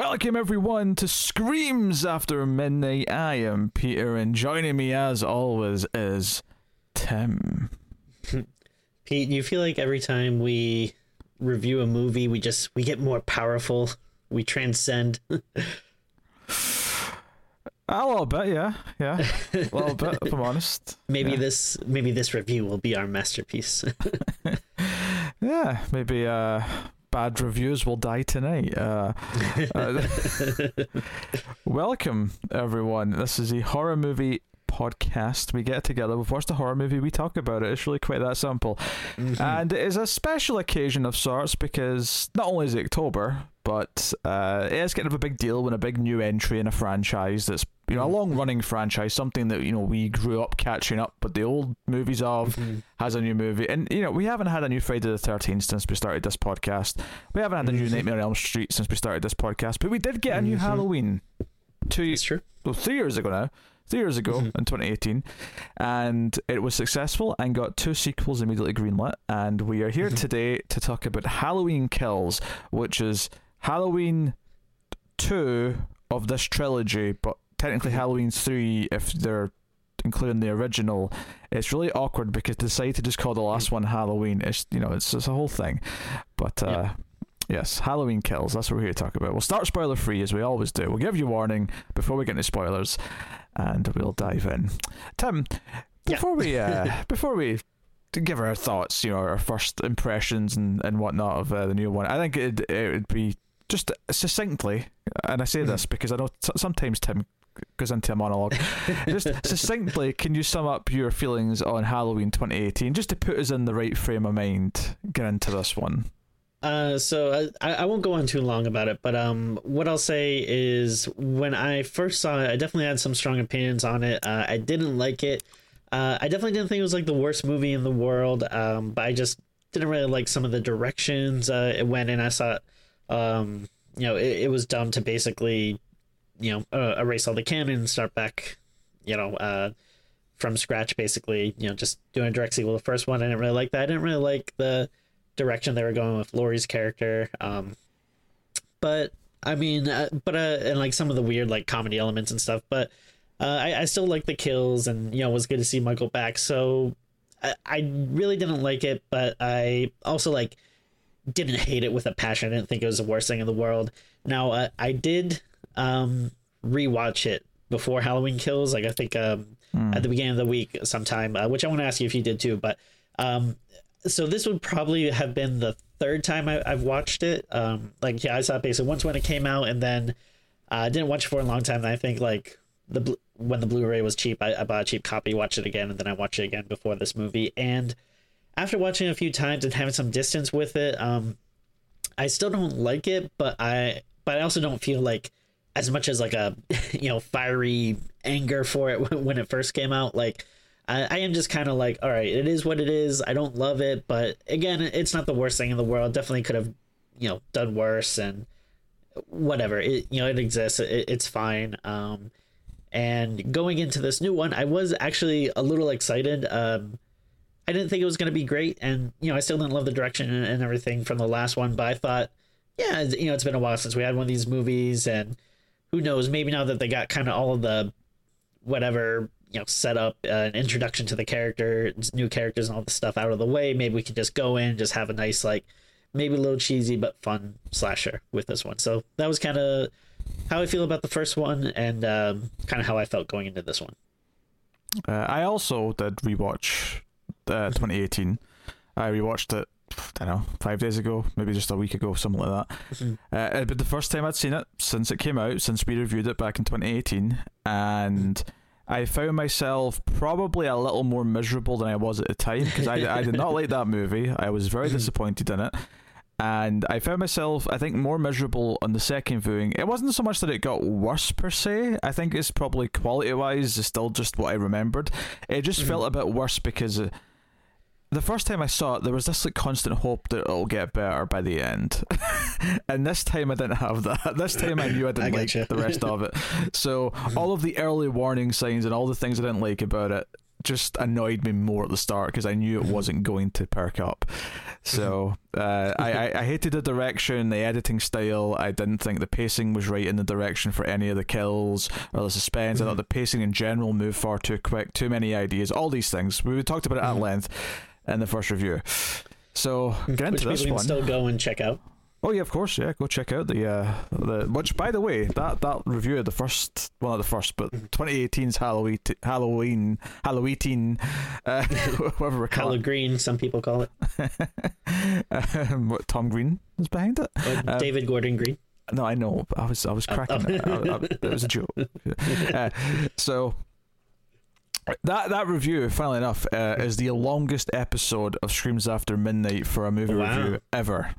Welcome everyone to Screams After Midnight. I am Peter, and joining me as always is Tim. Pete, you feel like every time we review a movie, we just we get more powerful. We transcend. A little bit, yeah, yeah, a little bit. If I'm honest, maybe yeah. this maybe this review will be our masterpiece. yeah, maybe uh, bad reviews will die tonight. Uh, uh, welcome everyone. This is a horror movie podcast. We get together, we watch the horror movie, we talk about it. It's really quite that simple. Mm-hmm. And it is a special occasion of sorts because not only is it October, but uh, it is kind of a big deal when a big new entry in a franchise that's you know a mm-hmm. long running franchise, something that you know we grew up catching up, but the old movies of mm-hmm. has a new movie, and you know we haven't had a new Friday the Thirteenth since we started this podcast. We haven't had a new mm-hmm. Nightmare on Elm Street since we started this podcast, but we did get a new mm-hmm. Halloween two years, well, three years ago now three years ago mm-hmm. in 2018, and it was successful and got two sequels immediately greenlit. And we are here mm-hmm. today to talk about Halloween Kills, which is Halloween two of this trilogy, but technically Halloween three if they're including the original. It's really awkward because they decided to just call the last mm. one Halloween. It's you know it's, it's a whole thing, but. uh. Yes, Halloween kills. That's what we're here to talk about. We'll start spoiler free as we always do. We'll give you warning before we get into spoilers, and we'll dive in. Tim, before we uh, before we to give our thoughts, you know, our first impressions and, and whatnot of uh, the new one, I think it it would be just succinctly, and I say this mm-hmm. because I know t- sometimes Tim goes into a monologue. just succinctly, can you sum up your feelings on Halloween 2018, just to put us in the right frame of mind, get into this one? Uh, so I, I won't go on too long about it, but um, what I'll say is when I first saw it, I definitely had some strong opinions on it. Uh, I didn't like it. Uh, I definitely didn't think it was like the worst movie in the world. Um, but I just didn't really like some of the directions uh, it went in. I saw, um, you know, it, it was dumb to basically, you know, uh, erase all the canon and start back, you know, uh, from scratch. Basically, you know, just doing a direct sequel the first one. I didn't really like that. I didn't really like the direction they were going with Laurie's character. Um, but I mean, uh, but uh, and like some of the weird like comedy elements and stuff. But uh, I, I still like the kills, and you know, it was good to see Michael back. So I, I really didn't like it, but I also like didn't hate it with a passion. I didn't think it was the worst thing in the world. Now uh, I did um, rewatch it before Halloween Kills. Like I think um, mm. at the beginning of the week sometime, uh, which I want to ask you if you did too. But um, so this would probably have been the third time I, have watched it. Um, like yeah, I saw it basically once when it came out, and then uh, I uh, didn't watch it for a long time. And I think like the bl- when the Blu-ray was cheap, I, I, bought a cheap copy, watched it again, and then I watched it again before this movie. And after watching it a few times and having some distance with it, um, I still don't like it, but I but I also don't feel like as much as like a you know fiery anger for it when it first came out. Like I, I am just kind of like, all right, it is what it is. I don't love it, but again, it's not the worst thing in the world. Definitely could have, you know, done worse and whatever. It you know it exists. It, it's fine. Um, and going into this new one, I was actually a little excited. Um, I didn't think it was going to be great, and you know, I still didn't love the direction and, and everything from the last one. But I thought, yeah, you know, it's been a while since we had one of these movies, and who knows? Maybe now that they got kind of all of the whatever you know set up uh, an introduction to the character new characters and all this stuff out of the way maybe we can just go in just have a nice like maybe a little cheesy but fun slasher with this one so that was kind of how i feel about the first one and um, kind of how i felt going into this one uh, i also did rewatch uh, 2018 i rewatched it I don't know, five days ago, maybe just a week ago, something like that. Mm-hmm. Uh, but the first time I'd seen it since it came out, since we reviewed it back in 2018, and I found myself probably a little more miserable than I was at the time because I, I did not like that movie. I was very disappointed in it. And I found myself, I think, more miserable on the second viewing. It wasn't so much that it got worse per se. I think it's probably quality wise, still just what I remembered. It just mm-hmm. felt a bit worse because the first time I saw it, there was this like constant hope that it'll get better by the end, and this time I didn't have that. This time I knew I didn't I like you. the rest of it. So mm-hmm. all of the early warning signs and all the things I didn't like about it just annoyed me more at the start because I knew it mm-hmm. wasn't going to perk up. So uh, I, I I hated the direction, the editing style. I didn't think the pacing was right in the direction for any of the kills or the suspense. I thought the pacing in general moved far too quick, too many ideas, all these things. We talked about it at length in the first review. So get into Which this can one. still go and check out. Oh yeah, of course, yeah. Go check out the uh the which by the way, that that review of the first well not the first, but 2018's Halloween Halloween Halloween uh whatever we call Hollow it. Green, some people call it. um, what, Tom Green was behind it. Or David Gordon Green. No, I know. but I was I was cracking it. I, I, it was a joke. Uh, so that that review, funnily enough, uh, is the longest episode of Screams After Midnight for a movie Wow. review ever.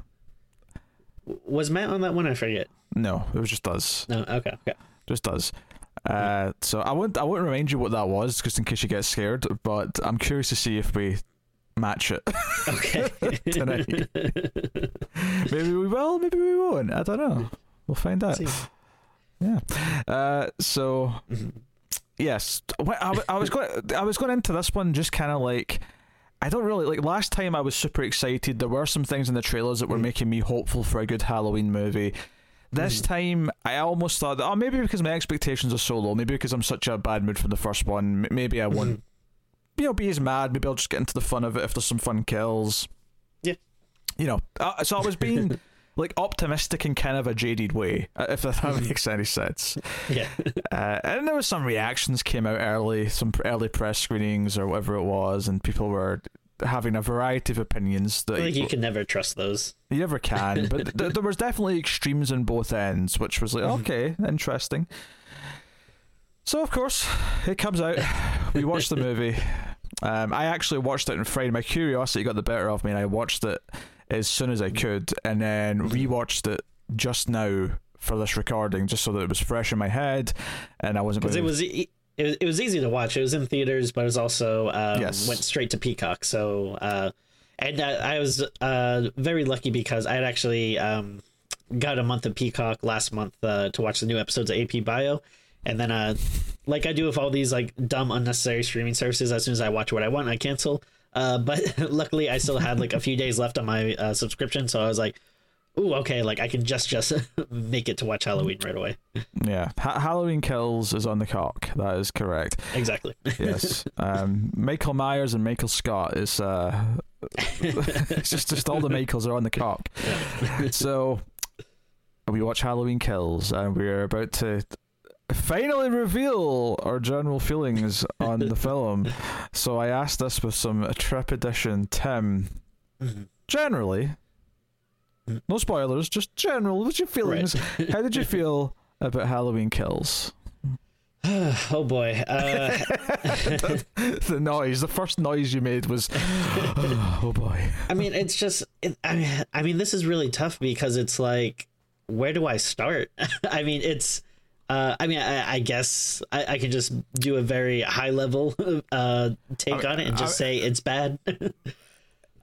Was Matt on that one? I forget. No, it was just us. No, okay, okay. just does. Uh, so I won't I won't remind you what that was, just in case you get scared. But I'm curious to see if we match it Okay. tonight. maybe we will, maybe we won't. I don't know. We'll find out. Yeah. Uh, so Mhm. Yes, I, I was going I was going into this one just kind of like. I don't really like last time I was super excited. There were some things in the trailers that were Mhm. making me hopeful for a good Halloween movie. This Mhm. time, I almost thought, oh, maybe because my expectations are so low, maybe because I'm such a bad mood from the first one, m- maybe I won't, Mhm. you know, be as mad. Maybe I'll just get into the fun of it if there's some fun kills. Yeah. You know, uh, so I was being like optimistic in kind of a jaded way, if that makes any sense. Yeah. Uh, and there was some reactions came out early, some early press screenings or whatever it was, and people were having a variety of opinions that like you can never trust those. you never can, but th- there was definitely extremes on both ends, which was like, Mhm. okay, interesting. So, of course, it comes out. We watch the movie. Um, I actually watched it on Friday. My curiosity got the better of me, and I watched it as soon as I could, and then rewatched it just now for this recording, just so that it was fresh in my head, and I wasn't Because it was e- it was it was easy to watch. It was in theaters, but it was also um, Yes. went straight to Peacock. So uh, and I, I was uh, very lucky because I had actually um, got a month of Peacock last month uh, to watch the new episodes of AP Bio, and then uh, like I do with all these like dumb unnecessary streaming services, as soon as I watch what I want, I cancel. Uh, but luckily, I still had like a few days left on my uh, subscription, so I was like, "Ooh, okay, like I can just just make it to watch Halloween right away." Yeah, ha- Halloween Kills is on the cock. That is correct. Exactly. Yes. um, Michael Myers and Michael Scott is uh, it's just just all the Michaels are on the cock. So we watch Halloween Kills, and we're about to finally reveal our general feelings on the film. So I asked this with some trepidation, Tim. Mhm. Generally, no spoilers, just general. What's your feelings? How did you feel about Halloween Kills? oh boy. Uh, the noise, the first noise you made was, oh boy. I mean, it's just. It, I mean, I mean, this is really tough because it's like, where do I start? I mean, it's. Uh, I mean, I, I guess I, I can just do a very high level uh, take I- on it and just say it's bad.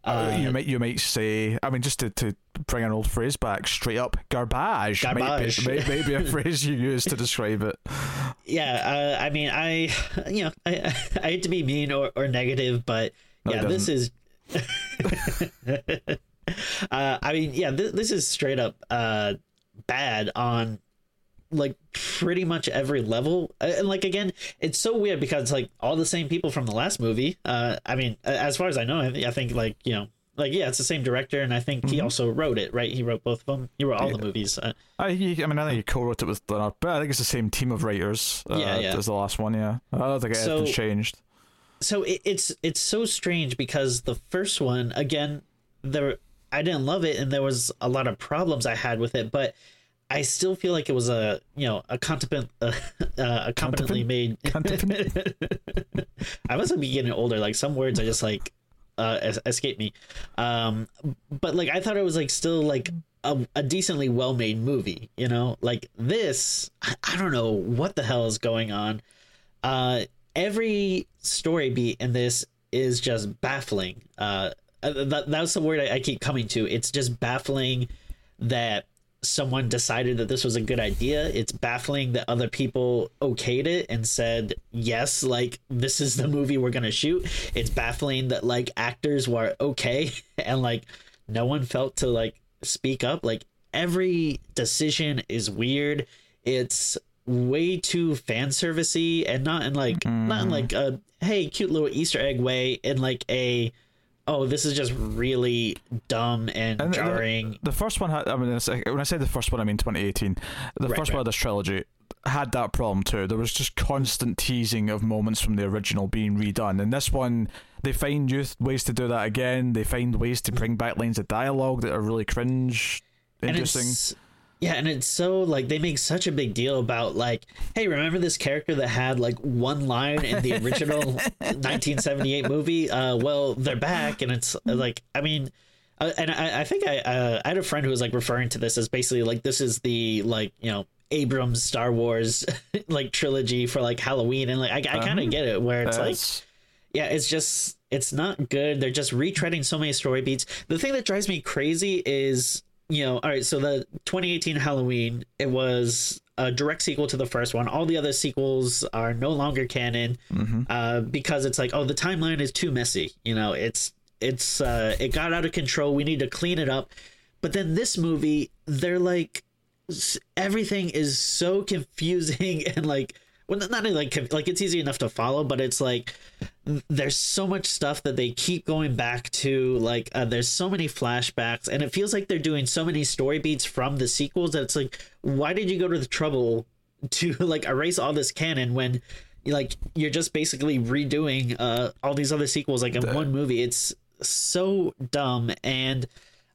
Uh, you might you might say, I mean, just to, to bring an old phrase back, straight up, garbage. Garbage. might, might be a phrase you use to describe it. yeah, uh, I mean, I, you know, I, I hate to be mean or, or negative, but No, yeah, this is. uh, I mean, yeah, this, this is straight up uh, bad on like pretty much every level. Uh, And like again, it's so weird because like all the same people from the last movie. Uh, I mean, as far as I know, I, I think like you know. Like yeah, it's the same director, and I think he Mhm. also wrote it, right? He wrote both of them. He wrote all the movies. Uh, I, he- I mean, I think he co-wrote it with Leonard, but I think it's the same team of writers uh, Yeah, yeah. as the last one. Yeah, I don't think So- anything's changed. so it, it's it's so strange because the first one again there I didn't love it and there was a lot of problems I had with it but I still feel like it was a you know a competent uh, uh, a competently made I must be getting older. Like some words I just like uh es- escape me. Um but like I thought it was like still like a, a decently well made movie you know? Like this I, I don't know what the hell is going on. Uh every story beat in this is just baffling. Uh that, that was the word I, I keep coming to. It's just baffling that someone decided that this was a good idea. It's baffling that other people okayed it and said, yes, like this is the movie we're going to shoot. It's baffling that like actors were okay and like no one felt to like speak up. Like every decision is weird. It's way too fan servicey and not in like mm. not in like a hey cute little Easter egg way in like a oh, this is just really dumb and, and jarring. The, the, first one had, I mean, when I say the first one, I mean 2018. The right, first right. one of this trilogy had that problem too. There was just constant teasing of moments from the original being redone. And this one, they find youth ways to do that again. They find ways to bring back lines of dialogue that are really cringe, interesting. Yeah, and it's so like they make such a big deal about like, hey, remember this character that had like one line in the original 1978 movie? Uh, well, they're back, and it's like, I mean, uh, and I, I think I uh, I had a friend who was like referring to this as basically like this is the like you know Abrams Star Wars like trilogy for like Halloween, and like I, I kind of uh-huh. get it where it's like, yeah, it's just it's not good. They're just retreading so many story beats. The thing that drives me crazy is you know, all right, so the 2018 Halloween, it was a direct sequel to the first one. All the other sequels are no longer canon mm-hmm. uh, because it's like, oh, the timeline is too messy. You know, it's it's uh, it got out of control. We need to clean it up. But then this movie, they're like, everything is so confusing and like well not like like it's easy enough to follow but it's like there's so much stuff that they keep going back to like uh, there's so many flashbacks and it feels like they're doing so many story beats from the sequels that it's like why did you go to the trouble to like erase all this canon when like you're just basically redoing uh all these other sequels like in the... one movie? It's so dumb and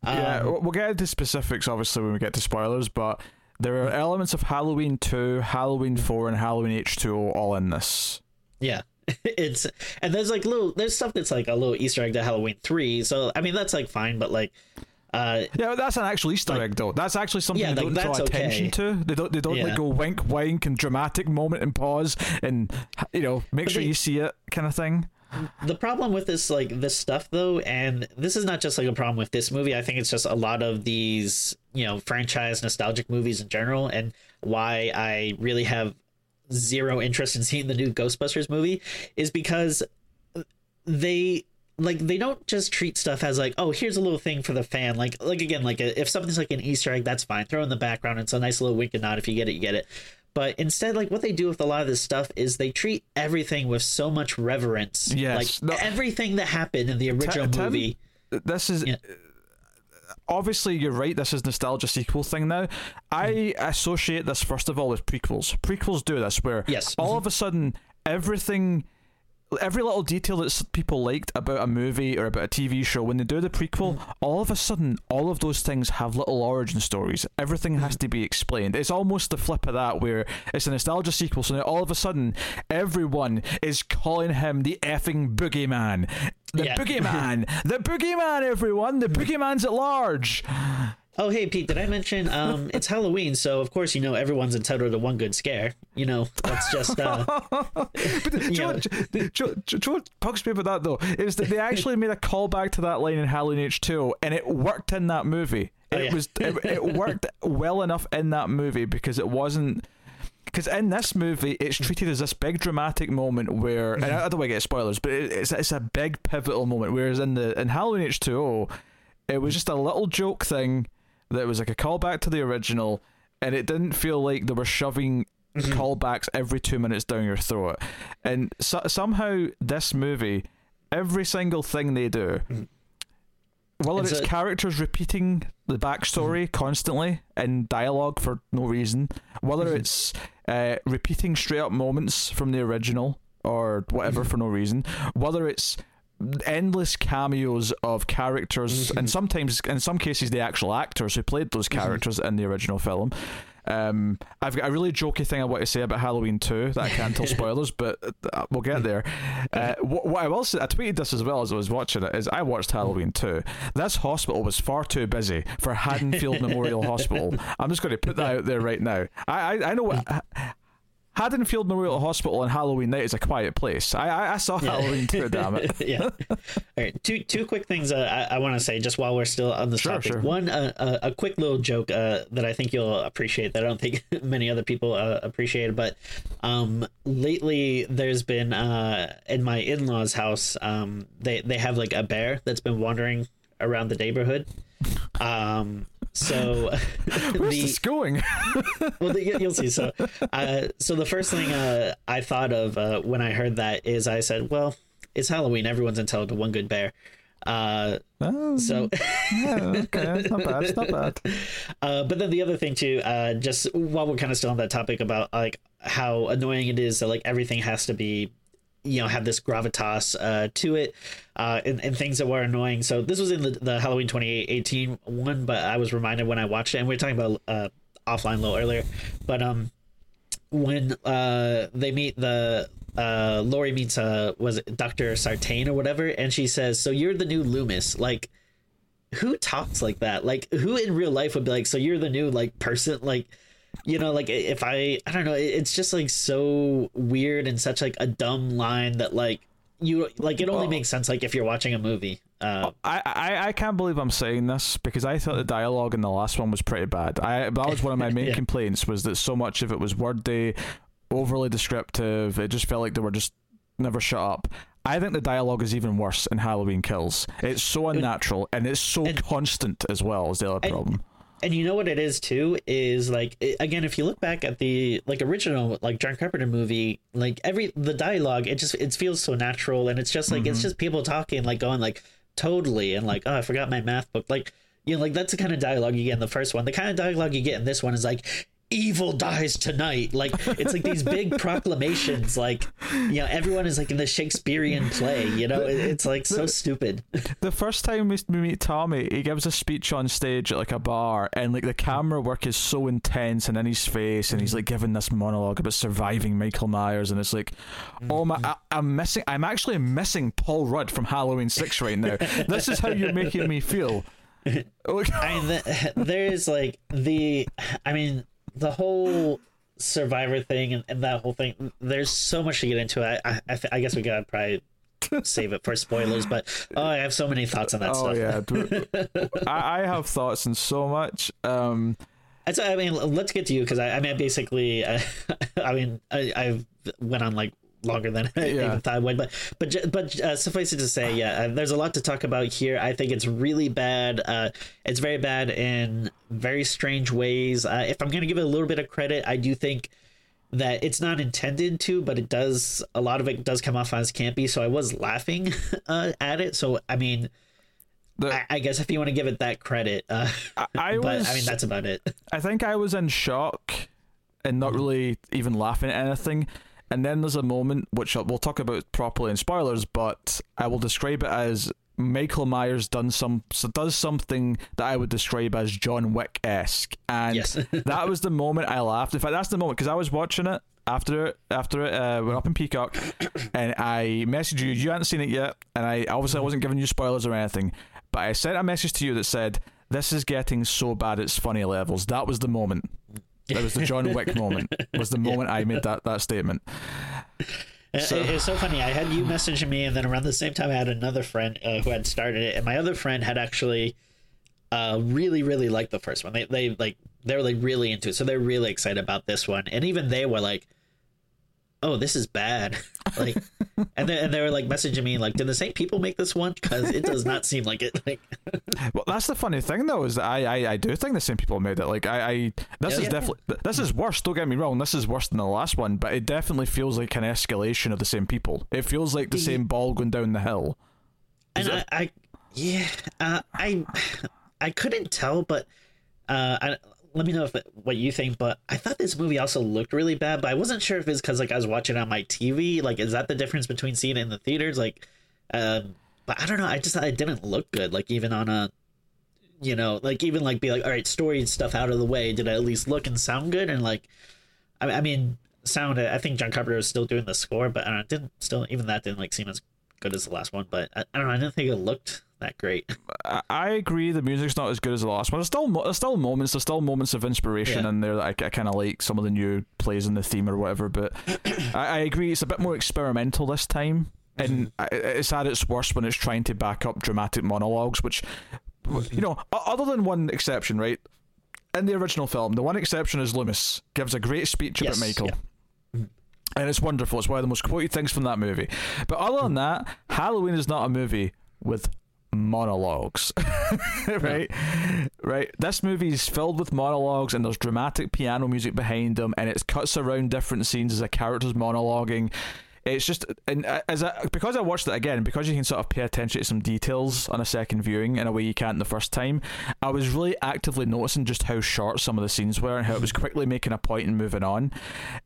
um, yeah we'll get into specifics obviously when we get to spoilers but there are elements of Halloween 2, Halloween 4, and Halloween H2O all in this. Yeah. It's and there's like little there's stuff that's like a little Easter egg to Halloween 3. So I mean that's like fine, but like uh, yeah, that's an actual Easter like, egg though. That's actually something yeah, they don't draw attention okay. to. They don't. They don't yeah. like go wink, wink, and dramatic moment and pause, and you know, make but sure they, you see it, kind of thing the problem with this like this stuff though and this is not just like a problem with this movie i think it's just a lot of these you know franchise nostalgic movies in general and why i really have zero interest in seeing the new ghostbusters movie is because they like they don't just treat stuff as like oh here's a little thing for the fan. Like like again like if something's like an easter egg that's fine. Throw in the background. It's a nice little wink and nod. If you get it you get it but instead like what they do with a lot of this stuff is they treat everything with so much reverence. Yes. Like no, everything that happened in the original Tim, movie this is yeah. obviously you're right this is nostalgia sequel thing now. I mm. associate this first of all with prequels. Prequels do this where yes. all of a sudden everything every little detail that people liked about a movie or about a TV show, when they do the prequel, mm. all of a sudden, all of those things have little origin stories. Everything has to be explained. It's almost the flip of that, where it's a nostalgia sequel, so now all of a sudden, everyone is calling him the effing boogeyman. The yeah. boogeyman! the boogeyman, everyone! The boogeyman's at large! Oh, hey, Pete, did I mention um, it's Halloween, so of course, you know, everyone's entitled to one good scare. You know, that's just. Uh, but what bugs me about that, though, is that they actually made a callback to that line in Halloween H2O, and it worked in that movie. Oh, it yeah. was it, it worked well enough in that movie because it wasn't because in this movie it's treated as this big dramatic moment where and I don't want to get spoilers, but it's it's a big pivotal moment. Whereas in the in Halloween H two O, it was just a little joke thing that was like a callback to the original, and it didn't feel like they were shoving mm-hmm. callbacks every two minutes down your throat. And so, somehow, this movie, every single thing they do, mm-hmm. whether it's, it's a- characters repeating the backstory mm-hmm. constantly in dialogue for no reason, whether mm-hmm. it's uh, repeating straight up moments from the original or whatever mm-hmm. for no reason, whether it's endless cameos of characters, mm-hmm. and sometimes, in some cases, the actual actors who played those mm-hmm. characters mm-hmm. in the original film. Um, I've got a really jokey thing I want to say about Halloween 2 that I can't tell spoilers, but uh, we'll get there. Uh, what, what, I will say, I tweeted this as well as I was watching it, is I watched Halloween 2. This hospital was far too busy for Haddonfield Memorial Hospital. I'm just going to put that out there right now. I, I, I know what. Haddonfield Memorial Hospital on Halloween night is a quiet place. I I, I saw Yeah. Halloween too, damn it. yeah. All right. Two two quick things uh, I, I want to say just while we're still on this Sure, topic. sure. One, uh, uh, a quick little joke uh, that I think you'll appreciate that I don't think many other people uh, appreciate. But um, lately, there's been uh, in my in laws' house, um, they they have like a bear that's been wandering around the neighborhood. Um, so Where's the this going? well, the, you'll see. So, uh, so the first thing uh, I thought of uh, when I heard that is I said, "Well, it's Halloween. Everyone's entitled to one good bear." Uh, Oh, so, yeah, okay, it's not bad. It's not bad. uh, but then the other thing too, uh, just while we're kind of still on that topic about like how annoying it is that like everything has to be, you know, have this gravitas uh, to it, uh, and, and things that were annoying. So this was in the, the Halloween 2018 one, but I was reminded when I watched it, and we were talking about uh, offline a little earlier, but um, when uh they meet the uh Laurie meets uh was it Dr. Sartain or whatever and she says so you're the new Loomis like who talks like that like who in real life would be like so you're the new like person like you know like if I I don't know it's just like so weird and such like a dumb line that like you like it only makes sense like if you're watching a movie uh I, I, I can't believe I'm saying this because I thought the dialogue in the last one was pretty bad. I that was one of my main Yeah. complaints was that so much of it was wordy, overly descriptive. It just felt like they were just never shut up. I think the dialogue is even worse in Halloween Kills. It's so unnatural and it's so and- constant as well as the other problem. And you know what it is too is like it, again if you look back at the like original like john carpenter movie like every the dialogue it just it feels so natural and it's just like it's mm-hmm. just people talking like going like totally and like oh i forgot my math book like you know like that's the kind of dialogue you get in the first one. The kind of dialogue you get in this one is like evil dies tonight like it's like these big proclamations like you know everyone is like in the shakespearean play you know it, it's like so stupid The first time we meet Tommy, he gives a speech on stage at like a bar, and like the camera work is so intense and in his face, and he's like giving this monologue about surviving Michael Myers, and it's like, oh my, I, I'm missing, I'm actually missing Paul Rudd from Halloween Six right now. this is how you're making me feel. I mean, the, there is like the, I mean, the whole survivor thing and, and that whole thing. There's so much to get into. I, I, I, I guess we gotta probably save it for spoilers. But oh, I have so many thoughts on that oh stuff. yeah. I, I have thoughts on so much. Um, That's, I mean, let's get to you because I, I mean, basically, uh, I mean, I, I've went on like longer than I Yeah. even thought I would, but but but uh, suffice it to say, yeah, uh, there's a lot to talk about here. I think it's really bad. Uh, it's very bad in very strange ways. Uh, if I'm gonna give it a little bit of credit, I do think that it's not intended to, but it does. A lot of it does come off as campy, so I was laughing uh, at it. So I mean. the, I, I guess if you want to give it that credit, uh, I, I but was, I mean that's about it. I think I was in shock and not really even laughing at anything. And then there's a moment which we'll talk about properly in spoilers, but I will describe it as Michael Myers done some so does something that I would describe as John Wick esque, and Yes. that was the moment I laughed. In fact, that's the moment because I was watching it after it after it uh, went up in Peacock, and I messaged you. You hadn't seen it yet, and I obviously I wasn't giving you spoilers or anything, but I sent a message to you that said, "This is getting so bad it's funny levels." That was the moment. That was the John Wick moment. Was the moment I made that that statement. So- it- it's so funny. I had you messaging me, and then around the same time, I had another friend uh, who had started it, and my other friend had actually uh, really, really liked the first one. They, they like they were like really into it, so they're really excited about this one. And even they were like, "Oh, this is bad." Like, and they, and they were like messaging me like, "Did the same people make this one? Because it does not seem like it." Like, Well, that's the funny thing though is that I I, I do think the same people made it. Like I, I this Yeah, is yeah. definitely this is worse. Don't get me wrong. This is worse than the last one, but it definitely feels like an escalation of the same people. It feels like the Yeah. same ball going down the hill. and I, I, yeah, uh, I, I couldn't tell, but uh, I, let me know if what you think. But I thought this movie also looked really bad, but I wasn't sure if it's because like I was watching on my TV. Like, is that the difference between seeing it in the theaters? Like, um, but I don't know. I just thought it didn't look good. Like even on a, you know, like even like be like, all right, story stuff out of the way. Did it at least look and sound good? And like, I, I mean, sound. I think John Carpenter was still doing the score, but I don't know, didn't still even that didn't like seem as good as the last one. But I, I don't know. I didn't think it looked that great. I, agree. The music's not as good as the last one. There's still there's still moments. There's still moments of inspiration Yeah. in there that I, I kind of like. Some of the new plays in the theme or whatever. But I, I agree. It's a bit more experimental this time, mm-hmm. and it's at its worst when it's trying to back up dramatic monologues, which you know, other than one exception, right? In the original film, the one exception is Loomis gives a great speech Yes, about Michael. yeah. And it's wonderful. It's one of the most quoted things from that movie. But other than mm-hmm. that, Halloween is not a movie with monologues. right? Right. This movie is filled with monologues and there's dramatic piano music behind them and it cuts around different scenes as a character's monologuing. It's just and uh, as I, because I watched it again, because you can sort of pay attention to some details on a second viewing in a way you can't the first time. I was really actively noticing just how short some of the scenes were and how it was quickly making a point and moving on.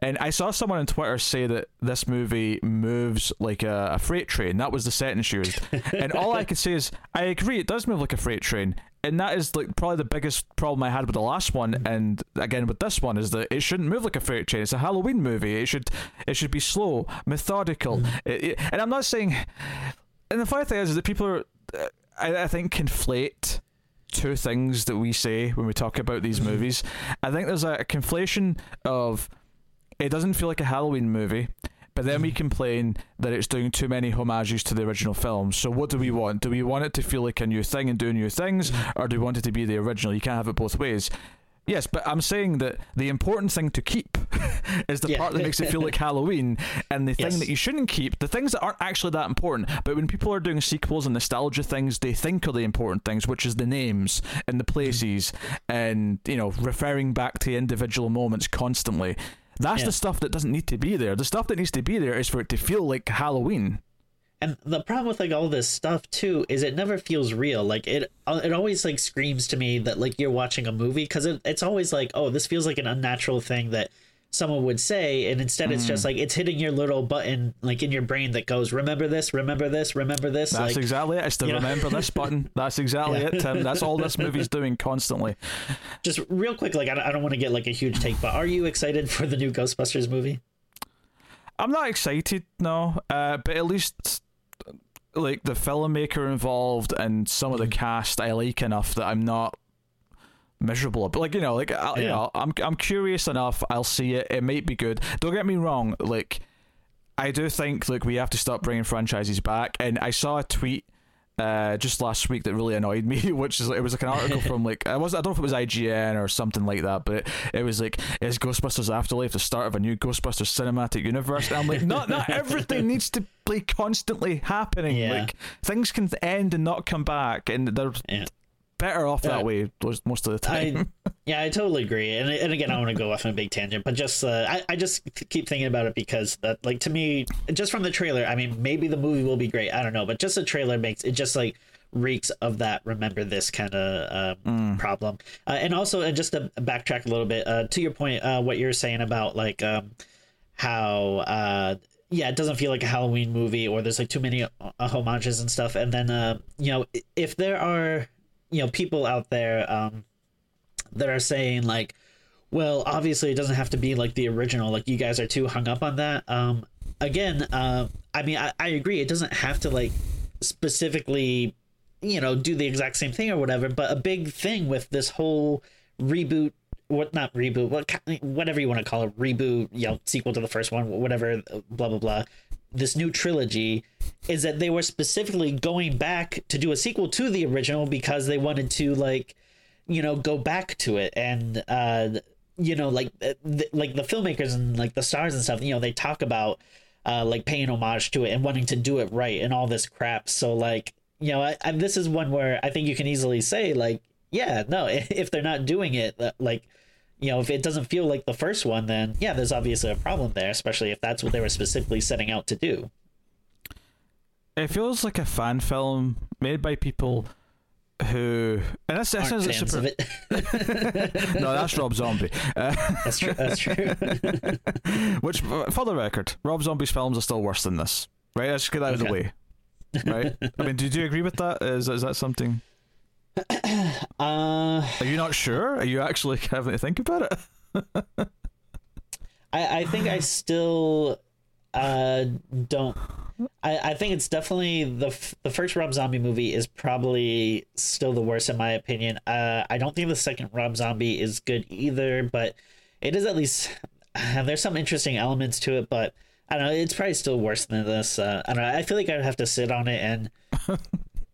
And I saw someone on Twitter say that this movie moves like a, a freight train. That was the sentence used. and all I could say is, I agree, it does move like a freight train. And that is like probably the biggest problem I had with the last one, and again with this one is that it shouldn't move like a freight train. It's a Halloween movie. It should it should be slow, methodical. It- it- and I'm not saying. And the funny thing is, is that people are, uh, I, I think, conflate two things that we say when we talk about these movies. I think there's a conflation of it doesn't feel like a Halloween movie, but then we complain that it's doing too many homages to the original film. So what do we want? Do we want it to feel like a new thing and do new things, or do we want it to be the original? You can't have it both ways. Yes, but I'm saying that the important thing to keep is the Yeah. part that makes it feel like Halloween, and the thing Yes. that you shouldn't keep, the things that aren't actually that important. But when people are doing sequels and nostalgia things, they think are the important things, which is the names and the places, and you know, referring back to individual moments constantly. That's Yeah. the stuff that doesn't need to be there. The stuff that needs to be there is for it to feel like Halloween. And the problem with like all this stuff too is it never feels real. Like it, uh, it always like screams to me that like you're watching a movie because it, it's always like, oh, this feels like an unnatural thing that someone would say, and instead it's Mm. just like it's hitting your little button like in your brain that goes, remember this, remember this, remember this. That's like, exactly it. It's know? remember this button. That's exactly Yeah. it, Tim. That's all this movie's doing constantly. just real quick, like I don't, I don't want to get like a huge take, but are you excited for the new Ghostbusters movie? I'm not excited, no, uh, but at least like the filmmaker involved and some of the cast I like enough that I'm not miserable. But like you know, like I, you Yeah. know, I'm I'm curious enough. I'll see it. It might be good. Don't get me wrong. Like I do think like we have to stop bringing franchises back. And I saw a tweet. Uh, just last week that really annoyed me, which is it was like an article from like I was I don't know if it was IGN or something like that, but it, it was like is Ghostbusters Afterlife the start of a new Ghostbusters cinematic universe? And I'm like, not not everything needs to be constantly happening. Yeah. Like things can end and not come back, and they're Yeah. Better off that Uh, way most- of the time. I yeah, I totally agree. And and again, I want to go off on a big tangent, but just uh, I I just keep thinking about it because that like to me, just from the trailer, I mean, maybe the movie will be great. I don't know, but just the trailer makes it just like reeks of that remember this kind of um, problem uh, and also and just to backtrack a little bit uh, to your point uh, what you're saying about like um, how uh, yeah it doesn't feel like a halloween movie or there's like too many uh, homages and stuff and then uh, you know if there are you know people out there um, that are saying like well obviously it doesn't have to be like the original like you guys are too hung up on that. Um again uh, i mean I, I agree it doesn't have to like specifically you know do the exact same thing or whatever but a big thing with this whole reboot what not reboot what whatever you want to call it reboot you know sequel to the first one whatever blah blah blah this new trilogy is that they were specifically going back to do a sequel to the original because they wanted to like you know go back to it. And uh you know like uh, th- like the filmmakers and like the stars and stuff you know they talk about uh like paying homage to it and wanting to do it right and all this crap. So like you know I, I, this is one where i think you can easily say like yeah no if they're not doing it uh, like you know if it doesn't feel like the first one then yeah there's obviously a problem there especially if that's what they were specifically setting out to do. It feels like a fan film made by people who and that's that aren't sounds like fans super no that's rob zombie. Uh, that's true that's true. Which for the record rob zombie's films are still worse than this right? Let's get out of the way right? I mean do you agree with that? Is, is that something uh are you not sure are you actually having to think about it I, I think I still uh don't I, I think it's definitely the f- the first Rob Zombie movie is probably still the worst in my opinion. Uh, I don't think the second Rob Zombie is good either, but it is at least uh, there's some interesting elements to it. But I don't know, it's probably still worse than this. Uh, I don't know. I feel like I'd have to sit on it and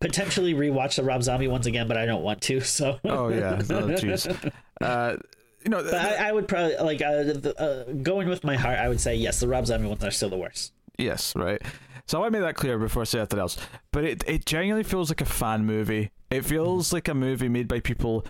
potentially rewatch the Rob Zombie ones again, but I don't want to. So Oh yeah, oh, jeez. uh, you know, But I, I would probably like uh, the, uh, going with my heart. I would say yes, the Rob Zombie ones are still the worst. Yes, right. So I want to make that clear before I say anything else. But it it genuinely feels like a fan movie. It feels like a movie made by people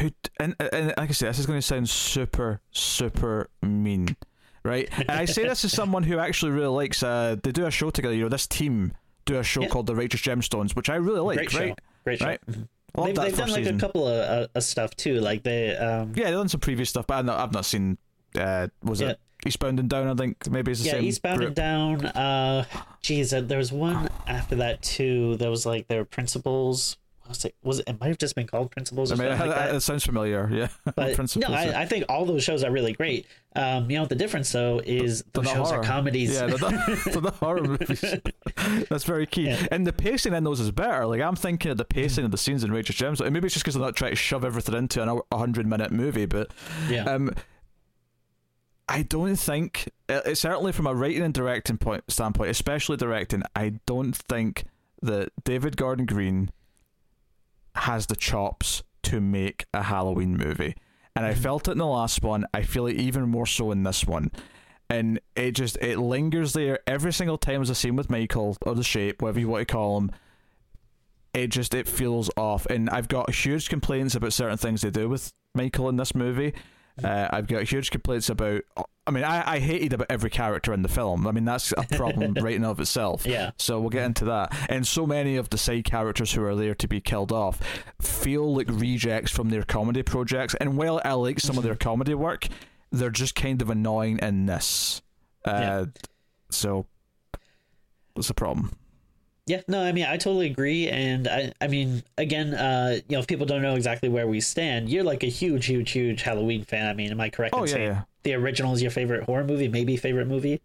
who and and like I said, this is going to sound super super mean, right? And I say this as someone who actually really likes. Uh, they do a show together. You know, this team do a show Yeah. called The Righteous Gemstones, which I really like. Great show, right? great show. Right. Mhm. Loved They've, that they've done like season. a couple of uh, stuff too. Like they, um, Yeah, they've done some previous stuff, but I've not, I've not seen. Uh, was Yeah. it Eastbound and Down? I think maybe it's the yeah, same. Eastbound group. and Down. Uh, geez, uh, there was one after that too. There was like their principles. Was it? Was it? It might have just been called Principals. Or I mean, something like that. it sounds familiar. Yeah, But no. I, I think all those shows are really great. Um, you know, the difference though is They're those shows horror. are comedies. Yeah, they're not, horror movies. That's very key. Yeah. And the pacing in those is better. Like I'm thinking of the pacing of the scenes in Righteous Gems. And maybe it's just because they're not trying to shove everything into an a hundred minute movie, but yeah. um, I don't think uh, it's certainly from a writing and directing point standpoint, especially directing. I don't think that David Gordon Green has the chops to make a Halloween movie, and I Mhm. felt it in the last one. I feel it even more so in this one, and it just it lingers there every single time. As I seen with Michael or the Shape, whatever you want to call him. It just it feels off, and I've got huge complaints about certain things they do with Michael in this movie. Uh, I've got huge complaints about. I mean, I, I hated about every character in the film. I mean, that's a problem right in of itself. yeah. So we'll get into that. And so many of the side characters who are there to be killed off feel like rejects from their comedy projects. And while I like some of their comedy work, they're just kind of annoying in this. Uh, Yeah. So that's a problem. Yeah, no, I mean, I totally agree, and I, I mean, again, uh, you know, if people don't know exactly where we stand, you're like a huge, huge, huge Halloween fan. I mean, am I correct Oh in yeah, saying yeah. the original is your favorite horror movie, maybe favorite movie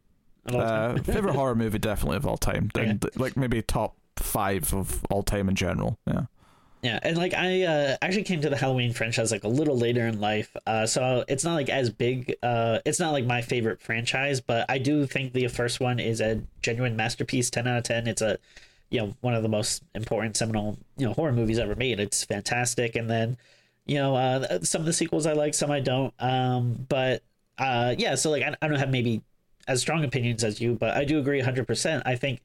of all time? Uh, favorite horror movie definitely of all time. Okay. And, like maybe top five of all time in general. Yeah. Yeah, and like I uh, actually came to the Halloween franchise like a little later in life, uh, so it's not like as big. Uh, it's not like my favorite franchise, but I do think the first one is a genuine masterpiece. Ten out of ten. It's a, you know, one of the most important seminal you know horror movies ever made. It's fantastic, and then, you know, uh, some of the sequels I like, some I don't. Um, but uh, yeah, so like I, I don't have maybe as strong opinions as you, but I do agree hundred percent. I think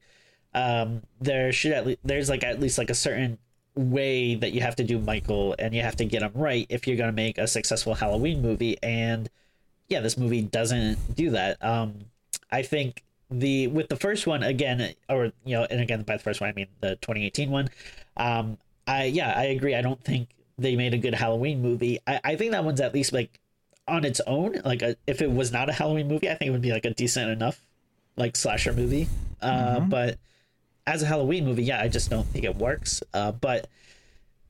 um, there should at least there's like at least like a certain way that you have to do Michael and you have to get him right if you're going to make a successful Halloween movie and yeah this movie doesn't do that um I think the with the first one again or you know and again by the first one I mean the 2018 one um I yeah I agree I don't think they made a good Halloween movie I, I think that one's at least like on its own like a, if it was not a Halloween movie I think it would be like a decent enough like slasher movie uh but as a Halloween movie, yeah, I just don't think it works. Uh, but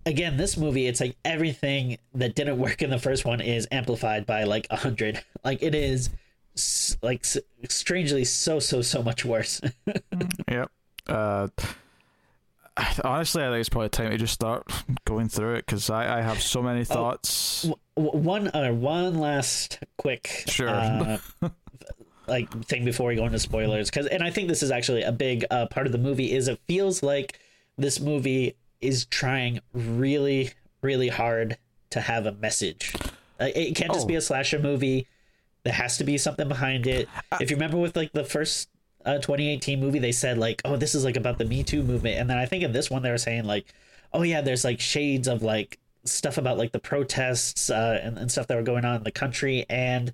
again, this movie, it's like everything that didn't work in the first one is amplified by like a hundred. Like it is, like strangely so so so much worse. Yep. Uh, honestly, I think it's probably time to just start going through it because I, I have so many thoughts. W- one uh, one last quick Sure. uh, like thing before we go into spoilers because and I think this is actually a big uh, part of the movie is it feels like this movie is trying really really hard to have a message. It can't just Oh. be a slasher movie. There has to be something behind it. if you remember with like the first uh, 2018 movie, they said like, "Oh, this is like about the Me Too movement," and then I think in this one they were saying like, "Oh yeah, there's like shades of like stuff about like the protests uh, and, and stuff that were going on in the country," and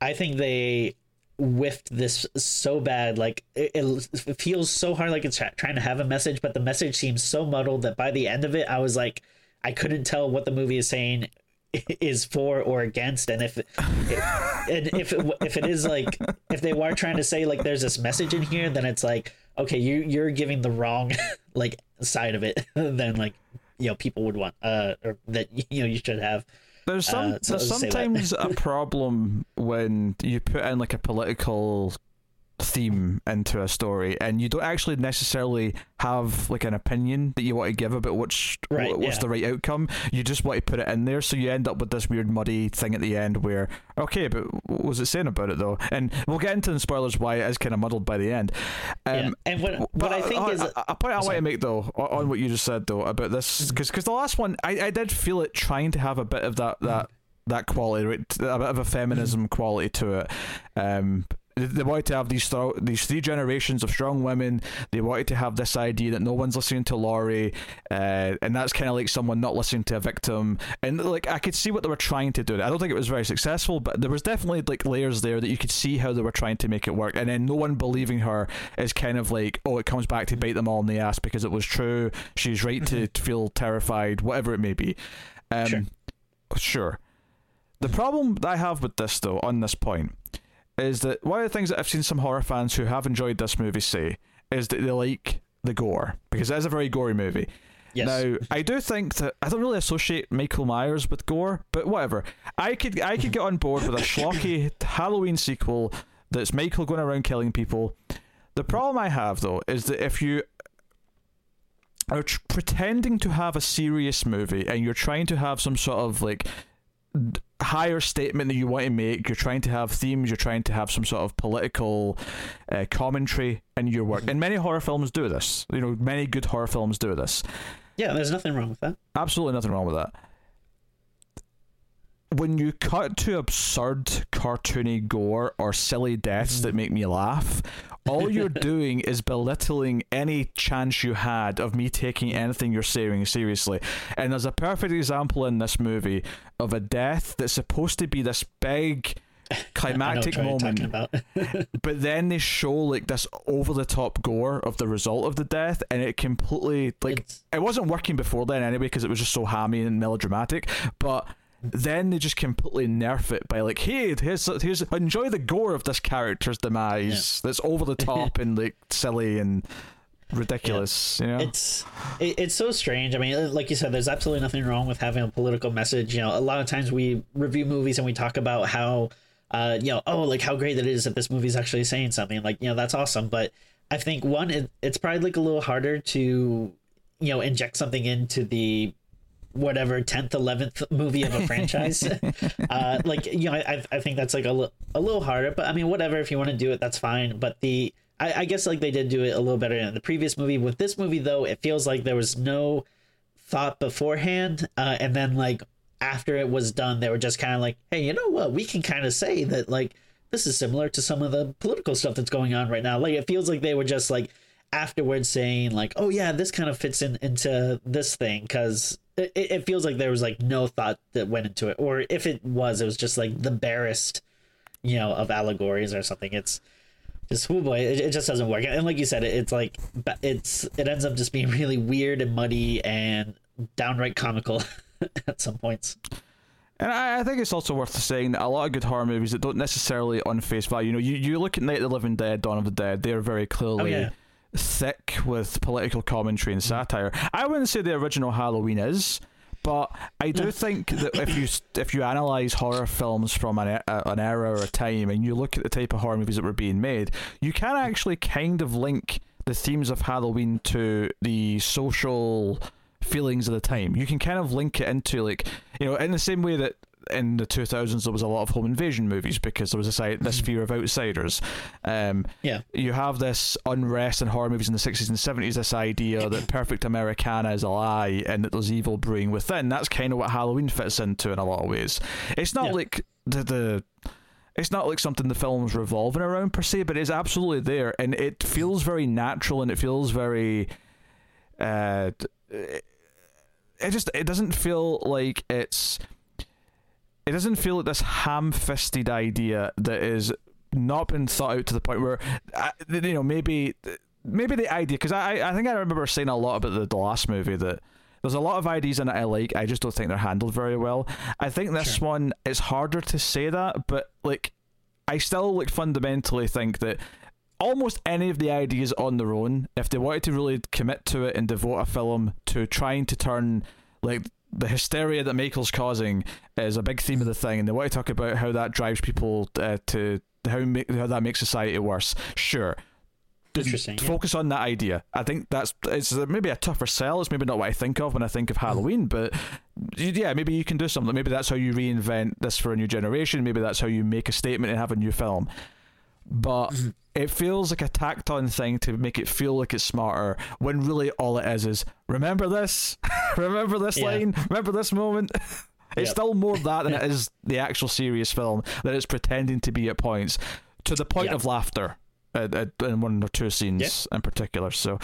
I think they whiffed this so bad like it, it feels so hard like it's trying to have a message but the message seems so muddled that by the end of it i was like i couldn't tell what the movie is saying is for or against and if it, and if it, if it is like if they were trying to say like there's this message in here then it's like okay you you're giving the wrong like side of it than like you know people would want uh or that you know you should have There's some Uh, so there's I'll say that. sometimes a problem when you put in like a political theme into a story and you don't actually necessarily have like an opinion that you want to give about which Right, what's yeah. the right outcome. You just want to put it in there so you end up with this weird muddy thing at the end where okay but what was it saying about it though? And we'll get into the spoilers why it is kind of muddled by the end. Um, yeah. And what what I think a, is a, a point I want to make though on on what you just said though about this because the last one I, I did feel it trying to have a bit of that that that quality right, a bit of a feminism quality to it. Um they- wanted to have these th- these three generations of strong women. They wanted to have this idea that no one's listening to Laurie, uh, and that's kind of like someone not listening to a victim. And like I could see what they were trying to do. I don't think it was very successful, but there was definitely like layers there that you could see how they were trying to make it work. And then no one believing her is kind of like, oh, it comes back to bite them all in the ass because it was true. She's right to, to feel terrified, whatever it may be. Um, Sure. sure. The problem that I have with this, though, on this point, is that one of the things that I've seen some horror fans who have enjoyed this movie say is that they like the gore because it is a very gory movie. yes. Now, I do think that I don't really associate Michael Myers with gore, but whatever. I could I could get on board with a schlocky Halloween sequel that's Michael going around killing people. The problem I have though is that if you are tr- pretending to have a serious movie and you're trying to have some sort of like higher statement that you want to make you're trying to have themes you're trying to have some sort of political uh, commentary in your work. And many horror films do this. You know many good horror films do this. Yeah, there's nothing wrong with that. absolutely nothing wrong with that when you cut to absurd cartoony gore or silly deaths mm. that make me laugh all you're doing is belittling any chance you had of me taking anything you're saying seriously. And there's a perfect example in this movie of a death that's supposed to be this big climactic what you're talking moment but then they show like this over the top gore of the result of the death and it completely like It's- it wasn't working before then anyway because it was just so hammy and melodramatic but then they just completely nerf it by like hey here's, here's enjoy the gore of this character's demise that's over the top and like silly and ridiculous you know? It's it, it's so strange. I mean like you said there's absolutely nothing wrong with having a political message. You know a lot of times we review movies and we talk about how uh you know oh like how great it is that this movie's actually saying something. Like you know that's awesome. But i think one it, it's probably like a little harder to you know inject something into the whatever 10th 11th movie of a franchise. Uh like you know i i think that's like a, li- a little harder but i mean whatever if you want to do it that's fine but the I, I guess like they did do it a little better in the previous movie. With this movie though it feels like there was no thought beforehand uh and then like after it was done they were just kind of like hey you know what? We can kind of say that like this is similar to some of the political stuff that's going on right now. Like it feels like they were just like afterwards saying like oh yeah this kind of fits in into this thing because it, it feels like there was like no thought that went into it. Or if it was it was just like the barest you know of allegories or something. It's just oh boy it, it just doesn't work. And like you said it, it's like it's it ends up just being really weird and muddy and downright comical at some points. And I, I think it's also worth saying that a lot of good horror movies that don't necessarily on face value, you know, you, you look at Night of the Living Dead, Dawn of the Dead, they're very oh, clearly Oh, yeah. Thick with political commentary and mm. satire. I wouldn't say the original Halloween is, but I do think that if you if you analyze horror films from an, an era or a time and you look at the type of horror movies that were being made, you can actually kind of link the themes of Halloween to the social feelings of the time. You can kind of link it into like you know in the same way that in the 2000s there was a lot of home invasion movies because there was this this fear of outsiders. Um, yeah. you have this unrest in horror movies in the 60s and 70s this idea that perfect americana is a lie and that there's evil brewing within. That's kind of what halloween fits into in a lot of ways. It's not Yeah. like the the it's not like something the film's revolving around per se but it's absolutely there and it feels very natural and it feels very uh it just it doesn't feel like it's it doesn't feel like this ham-fisted idea that is not been thought out to the point where you know maybe maybe the idea because I I think I remember saying a lot about the, the last movie that there's a lot of ideas in it I like I just don't think they're handled very well I think this Sure. one it's harder to say that but like I still like fundamentally think that almost any of the ideas on their own, if they wanted to really commit to it and devote a film to trying to turn like the hysteria that Michael's causing is a big theme of the thing, and they want to talk about how that drives people uh, to how how that makes society worse. Sure. Interesting. yeah. Focus on that idea. I think that's it's maybe a tougher sell. It's maybe not what I think of when I think of Halloween, but yeah, maybe you can do something. Maybe that's how you reinvent this for a new generation. Maybe that's how you make a statement and have a new film. But Mm-hmm. it feels like a tacked on thing to make it feel like it's smarter when really all it is is remember this, remember this Yeah. line, remember this moment. It's Yep. still more that than it is the actual serious film that it's pretending to be at points, to the point Yep. of laughter at, at, in one or two scenes in particular. So,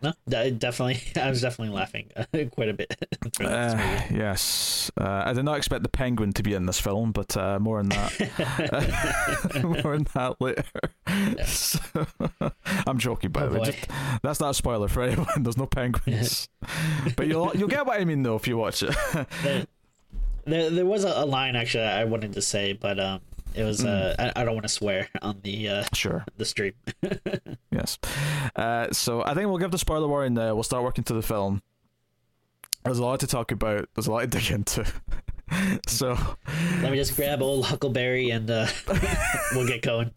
No, definitely. I was definitely laughing quite a bit. uh, yes, uh, I did not expect the penguin to be in this film, but uh, more on that, more on that later. So, I'm joking, by Oh, the way. Just, that's not a spoiler for anyone. There's no penguins, but you'll you'll get what I mean though if you watch it. there, there, there was a, a line actually I wanted to say, but um, it was uh, Mm. I, I don't want to swear on the uh, sure. the stream. Yes. Uh, so I think we'll give the spoiler warning now. We'll start working to the film. There's a lot to talk about. There's a lot to dig into. so Let me just grab old Huckleberry and uh, we'll get going.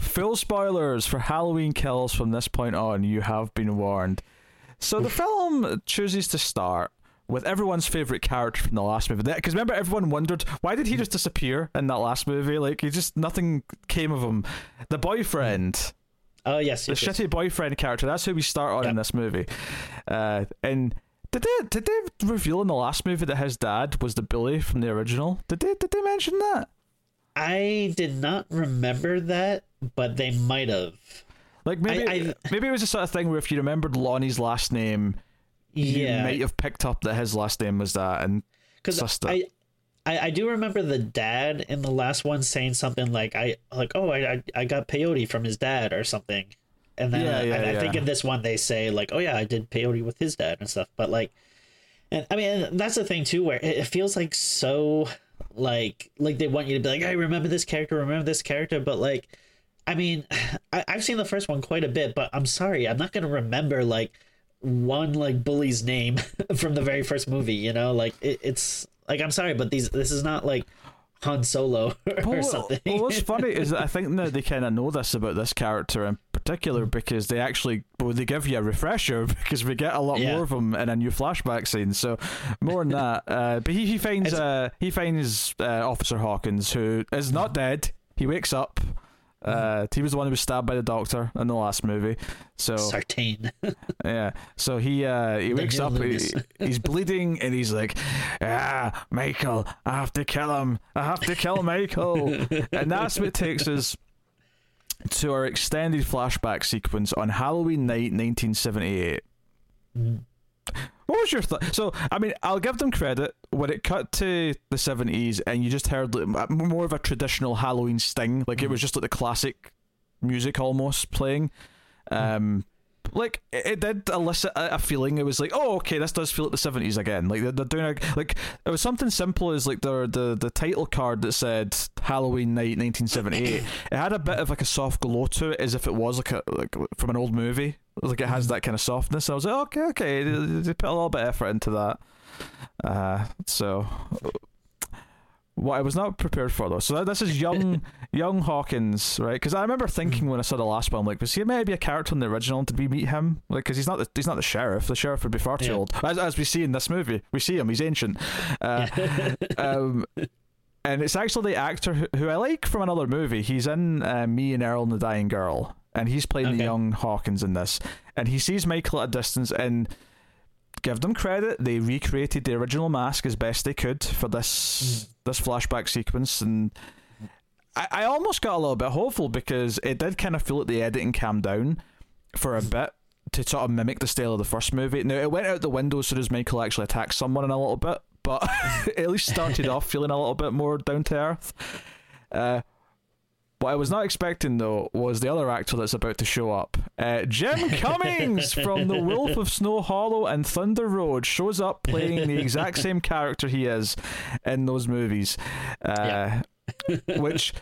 full spoilers for Halloween Kills from this point on. You have been warned. So the film chooses to start with everyone's favorite character from the last movie. Because remember, everyone wondered why did he just disappear in that last movie? Like he just nothing came of him. The boyfriend. Oh yes, the yes, yes. shitty boyfriend character. That's who we start on in this movie. Uh, and did they did they reveal in the last movie that his dad was the bully from the original? Did they did they mention that? I did not remember that, but they might have. Like maybe I- maybe it was the sort of thing where if you remembered Lonnie's last name, you Yeah, might have picked up that his last name was that. And because. I, I I do remember the dad in the last one saying something like I like oh I I, I got peyote from his dad or something, and then Yeah, yeah, and I think in this one they say like oh yeah I did peyote with his dad and stuff, but like, and I mean that's the thing too where it, it feels like so like like they want you to be like I remember this character remember this character, but like. I mean, I, I've seen the first one quite a bit, but I'm sorry, I'm not gonna remember like one like bully's name from the very first movie. You know, like it, it's like I'm sorry, but these this is not like Han Solo or Well, something. well, what's funny is that I think now they kind of know this about this character in particular because they actually well, they give you a refresher because we get a lot Yeah. more of him in a new flashback scene. So more than that. Uh, but he, he finds uh, he finds uh, Officer Hawkins who is not dead. He wakes up. Uh, he was the one who was stabbed by the doctor in the last movie. So Sartain. yeah. So he uh he wakes up, he, he's bleeding, and he's like, "Ah, Michael, I have to kill him. I have to kill Michael." and that's what takes us to our extended flashback sequence on Halloween night, 1978. What was your thought? So, I mean, I'll give them credit when it cut to the 70s and you just heard more of a traditional Halloween sting. Like, it was just like the classic music almost playing. Um, like it, it did elicit a, a feeling. It was like, oh, okay, this does feel like the seventies again. Like they're, they're doing a, like it was something simple as like the the the title card that said Halloween Night nineteen seventy eight. it had a bit of like a soft glow to it, as if it was like a like from an old movie. Like it has that kind of softness. I was like, okay, okay, they, put a little bit of effort into that. Uh, so what I was not prepared for though. So this is young young Hawkins, right? Because I remember thinking when I saw the last one, like, was he maybe a character in the original? Did we meet him? Like, because he's not the he's not the sheriff. The sheriff would be far too Yeah. old. As, as we see in this movie, we see him. He's ancient. Uh, um, and it's actually the actor who, who I like from another movie. He's in uh, Me and Earl and the Dying Girl, and he's playing the young Hawkins in this. And he sees Michael at a distance and. Give them credit; they recreated the original mask as best they could for this this flashback sequence, and I, I almost got a little bit hopeful because it did kind of feel like the editing calmed down for a bit to sort of mimic the style of the first movie. Now it went out the window as soon as Michael actually attacks someone in a little bit, but it at least started off feeling a little bit more down to earth. Uh, what I was not expecting though was the other actor that's about to show up. Uh, Jim Cummings from The Wolf of Snow Hollow and Thunder Road shows up playing the exact same character he is in those movies. Uh, which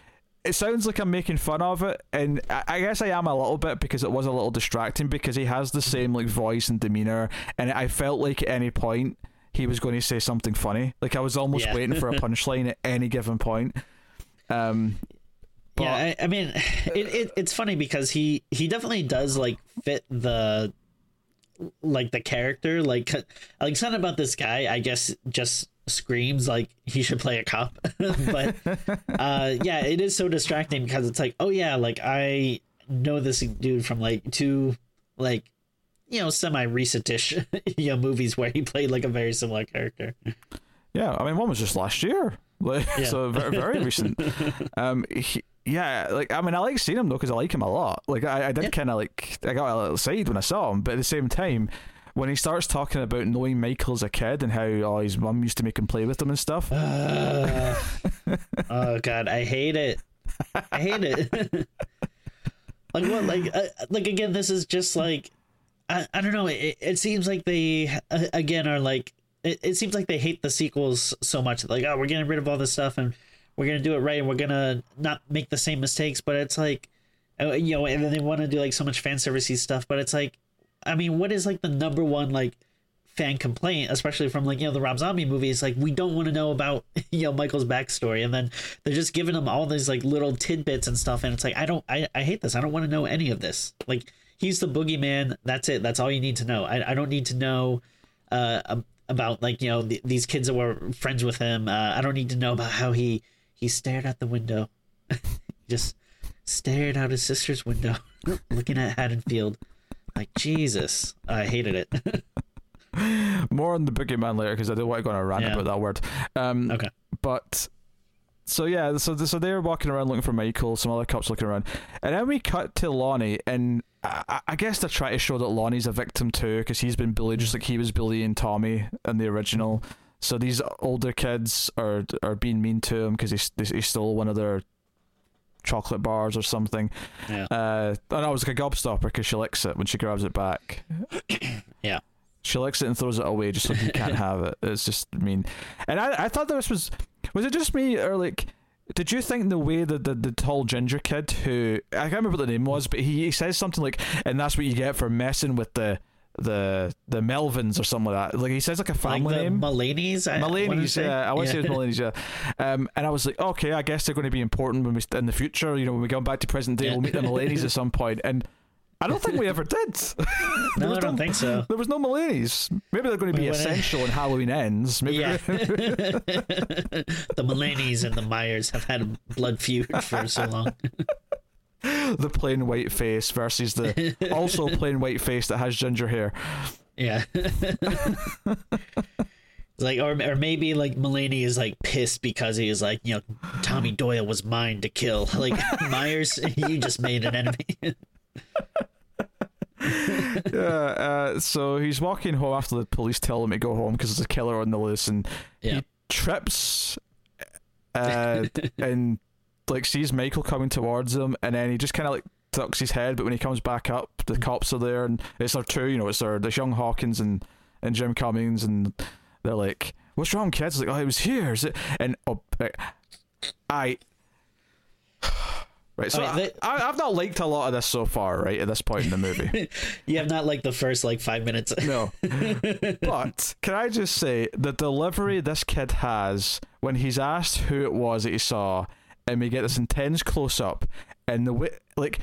it sounds like I'm making fun of it, and I, I guess I am a little bit because it was a little distracting because he has the same like voice and demeanor, and I felt like at any point he was going to say something funny. Like I was almost Yeah. waiting for a punchline at any given point. Um, yeah, I, I mean, it, it it's funny because he he definitely does like fit the like the character. Like like something about this guy i guess just screams like he should play a cop. But uh yeah it is so distracting because it's like oh yeah like i know this dude from like two like you know semi recentish you know movies where he played like a very similar character. Yeah i mean one was just last year. Like yeah. so very, very recent. Um he, yeah, like I mean, I like seeing him though because I like him a lot. Like I, I did yeah. kind of like I got a little excited when I saw him, but at the same time, when he starts talking about knowing Michael as a kid and how oh, his mum used to make him play with him and stuff. Uh, oh god, I hate it. I hate it. like what? Like uh, like again, this is just like I, I don't know. It, it seems like they uh, again are like it, it seems like they hate the sequels so much. Like oh, we're getting rid of all this stuff and we're gonna do it right and we're gonna not make the same mistakes but it's like uh, you know and then they want to do like so much fan servicey stuff but it's like i mean what is like the number one like fan complaint especially from like you know the rob zombie movies like we don't want to know about you know michael's backstory and then they're just giving him all these like little tidbits and stuff and it's like i don't i, I hate this i don't want to know any of this. Like he's the boogeyman that's it that's all you need to know. I, I don't need to know uh about like you know th- these kids that were friends with him uh, i don't need to know about how he he stared out the window. just stared out his sister's window, looking at Haddonfield. Like, Jesus. I hated it. More on the boogeyman later because I don't want to go on a rant yeah. about that word. Um, okay. But so yeah, so so they're walking around looking for Michael. Some other cops looking around, and then we cut to Lonnie, and I, I guess they're trying to show that Lonnie's a victim too because he's been bullied just like he was bullying Tommy in the original. So these older kids are are being mean to him because he he stole one of their chocolate bars or something. Yeah. Uh, and I was like a gobstopper because she licks it when she grabs it back. yeah. She licks it and throws it away just so he can't have it. It's just mean. And I I thought this was was it just me or like did you think the way that the, the tall ginger kid who I can't remember what the name was, but he, he says something like, and that's what you get for messing with the the the Melvins or something like that. Like he says like a family like name. Mulaney's. Mulaney's. Yeah, I want to say it's Mulaney's. Yeah. Um, and I was like, okay, I guess they're going to be important when we in the future. You know, when we go back to present day, yeah. we'll meet the Mulaney's at some point. And I don't think we ever did. no, I don't no, think so. There was no Mulaney's. Maybe they're going to be essential when Halloween ends. Maybe. Yeah. the Mulaney's and the Myers have had a blood feud for so long. the plain white face versus the also plain white face that has ginger hair. Yeah. like or or maybe like Mulaney is like pissed because he is like, you know, Tommy Doyle was mine to kill. Like Myers, you just made an enemy. yeah, uh, so he's walking home after the police tell him to go home because there's a killer on the loose, and yeah. he trips uh, and like sees Michael coming towards him, and then he just kind of like ducks his head. But when he comes back up, the mm. cops are there, and it's our two. You know, it's our there's young Hawkins and and Jim Cummings, and they're like, "What's wrong, kids?" It's like, "Oh, he was here." Is it? And oh, I. Right, so I, mean, I, have not liked a lot of this so far, right, at this point in the movie. you have not liked the first, like, five minutes. no. But can I just say, the delivery this kid has when he's asked who it was that he saw, and we get this intense close up, and the way like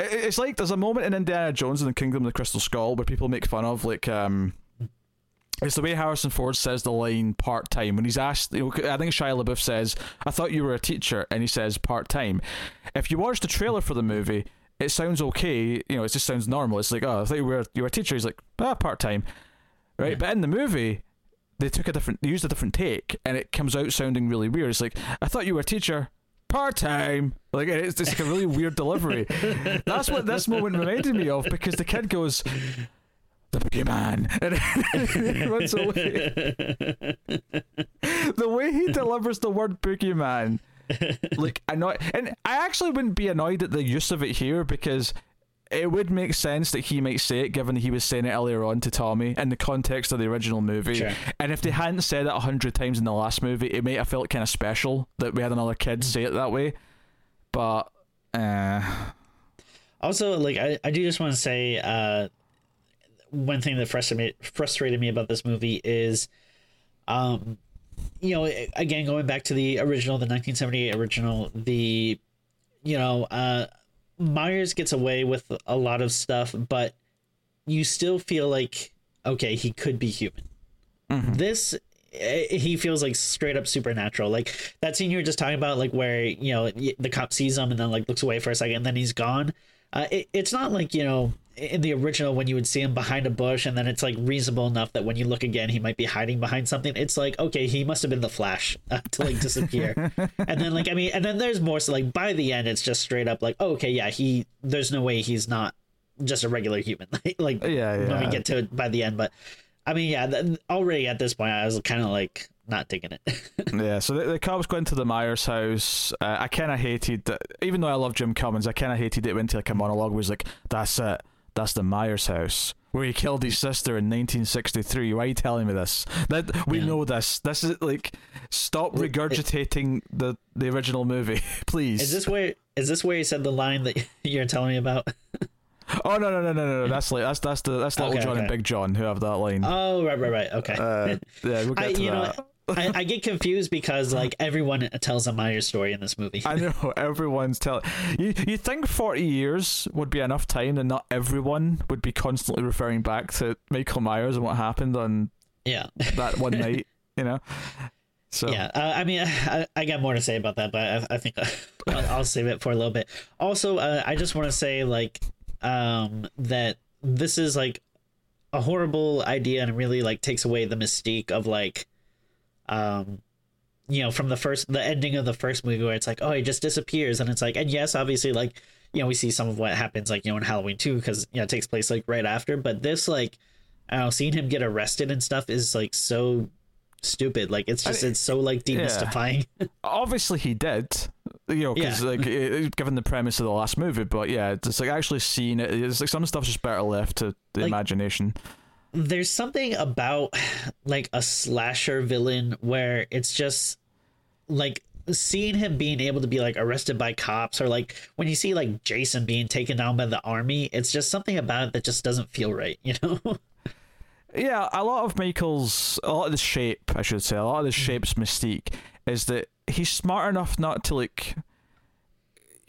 it's like there's a moment in Indiana Jones and the Kingdom of the Crystal Skull where people make fun of like um it's the way Harrison Ford says the line part time when he's asked. You know, I think Shia LaBeouf says, "I thought you were a teacher," and he says part time. If you watch the trailer for the movie, it sounds okay. You know, it just sounds normal. It's like, "Oh, I thought you were you were a teacher." He's like, "Ah, part time," right? Yeah. But in the movie, they took a different, they used a different take, and it comes out sounding really weird. It's like, "I thought you were a teacher." Part time. Like it's just like a really weird delivery. That's what this moment reminded me of because the kid goes, "The boogeyman," and he runs away. the way he delivers the word boogeyman, like I know, and I actually wouldn't be annoyed at the use of it here because it would make sense that he might say it given that he was saying it earlier on to Tommy in the context of the original movie. Sure. And if they hadn't said it a hundred times in the last movie, it might have felt kind of special that we had another kid say it that way. But uh also like I, I do just want to say uh one thing that frustrated me, frustrated me about this movie is um you know again going back to the original the 1978 original the you know, uh, Myers gets away with a lot of stuff, but you still feel like okay, he could be human. This eh, he feels like straight up supernatural. Like that scene you were just talking about, like where you know the cop sees him and then like looks away for a second and then he's gone. Uh, it, it's not like you know in the original when you would see him behind a bush and then it's like reasonable enough that when you look again he might be hiding behind something. It's like okay, he must have been the Flash uh, to like disappear. and then like I mean, and then there's more. So like by the end, it's just straight up like oh, okay, yeah, he. There's no way he's not just a regular human. like Yeah, when we yeah. get to it by the end, but I mean, yeah, th- already at this point, I was kind of like not digging it. Yeah, so the, the cops go into the Myers house. Uh, I kind of hated, that- even though I love Jim Cummings, I kind of hated it went to like a monologue. Was like, "That's it, that's the Myers house where he killed his sister in 1963." Why are you telling me this? That we Yeah. know this. This is like, stop regurgitating the the original movie, please. is this where is this where you said the line that you're telling me about? Oh no no no no no! That's like that's that's the that's Little Okay, John and. Big John who have that line. Oh, right, right, right. Okay. Uh, yeah, we'll get I, to you know, that. I, I get confused because like everyone tells a Myers story in this movie. I know everyone's telling you. You think forty years would be enough time, and not everyone would be constantly referring back to Michael Myers and what happened on yeah. that one night. You know. So Yeah, uh, I mean, I, I got more to say about that, but I, I think I'll, I'll save it for a little bit. Also, uh, I just want to say like um, that this is like a horrible idea and it really like takes away the mystique of like, um, you know, from the first the ending of the first movie where it's like, oh, he just disappears, and it's like, and yes, obviously, like you know, we see some of what happens like you know in Halloween too because you know it takes place like right after, but this like, I don't know, seeing him get arrested and stuff is like so stupid. Like it's just it's so like demystifying. obviously he did. You know, because Yeah. like it, given the premise of the last movie, but yeah, it's like actually seeing it. It's like some stuff's just better left to the Like- imagination. There's something about like a slasher villain where it's just like seeing him being able to be like arrested by cops or like when you see like Jason being taken down by the army, it's just something about it that just doesn't feel right, you know? Yeah, a lot of Michael's, a lot of the shape, I should say, a lot of the mm-hmm. shape's mystique is that he's smart enough not to like,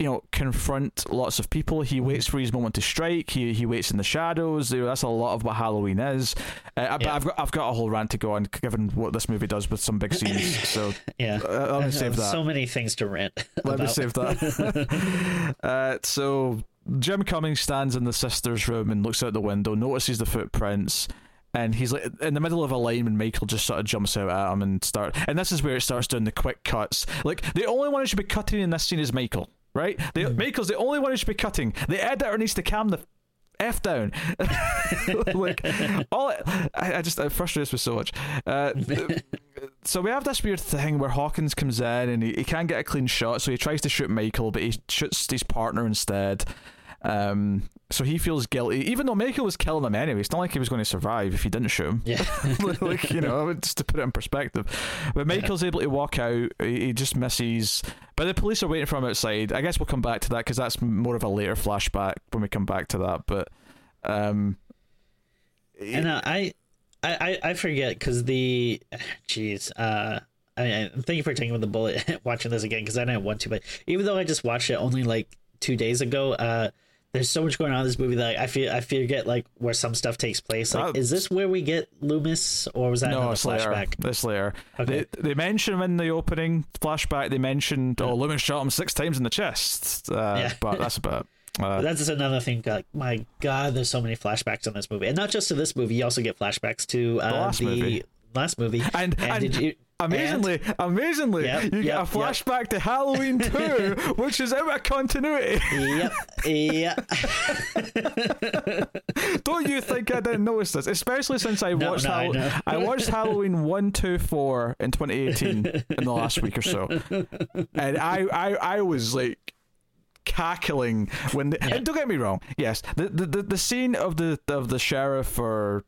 you know, confront lots of people. He waits for his moment to strike. He he waits in the shadows. You know, that's a lot of what Halloween is. Uh, Yeah. I've got I've got a whole rant to go on, given what this movie does with some big scenes. So yeah. uh, let me save that. So many things to rant Let me save that. uh, so Jim Cummings stands in the sister's room and looks out the window, notices the footprints, and he's like in the middle of a line when Michael just sort of jumps out at him and start. And this is where it starts doing the quick cuts. Like the only one who should be cutting in this scene is Michael, right? The, Michael's the only one who should be cutting. The editor needs to calm the f down. like all I, I just it frustrates me so much. Uh, so we have this weird thing where Hawkins comes in and he, he can't get a clean shot, so he tries to shoot Michael, but he shoots his partner instead. Um, so he feels guilty, even though Michael was killing him anyway. It's not like he was going to survive if he didn't shoot him. Yeah. like you know, just to put it in perspective. But Michael's able to walk out. He, just misses. But the police are waiting for him outside. I guess we'll come back to that because that's more of a later flashback when we come back to that. But um, and uh, I, I, I I forget because the, jeez, uh, I, I thank you for taking with the bullet watching this again because I didn't want to, but even though I just watched it only like two days ago, uh, there's so much going on in this movie that I feel I forget like where some stuff takes place. Like, That- is this where we get Loomis, or was that no, another later. flashback? It's later. Okay. They, they mention him in the opening flashback. They mentioned oh, Loomis shot him six times in the chest. Uh, Yeah. but that's about. it. Uh, That's just another thing. Like, my God, there's so many flashbacks in this movie, and not just to this movie. You also get flashbacks to uh, the last movie. last movie. and, and, did you? Amazingly, amazingly, Yep, you get yep, a yep. flashback to Halloween 2, which is out of continuity. and- yep, yep. Don't you think I didn't notice this? Especially since I No, watched no, I Hall- know. I watched Halloween 1, 2, 4 in 2018 in the last week or so. And I, I, I was like cackling when the, Yeah. and don't get me wrong yes the, the the the scene of the of the sheriff or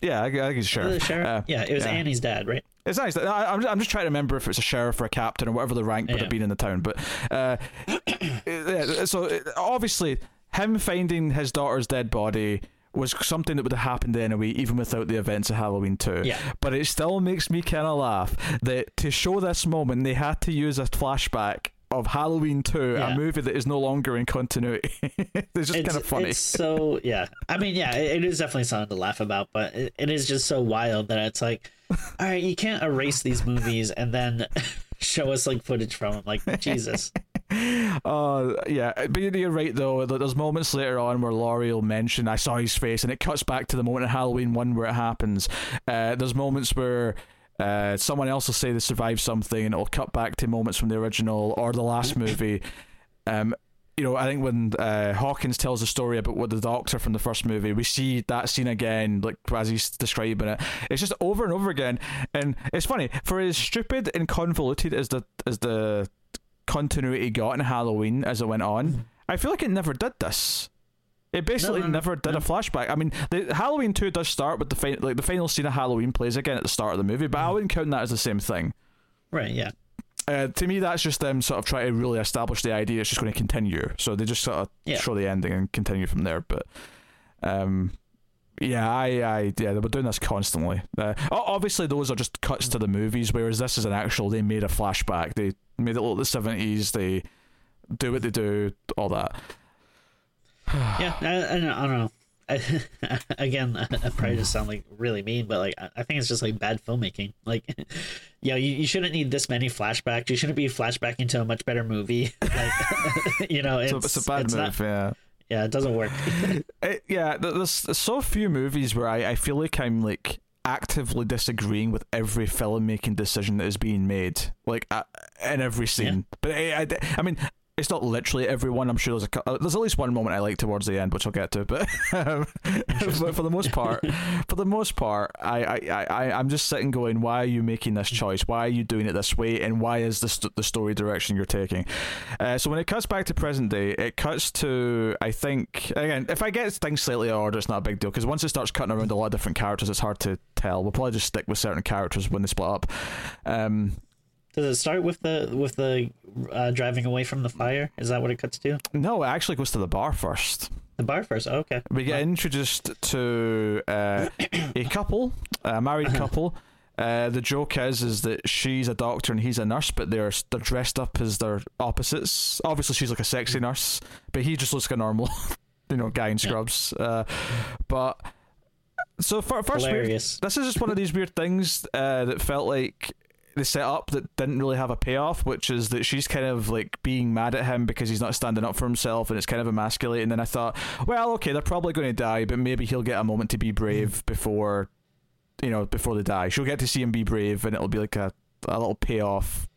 yeah I, I think he's sheriff, The sheriff? Uh, yeah, it was Annie's dad, right? It's nice. I, I'm, I'm just trying to remember if it's a sheriff or a captain or whatever the rank would Yeah. have been in the town. But uh, yeah, so uh, obviously, him finding his daughter's dead body was something that would have happened anyway, even without the events of Halloween 2. Yeah. But it still makes me kind of laugh that to show this moment, they had to use a flashback of Halloween Two, Yeah. a movie that is no longer in continuity. it's just kind of funny. It's so yeah. I mean, yeah, it, it is definitely something to laugh about, but it, it is just so wild that it's like, all right, you can't erase these movies and then show us like footage from them. Like Jesus, Oh yeah, but you're right though. There's moments later on where Laurie will mention, "I saw his face," and it cuts back to the moment in Halloween one where it happens. Uh, there's moments where uh, someone else will say they survived something, it'll cut back to moments from the original or the last movie. Um, you know, I think when uh, Hawkins tells the story about what the doctor from the first movie, we see that scene again, like as he's describing it. It's just over and over again, and it's funny for as stupid and convoluted as the as the continuity got in Halloween as it went on. I feel like it never did this. It basically No, no, never did no. a flashback. I mean, the Halloween two does start with the fin- like the final scene of Halloween plays again at the start of the movie, but Mm. I wouldn't count that as the same thing. right? Yeah, Uh, to me, that's just them sort of trying to really establish the idea it's just going to continue. So they just sort of Yeah. show the ending and continue from there. But um, yeah, I, I, yeah, they were doing this constantly. Uh, obviously, those are just cuts to the movies, whereas this is an actual. They made a flashback. They made it look the seventies. They do what they do, all that. yeah. I, I, don't- I don't know. I, again, I probably just sound like really mean, but like I I think it's just like bad filmmaking. Like, yeah, you, you shouldn't need this many flashbacks. You shouldn't be flashbacking to a much better movie. Like, you know, it's, So it's a bad it's move. not- yeah. yeah, it doesn't work. It, yeah, there's, there's so few movies where I, I feel like I'm like actively disagreeing with every filmmaking decision that is being made, like uh, in every scene. But I, I, I mean, it's not literally everyone. I'm sure there's a uh, there's at least one moment I like towards the end, which I'll get to. But, um, but for the most part, for the most part, I, I, I, I- I'm just sitting going, why are you making this choice? Why are you doing it this way? And why is this the story direction you're taking? Uh, so when it cuts back to present day, it cuts to I think again, if I get things slightly out of order, it's not a big deal because once it starts cutting around a lot of different characters, it's hard to tell. We'll probably just stick with certain characters when they split up. Um, Does it start with the with the uh, driving away from the fire? Is that what it cuts to? no, it actually goes to the bar first. The bar first. Oh, okay. We get introduced to uh, a couple, a married couple. Uh, the joke is is that she's a doctor and he's a nurse, but they're they're dressed up as their opposites. Obviously, she's like a sexy nurse, but he just looks like a normal, you know, guy in scrubs. Uh, but so for first, weird- this is just one of these weird things uh, that felt like they setup that didn't really have a payoff, which is that she's kind of like being mad at him because he's not standing up for himself, and it's kind of emasculating. And then I thought, well, okay, they're probably going to die, but maybe he'll get a moment to be brave before, you know, before they die. She'll get to see him be brave, and it'll be like a a little payoff.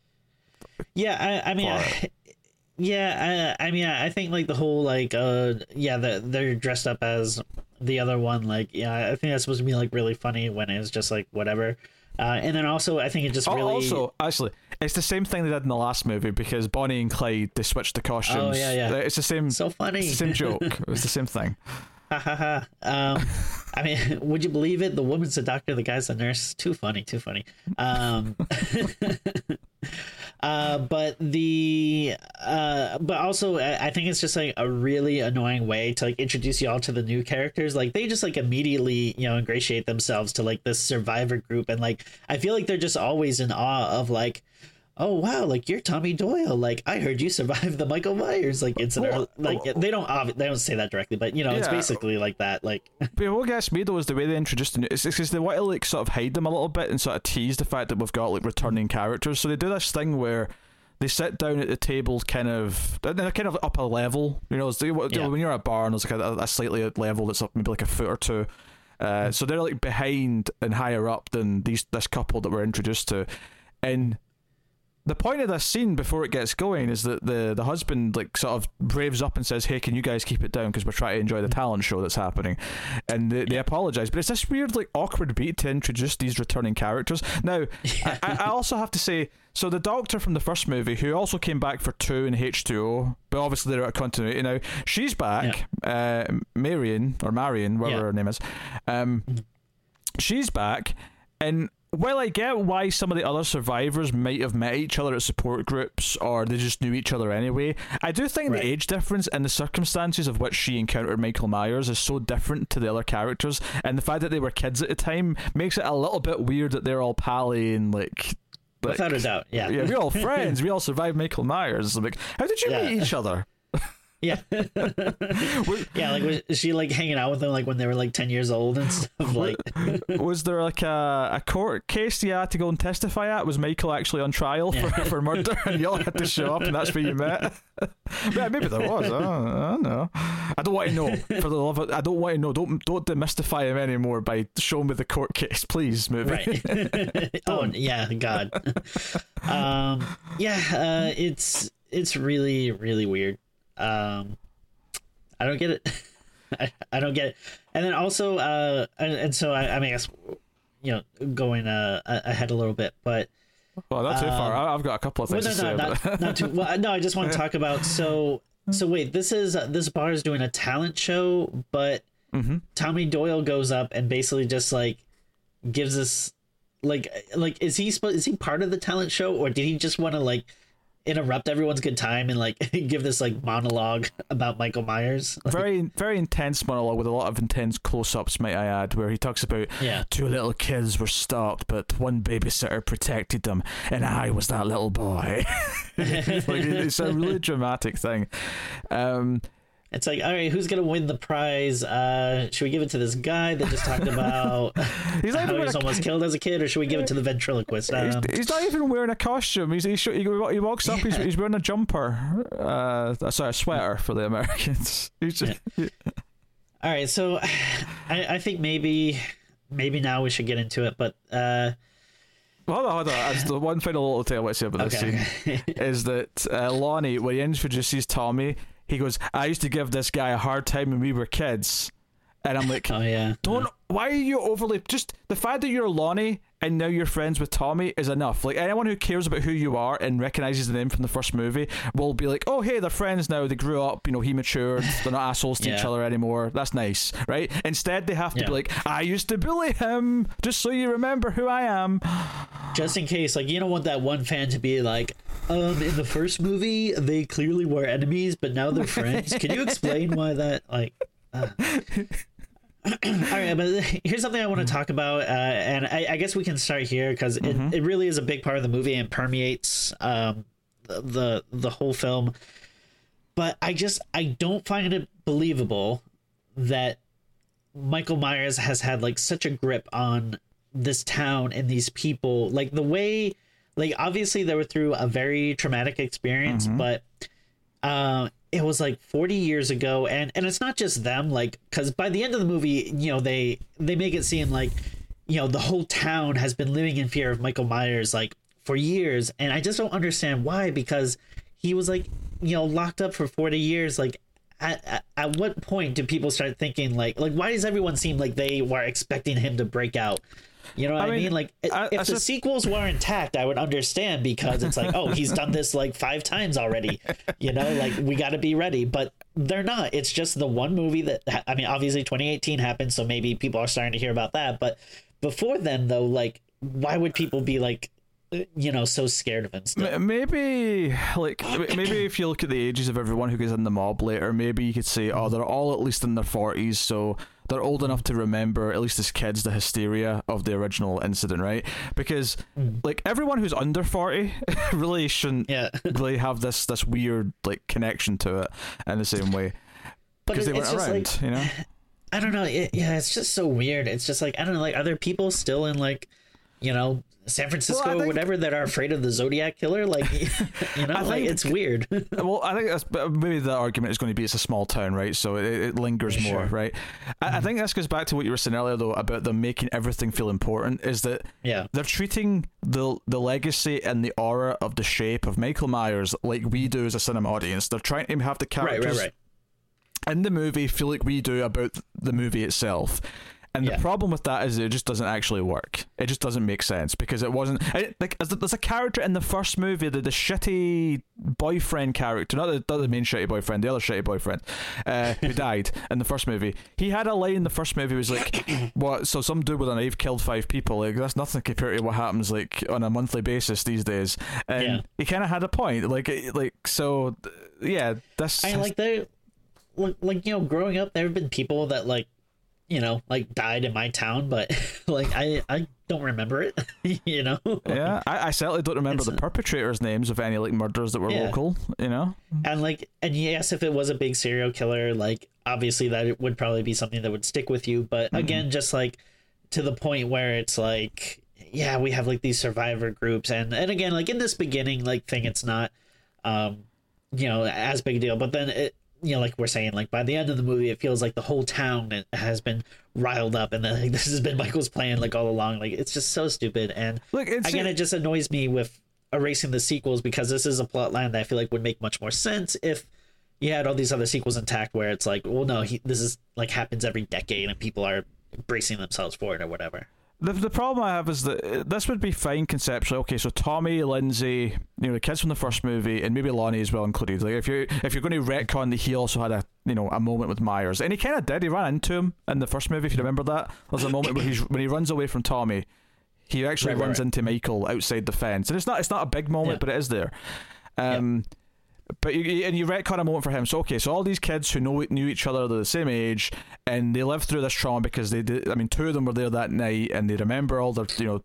Yeah, I, I mean, I, yeah, I, I mean, I think like the whole like, uh, yeah, the, they're dressed up as the other one. Like, yeah, I think that's supposed to be like really funny when it's just like whatever. Uh, and then also, I think it just Oh, really. Also, actually, it's the same thing they did in the last movie because Bonnie and Clyde they switched the costumes. Oh, yeah, yeah. It's the same. so funny. It's the same joke. It's the same thing. Ha ha ha. Um, I mean, would you believe it? The woman's a doctor, the guy's a nurse. Too funny, too funny. Um, uh, but the uh, but also I I think it's just like a really annoying way to like introduce y'all to the new characters. Like they just like immediately you know ingratiate themselves to like this survivor group, and like I feel like they're just always in awe of like. Oh wow! Like you're Tommy Doyle. Like I heard you survived the Michael Myers like incident. Well, like they don't obvi- they don't say that directly, but you know it's basically like that. Like But what gets me though is the way they introduced the new. It's because they want to like sort of hide them a little bit and sort of tease the fact that we've got like returning characters. So they do this thing where they sit down at the table, kind of they're kind of up a level. You know, it's the- Yeah. when you're at a bar and there's like a, a slightly level that's up maybe like a foot or two. Uh, so they're like behind and higher up than these this couple that we're introduced to, and the point of this scene before it gets going is that the the husband like sort of braves up and says, "Hey, can you guys keep it down because we're trying to enjoy the talent show that's happening," and they, they apologize. But it's this weird like awkward beat to introduce these returning characters. Now, I, I also have to say, so the Doctor from the first movie, who also came back for two in H2O, but obviously they're out of continuity now. She's back, uh, Marion or Marion, whatever Yeah. her name is. Um, she's back, and while I get why some of the other survivors might have met each other at support groups or they just knew each other anyway, I do think Right. the age difference and the circumstances of which she encountered Michael Myers is so different to the other characters, and the fact that they were kids at the time makes it a little bit weird that they're all pally and like Like, Without a doubt, yeah. yeah, we're all friends. We all survived Michael Myers. Like, how did you Yeah. meet each other? Yeah. yeah, like was she like hanging out with them like when they were like ten years old and stuff? Like Was there like a, a court case you had to go and testify at? Was Michael actually on trial for, Yeah. for murder and you all had to show up and that's where you met? yeah, maybe there was. I don't, I don't know. I don't want to know. For the love of I don't want to know. Don't don't demystify him anymore by showing me the court case, please, movie. right. oh yeah, God. um yeah, uh it's it's really, really weird. Um I don't get it. I, I don't get it. And then also uh and, and so I, I mean I guess you know, going uh ahead a little bit, but Well, not too far. I- I've got a couple of Well, things no, to no, say. not, not too. Well, no, I just want to talk about. So, so wait, this is uh, this bar is doing a talent show, but Mm-hmm. Tommy Doyle goes up and basically just like gives us like like is he supposed is he part of the talent show or did he just want to like interrupt everyone's good time and like give this like monologue about Michael Myers? Like, very very intense monologue with a lot of intense close-ups might i add where he talks about Yeah. two little kids were stalked but one babysitter protected them and i was that little boy like, it's a really dramatic thing um it's like, all right, who's gonna win the prize? Uh, should we give it to this guy that just talked about he's not how he was a, almost killed as a kid, or should we give it to the ventriloquist? he's, Um, he's not even wearing a costume. He's, he's, he walks up. He's, he's wearing a jumper. Uh, sorry, a sweater for the Americans. He's just, All right, so I, I think maybe maybe now we should get into it, but uh, Hold on, hold on. The one final little thing I want to say about this okay, scene is that uh, Lonnie, when he introduces Tommy, he goes, "I used to give this guy a hard time when we were kids," and I'm like, oh yeah, "Don't. Why are you overly? Just the fact that you're Lonnie and now you're friends with Tommy is enough. Like anyone who cares about who you are and recognizes the name from the first movie will be like, "Oh, hey, they're friends now. They grew up. You know, he matured. They're not assholes to each other anymore. That's nice, right?" Instead, they have to Yeah. be like, "I used to bully him, just so you remember who I am." just in case, like you don't want that one fan to be like, um, in the first movie they clearly were enemies, but now they're friends. Can you explain why that? Like, uh. All right, but here's something I want to talk about, uh, and I, I guess we can start here because it, it really is a big part of the movie and permeates um, the, the the whole film. But I just I don't find it believable that Michael Myers has had like such a grip on this town and these people. Like the way, like obviously they were through a very traumatic experience, but uh, it was like 40 years ago, and and it's not just them. Like because by the end of the movie, you know they they make it seem like you know the whole town has been living in fear of Michael Myers like for years, and I just don't understand why because he was like you know locked up for 40 years like at, at, at what point do people start thinking like like why does everyone seem like they were expecting him to break out you know what i, mean, mean, like i- I- if I the just- sequels were intact i would understand because it's like oh he's done this like five times already. You know like we got to be ready. But they're not. It's just the one movie that i mean obviously 2018 happened so maybe people are starting to hear about that. But before then though like why would people be like Uh, you know so scared of him still? Maybe, like, maybe if you look at the ages of everyone who goes in the mob later, maybe you could say, oh, they're all at least in their 40s, so they're old enough to remember, at least as kids, the hysteria of the original incident, right? Because, hmm. like, everyone who's under 40 really shouldn't yeah really have this, this weird, like, connection to it in the same way. Because it- they weren't around, like you know? I don't know. It, yeah, it's just so weird. It's just like I don't know. Like, are there people still in like, you know, San Francisco or think- whatever that are afraid of the Zodiac killer? Like, you know, I like think- it's weird. well, I think that's maybe the argument is going to be it's a small town, right? So it, it lingers Yeah, more, sure. right? I, I mm-hmm. think this goes back to what you were saying earlier, though, about them making everything feel important. Is that yeah, they're treating the the legacy and the aura of the shape of Michael Myers like we do as a cinema audience. They're trying to have the right, characters right, right. in the movie feel like we do about the movie itself. And Yeah. the problem with that is it just doesn't actually work. It just doesn't make sense because it wasn't it, like as there's a character in the first movie, the, the shitty boyfriend character, not the, not the main shitty boyfriend, the other shitty boyfriend, uh, who died in the first movie. He had a line in the first movie was like, "What? So some dude with a knife killed five people. Like that's nothing compared to what happens like on a monthly basis these days." And Yeah. he kind of had a point. Like like so, yeah. That's I like they, like, like you know, growing up, there have been people that like you know, like died in my town, but like I I don't remember it. you know. Yeah, I, I certainly don't remember the perpetrators' names of any like murders that were Yeah. local. You know. And like, and yes, if it was a big serial killer, like obviously that it would probably be something that would stick with you. But again, just like to the point where it's like, yeah, we have like these survivor groups, and and again, like in this beginning like thing, it's not, um, you know, as big a deal. But then it, you know, like we're saying, like by the end of the movie, it feels like the whole town has been riled up, and then like, this has been Michael's plan like all along. Like it's just so stupid, and Look, it's again, it just annoys me with erasing the sequels because this is a plot line that I feel like would make much more sense if you had all these other sequels intact where it's like, well, no, he, this is like happens every decade and people are bracing themselves for it or whatever. The, the problem I have is that uh, this would be fine conceptually. Okay, so Tommy, Lindsay, you know, the kids from the first movie, and maybe Lonnie as well included. Like, if you if you're going to retcon that he also had a you know a moment with Myers, and he kind of did. He ran into him in the first movie. If you remember that, there's a moment where he's when he runs away from Tommy, he actually Right, runs right. into Michael outside the fence, and it's not it's not a big moment, Yeah. but it is there. Um, But you, and you retcon a moment for him. So okay, so all these kids who know knew each other, they're the same age, and they lived through this trauma because they did. I mean, two of them were there that night, and they remember all their, you know,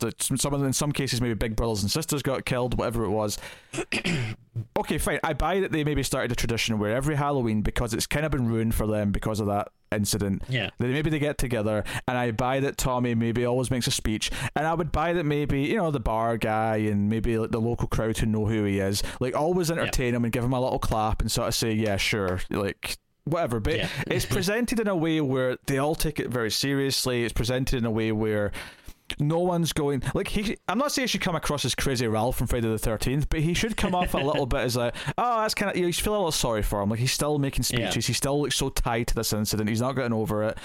the, some of them in some cases maybe big brothers and sisters got killed, whatever it was. okay, fine. I buy that they maybe started a tradition where every Halloween, because it's kind of been ruined for them because of that incident, Yeah. that maybe they get together, and I buy that Tommy maybe always makes a speech, and I would buy that maybe you know the bar guy and maybe like the local crowd who know who he is, like always entertain him and give him a little clap and sort of say, yeah, sure, like whatever. But Yeah. it's presented in a way where they all take it very seriously. It's presented in a way where. No one's going like he. I'm not saying he should come across as crazy Ralph from Friday the Thirteenth, but he should come off a little bit as a oh that's kind of you, know, you feel a little sorry for him. Like he's still making Yeah. speeches. He's still like so tied to this incident. He's not getting over it.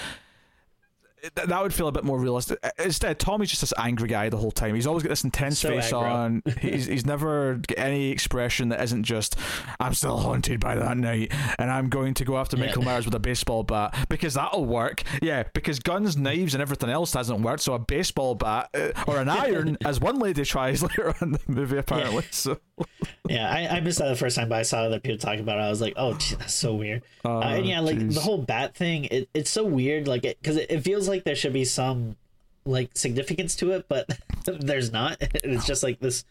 Th- That would feel a bit more realistic. Instead, Tommy's just this angry guy the whole time. He's always got this intense So face aggro. on. He's he's never got any expression that isn't just "I'm still haunted by that night," and I'm going to go after Yeah. Michael Myers with a baseball bat because that'll work. Yeah, because guns, knives, and everything else hasn't worked. So a baseball bat uh, or an iron, as one lady tries later on in the movie, apparently. So Yeah, I, I missed that the first time, but I saw other people talking about it. I was like, oh, gee, that's so weird. Uh, and yeah, like jeez. the whole bat thing, it, it's so weird. Like, it because it, it feels like there should be some like significance to it, but there's not. It's just like this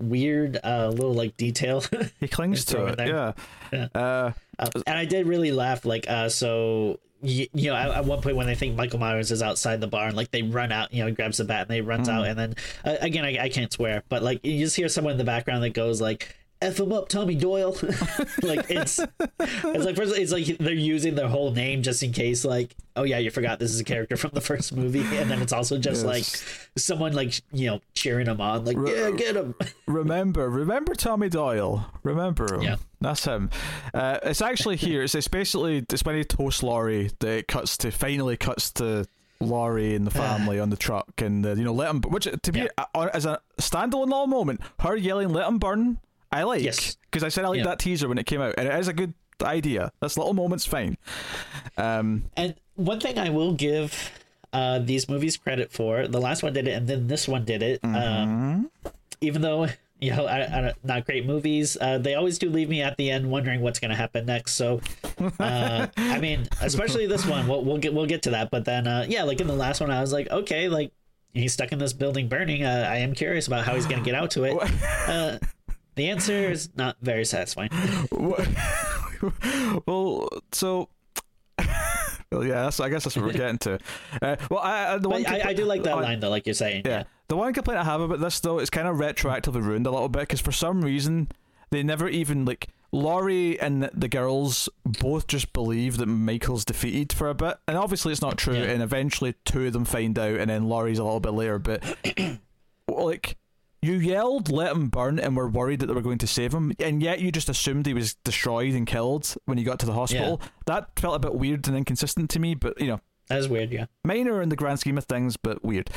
weird uh little like detail. he clings to it it. Yeah. there. Uh, Uh, and I did really laugh. Like, uh, so you, you know, at, at one point when they think Michael Myers is outside the bar, and like they run out, you know, he grabs the bat and they runs out, and then uh, again, I, I can't swear, but like you just hear someone in the background that goes like. F him up, Tommy Doyle. like it's, it's like first, it's like they're using their whole name just in case. Like, oh yeah, you forgot this is a character from the first movie, and then it's also just Yes. like someone like you know cheering him on, like yeah, get him. remember, remember Tommy Doyle. Remember him. Yeah. That's him. Uh, it's actually here. It's, it's basically it's when he toasts Laurie that it cuts to finally cuts to Laurie and the family on the truck and uh, you know let him which to be Yeah. as a standalone moment her yelling let him burn I like Yes. because I said I like Yeah. that teaser when it came out and it is a good idea this little moment's fine um And one thing I will give uh, these movies credit for, the last one did it, and then this one did it. Um, even though you know, I, I, not great movies, uh, they always do leave me at the end wondering what's going to happen next. So, uh, I mean, especially this one, we'll, we'll get we'll get to that. But then, uh, yeah, like in the last one, I was like, okay, like he's stuck in this building burning. Uh, I am curious about how he's going to get out to it. Uh, the answer is not very satisfying. well so well yeah that's, I guess that's what we're getting to uh, well I, I, the one But I, I do like that oh, line though, like you're saying. Yeah. The one complaint I have about this though, it's kind of retroactively ruined a little bit because for some reason they never even like Laurie and the- the girls both just believe that Michael's defeated for a bit, and obviously it's not true. Yeah. And eventually two of them find out, and then Laurie's a little bit later. But like. You yelled, let him burn, and were worried that they were going to save him, and yet you just assumed he was destroyed and killed when you got to the hospital. That felt a bit weird and inconsistent to me, but you know, That is weird. Yeah. minor in the grand scheme of things, but weird.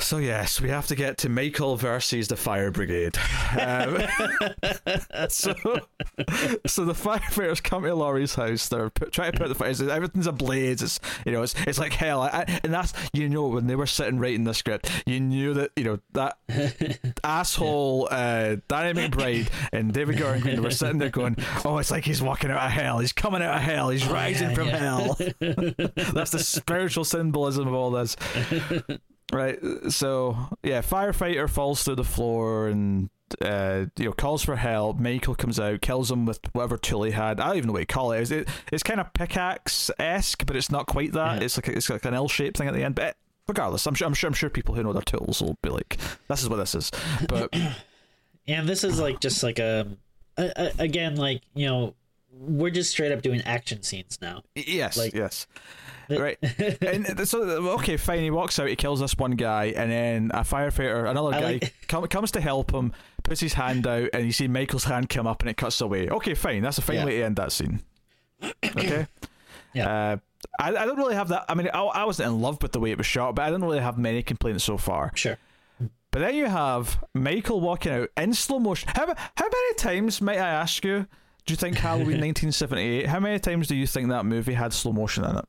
So yes, we have to get to Michael versus the fire brigade. Um, so, so the firefighters come to Laurie's house. They're put, trying to put the fires. Everything's ablaze. It's you know, it's it's like hell. I, and that's you know when they were sitting writing the script, you knew that you know that asshole uh, Danny McBride and David Gordon Green were sitting there going, "Oh, it's like he's walking out of hell. He's coming out of hell. He's rising yeah, from yeah. hell." that's the spiritual symbolism of all this. Right. So yeah, firefighter falls through the floor and uh, you know calls for help. Michael comes out, kills him with whatever tool he had. I don't even know what you call it. It's, it, it's kind of pickaxe esque, but it's not quite that. Yeah. It's like it's like an L shaped thing at the end. But regardless, I'm sure I'm sure I'm sure people who know their tools will be like, "This is what this is." But And this is like just like a, a, a again like you know we're just straight up doing action scenes now. yes, Like- yes. Right, and so okay, fine. He walks out, he kills this one guy, and then a firefighter, another I guy, like- come, comes to help him, puts his hand out, and you see Michael's hand come up, and it cuts away. Okay, fine. That's a fine Yeah. way to end that scene. Okay. Yeah. Uh, I, I don't really have that. I mean, I, I wasn't in love with the way it was shot, but I didn't really have many complaints so far. Sure. But then you have Michael walking out in slow motion. How how many times might I ask you? Do you think Halloween 1978? How many times do you think that movie had slow motion in it?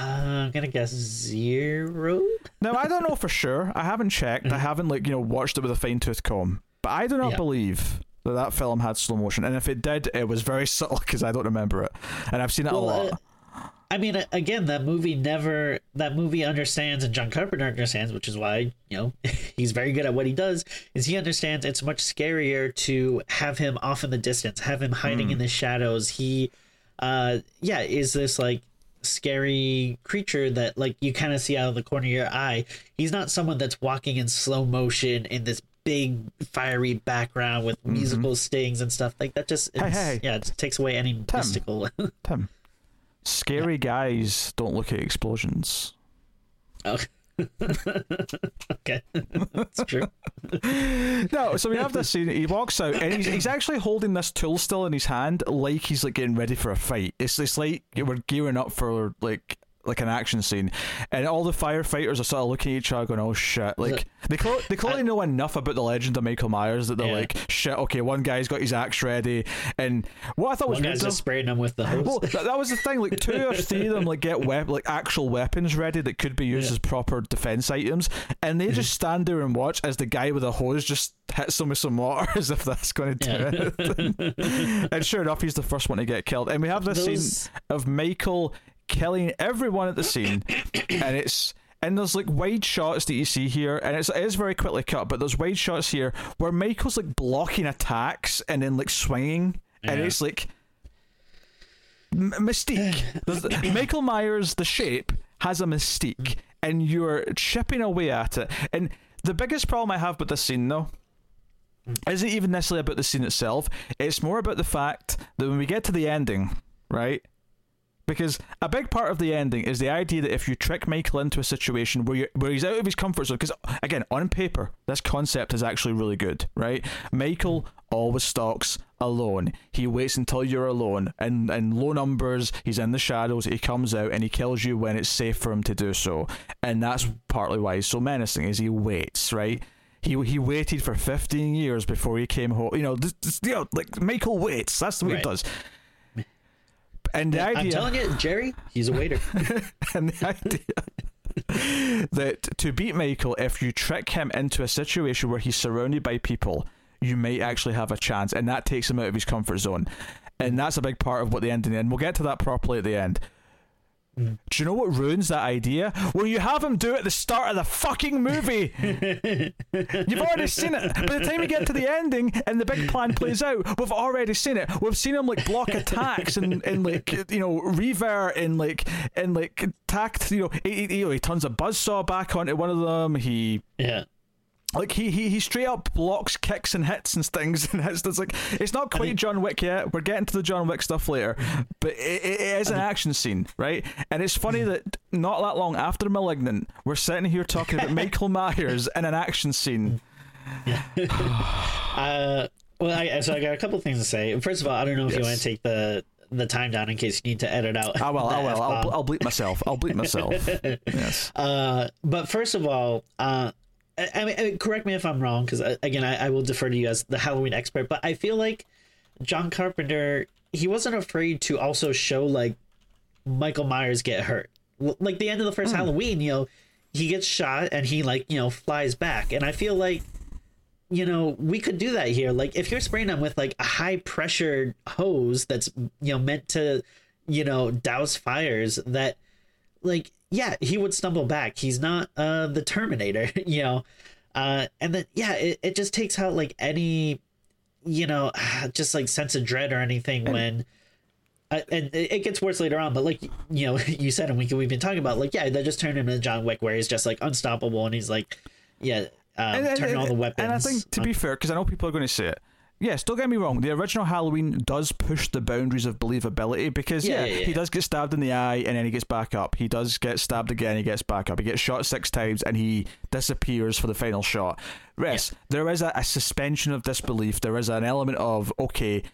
Uh, I'm gonna guess zero. Now I don't know for sure. I haven't checked. I haven't like you know watched it with a fine tooth comb. But I do not Yeah. believe that that film had slow motion. And if it did, it was very subtle because I don't remember it. And I've seen it Well, a lot. uh, I mean, again, that movie never. That movie understands, and John Carpenter understands, which is why you know he's very good at what he does. Is he understands it's much scarier to have him off in the distance, have him hiding Hmm. in the shadows. He, uh, yeah, is this like scary creature that like you kind of see out of the corner of your eye. He's not someone that's walking in slow motion in this big fiery background with musical stings and stuff like that. Just Mm-hmm. Hey, hey. yeah, it takes away any mystical. Tim, scary guys don't look at explosions. Oh. okay, that's true. No, so we have this scene. He walks out, and he's, he's actually holding this tool still in his hand, like he's like getting ready for a fight. It's it's like we're gearing up for like like an action scene, and all the firefighters are sort of looking at each other, going, "Oh shit!" Like they cl- they clearly know enough about the legend of Michael Myers that they're Yeah. like, "Shit, okay, one guy's got his axe ready," and what I thought was One weird guy's though- just spraying them with the hose. well, that, that was the thing. Like two or three of them, like get wep- like actual weapons ready that could be used Yeah. as proper defense items, and they just mm-hmm. stand there and watch as the guy with the hose just hits them with some water, as if that's going to do Yeah. it. and sure enough, he's the first one to get killed. And we have this Those- scene of Michael killing everyone at the scene, and it's. And there's like wide shots that you see here, and it's, it is very quickly cut. But there's wide shots here where Michael's like blocking attacks and then like swinging, and it's like M- mystique. Michael Myers, the shape, has a mystique, and you're chipping away at it. And the biggest problem I have with this scene, though, isn't even necessarily about the scene itself. It's more about the fact that when we get to the ending, right? Because a big part of the ending is the idea that if you trick Michael into a situation where you where he's out of his comfort zone, because again, on paper, this concept is actually really good, right? Michael always stalks alone. He waits until you're alone, and in low numbers, he's in the shadows. He comes out and he kills you when it's safe for him to do so, and that's partly why he's so menacing. Is he waits, right? He he waited for 15 years before he came home. You know, this, this- you know, like Michael waits. That's the way Right. it does. And the idea, I'm telling you, Jerry, he's a waiter. and the idea that to beat Michael, if you trick him into a situation where he's surrounded by people, you might actually have a chance, and that takes him out of his comfort zone. And that's a big part of what the ending. And we'll get to that properly at the end. Mm. Do you know what ruins that idea? Well, you have him do it at the start of the fucking movie. You've already seen it. By the time you get to the ending and the big plan plays out, we've already seen it. We've seen him like block attacks and, and like you know revert and like and like tact. You know, he, he, he turns a buzzsaw back onto one of them. He Yeah. Like he, he he straight up blocks kicks and hits and things and it's, it's like it's not quite John Wick yet. We're getting to the John Wick stuff later, but it, it is an action scene, right? And it's funny that not that long after *Malignant*, we're sitting here talking about Michael Myers in an action scene. Uh, well, I, so I got a couple things to say. First of all, I don't know if you want to take the the time down in case you need to edit out. I will. I the will. I'll, I'll bleep myself. I'll bleep myself. yes. Uh, but first of all, uh, I, mean, I mean, correct me if I'm wrong, because uh, again, I, I will defer to you as the Halloween expert. But I feel like John Carpenter, he wasn't afraid to also show like Michael Myers get hurt. L- Like the end of the first hmm. Halloween, you know, he gets shot and he like you know flies back, and I feel like you know we could do that here. Like if you're spraying him with like a high pressure hose that's you know meant to you know douse fires that like yeah he would stumble back he's not uh the terminator you know uh and then yeah it, it just takes out like any you know just like sense of dread or anything when uh, and it it gets worse later on but like you know you said and we, we've been talking about like yeah they just turned him into john wick where he's just like unstoppable and he's like yeah um, turning all the weapons And I think, to on- be fair, because I know people are going to say it. Yes, don't get me wrong. The original Halloween does push the boundaries of believability because Yeah, yeah, yeah, he does get stabbed in the eye and then he gets back up. He does get stabbed again. He gets back up. He gets shot six times and he disappears for the final shot. Yes, there is a, a suspension of disbelief. There is an element of okay.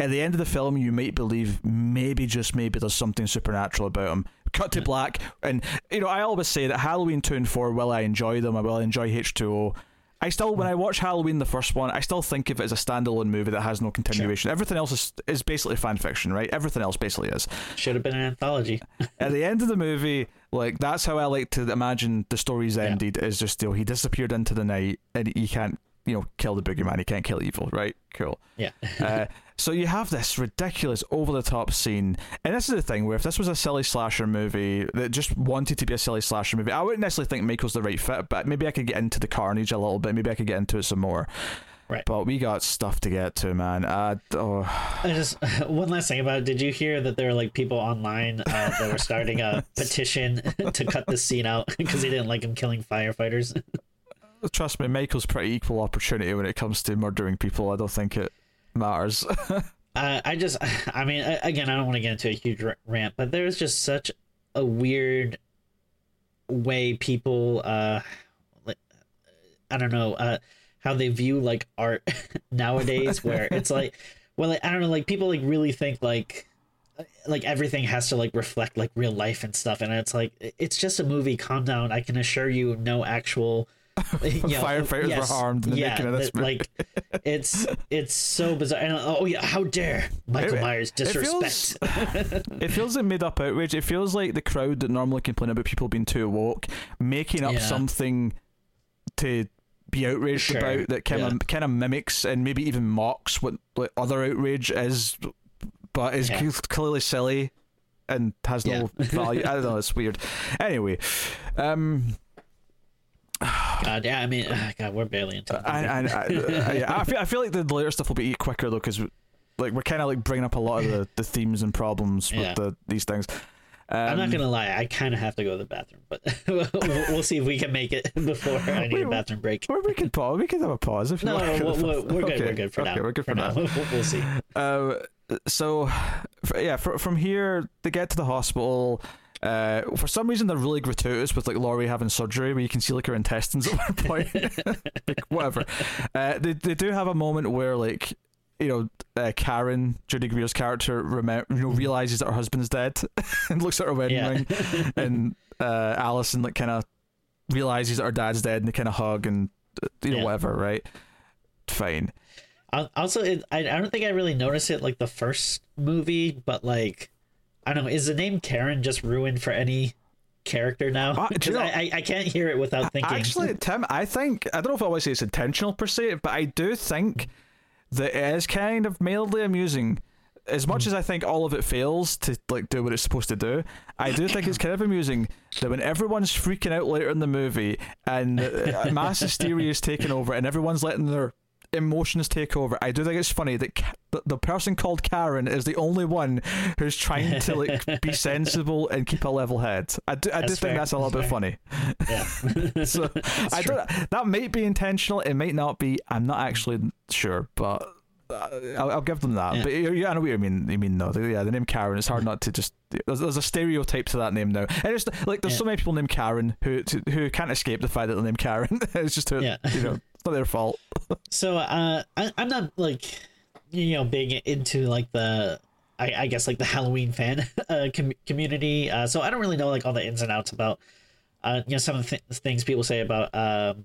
At the end of the film, you might believe maybe just maybe there's something supernatural about him. Cut to mm. black, and you know I always say that Halloween two and four. Will I enjoy them? I will enjoy H two O. I still, when I watch Halloween, the first one, I still think of it as a standalone movie that has no continuation. Everything else is, is basically fan fiction, right? Everything else basically is. should have been an anthology At the end of the movie, like that's how I like to imagine the story's ended. Is just you know he disappeared into the night and he can't you know kill the boogeyman. He can't kill evil, right? Cool. yeah Uh, so you have this ridiculous over the top scene, and this is the thing where if this was a silly slasher movie that just wanted to be a silly slasher movie, I wouldn't necessarily think Michael's the right fit, but maybe I could get into the carnage a little bit. Maybe I could get into it some more. Right. But we got stuff to get to, man. Uh, oh, I just one last thing about it. Did you hear that there were like people online uh, that were starting a petition to cut this scene out because they didn't like him killing firefighters? trust me, Michael's pretty equal opportunity when it comes to murdering people. I don't think it matters. Uh, I just, I mean, again, I don't want to get into a huge rant, but there's just such a weird way people, uh, I don't know, uh, how they view like art nowadays, where it's like, well, like, I don't know, like people like really think like, like everything has to like reflect like real life and stuff, and it's like it's just a movie. Calm down. I can assure you, no actual. know, Firefighters were harmed in the yeah, making of this that, like it's it's so bizarre. And oh yeah, how dare Michael It- Myers it feels- disrespect? it feels like made up outrage. It feels like the crowd that normally complain about people being too woke, making up Yeah. something to be outraged Sure, about that kind yeah. of kind of mimics and maybe even mocks what like, other outrage is, but is Yeah. clearly silly and has no value. I don't know. It's weird. Anyway, um, God, yeah. I mean, uh, God, we're barely into it. I, I, I, yeah, I feel I feel like the later stuff will be quicker though because like we're kind of like bringing up a lot of the, the themes and problems with Yeah. the these things. Um, I'm not gonna lie. I kind of have to go to the bathroom, but we'll, we'll see if we can make it before I need Wait, a bathroom break. Or we could pause. We could have a pause if you No, want. we're, we're, we're good. Okay, We're good for okay, now. We're good for, now. We'll, we'll see. Uh, so, yeah, fr- from here they get to the hospital. Uh, for some reason, they're really gratuitous with like Laurie having surgery, where you can see like her intestines at one point. like, whatever. Uh, they they do have a moment where like you know uh, Karen, Judy Greer's character, remem- you know realizes that her husband's dead and looks at her wedding Yeah. ring, and uh, Allison like kind of realizes that her dad's dead, and they kind of hug and uh, you know Yeah. whatever, right? Fine. Also, it, I, I don't think I really noticed it like the first movie, but like, I don't know. Is the name Karen just ruined for any character now? Uh, do you Because know- I, I can't hear it without thinking. Actually, Tim, I think I don't know if I always say it's intentional per se, but I do think that it is kind of mildly amusing. As much as I think all of it fails to like do what it's supposed to do, I do think it's kind of amusing that when everyone's freaking out later in the movie and uh, mass hysteria is taking over and everyone's letting their emotions take over, I do think it's funny that the, the person called Karen is the only one who's trying to like be sensible and keep a level head. I do, I do That's think that's a little bit That's funny. yeah. so I true. don't. That might be intentional. It might not be. I'm not actually sure, but uh, I'll, I'll give them that. Yeah. But yeah, I know what you mean. You mean no? Yeah, the name Karen. It's hard not to just. There's, there's a stereotype to that name now, and it's like there's Yeah. so many people named Karen who who can't escape the fact that they're named Karen. it's just who, Yeah. you know, it's not their fault. So uh, I, I'm not like you know big into like the I, I guess like the Halloween fan uh, com- community. Uh, so I don't really know like all the ins and outs about uh, you know some of the th- things people say about um,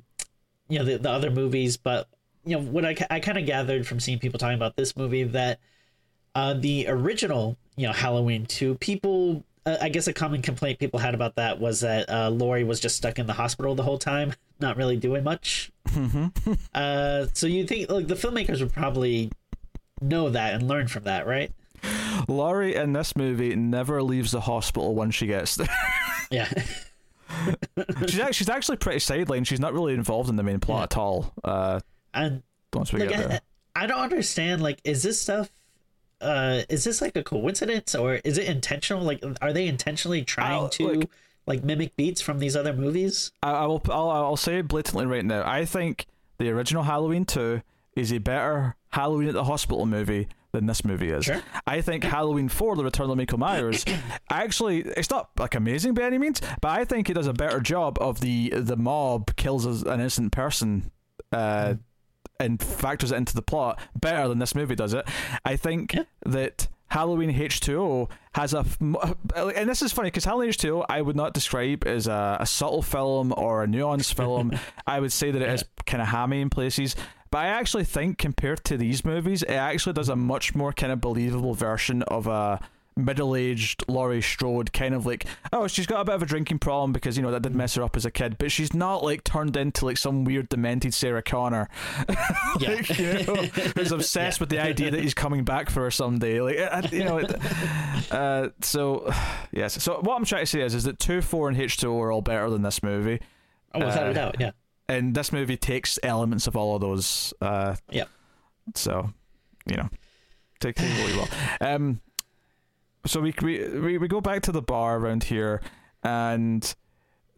you know the, the other movies, but you know what I, I kind of gathered from seeing people talking about this movie that uh, the original you know Halloween two people. Uh, I guess a common complaint people had about that was that uh, Laurie was just stuck in the hospital the whole time, not really doing much. uh, so you think like the filmmakers would probably know that and learn from that, right? Laurie in this movie never leaves the hospital once she gets there. Yeah. she's actually, she's actually pretty sidelined. She's not really involved in the main plot Yeah. at all. Uh, and once we like get there. I, I don't understand like is this stuff uh is this like a coincidence or is it intentional like are they intentionally trying Uh, to look- like mimic beats from these other movies I, I will. I'll, I'll say blatantly right now. I think the original Halloween two is a better Halloween at the hospital movie than this movie is. Sure. I think Halloween four, The Return of Michael Myers, actually, it's not like amazing by any means, but I think it does a better job of the the mob kills an innocent person. Uh, and factors it into the plot better than this movie does it. I think Yeah. that Halloween H2O has a, And this is funny because Halloween H2O I would not describe as a, a subtle film or a nuanced film. I would say that it it is kind of hammy in places. But I actually think compared to these movies, it actually does a much more kind of believable version of a middle-aged Laurie Strode kind of like oh she's got a bit of a drinking problem because you know that did mess her up as a kid but she's not like turned into like some weird demented Sarah Connor like, you know, who's obsessed with the idea that he's coming back for her someday. Like, I- you know, uh, so yes. So what I'm trying to say is, is that two, four, and H two O are all better than this movie, oh, without uh, a doubt yeah and this movie takes elements of all of those. Uh, Yeah. So, you know, take take what you will. Um, so we, we we go back to the bar around here, and